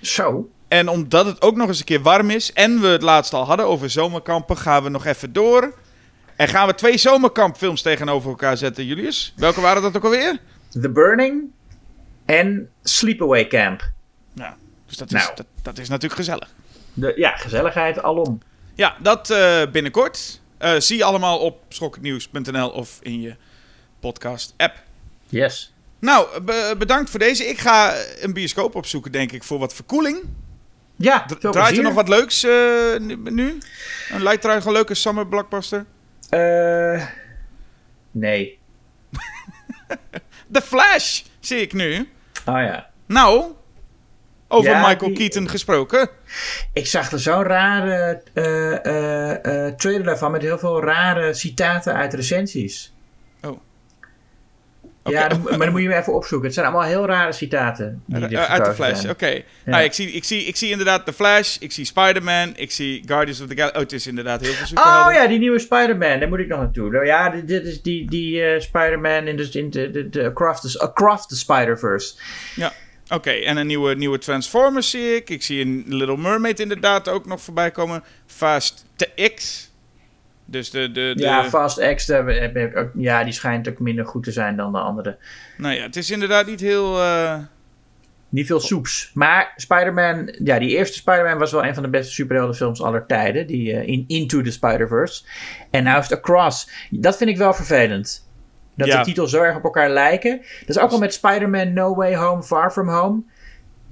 Zo. En omdat het ook nog eens een keer warm is en we het laatst al hadden over zomerkampen, gaan we nog even door. En gaan we twee zomerkampfilms tegenover elkaar zetten, Julius. Welke waren dat ook alweer? The Burning en Sleepaway Camp. Ja, dus dat is, Nou. dat, dat is natuurlijk gezellig. De, ja, gezelligheid alom. Ja, dat eh, binnenkort. Eh, zie je allemaal op schoknieuws.nl of in je podcast-app. Yes. Nou, be- bedankt voor deze. Ik ga een bioscoop opzoeken, denk ik, voor wat verkoeling. Ja, Dra- Draait er plezier. nog wat leuks eh, nu-? Een lijkt eruit een leuke summer blockbuster. Eh, nee. The Flash, zie ik nu. Oh ja. Nou, over Ja, Michael die- Keaton gesproken. Ik zag er zo'n rare eh, eh, eh, trailer daarvan met heel veel rare citaten uit recensies. Ja, dan, maar dan moet je hem even opzoeken. Het zijn allemaal heel rare citaten. Die Uh, uit de Flash, oké. Nou, ik, zie, ik, zie, ik zie inderdaad The Flash, ik zie Spider-Man, ik zie Guardians of the Galaxy. Oh, het is inderdaad heel veel superhelden. Oh ja, die nieuwe Spider-Man, daar moet ik nog naartoe. Ja, dit, dit is die, die uh, Spider-Man in de, in de, de, de across, the, across the Spider-Verse. Ja. Oké, en een nieuwe, nieuwe Transformers zie ik. Ik zie een Little Mermaid inderdaad ook nog voorbij komen. Fast X. Dus de, de, de... Ja, Fast X, ja, die schijnt ook minder goed te zijn dan de andere. Nou ja, het is inderdaad niet heel... Uh... Niet veel soeps. Maar Spider-Man, ja, die eerste Spider-Man was wel een van de beste superheldenfilms aller tijden. Die uh, in Into the Spider-Verse. En nou is het Across. Dat vind ik wel vervelend. Dat de titels zo erg op elkaar lijken. Dat is ook al met Spider-Man No Way Home, Far From Home.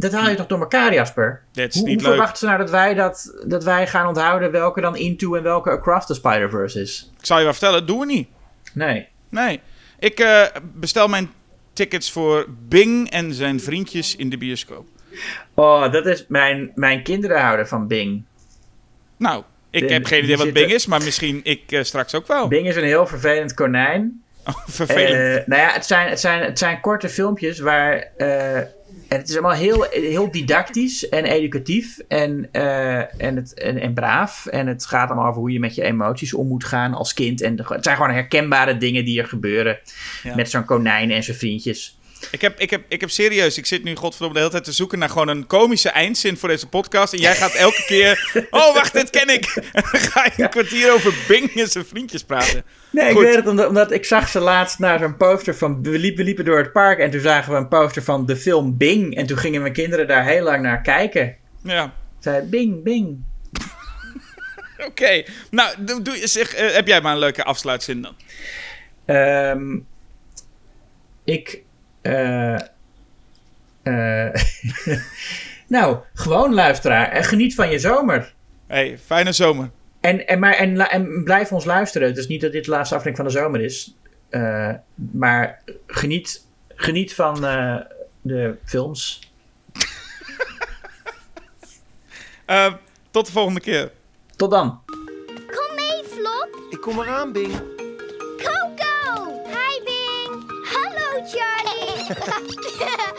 Dat haal je toch door elkaar, Jasper? Dat is hoe, hoe verwachten ze nou dat wij, dat, dat wij gaan onthouden welke dan Into en welke Across the Spider-Verse is? Ik zal je wel vertellen, dat doen we niet. Nee. Nee. Ik uh, bestel mijn tickets voor Bing en zijn vriendjes in de bioscoop. Oh, dat is... Mijn, mijn kinderen houden van Bing. Nou, ik heb geen idee wat Bing is, maar misschien ik uh, straks ook wel. Bing is een heel vervelend konijn. Oh, vervelend. Uh, nou ja, het zijn, het, zijn, het zijn korte filmpjes waar... En het is allemaal heel, heel didactisch en educatief en, uh, en, het, en, en, braaf. En het gaat allemaal over hoe je met je emoties om moet gaan als kind. En het zijn gewoon herkenbare dingen die er gebeuren ja. met zo'n konijn en zijn vriendjes. Ik heb, ik, heb, ik heb serieus, ik zit nu godverdomme de hele tijd te zoeken naar gewoon een komische eindzin voor deze podcast. En jij gaat elke keer, oh wacht, dit ken ik. En dan ga je een kwartier over Bing en zijn vriendjes praten. Nee, Goed. ik weet het, omdat, omdat, ik zag ze laatst naar zo'n poster van, we liepen, door het park en toen zagen we een poster van de film Bing. En toen gingen mijn kinderen daar heel lang naar kijken. Ja. Zei Bing, Bing. Oké, okay. nou, doe, doe, zeg, uh, heb jij maar een leuke afsluitzin dan? Um, ik uh, uh, nou, gewoon luisteraar. En geniet van je zomer. hey, fijne zomer. En, en, maar, en, en blijf ons luisteren. Het is niet dat dit de laatste aflevering van de zomer is. Uh, maar geniet, geniet van de films. tot de volgende keer. Tot dan. Kom mee, Flop. Ik kom eraan, Bing. ハハハハ!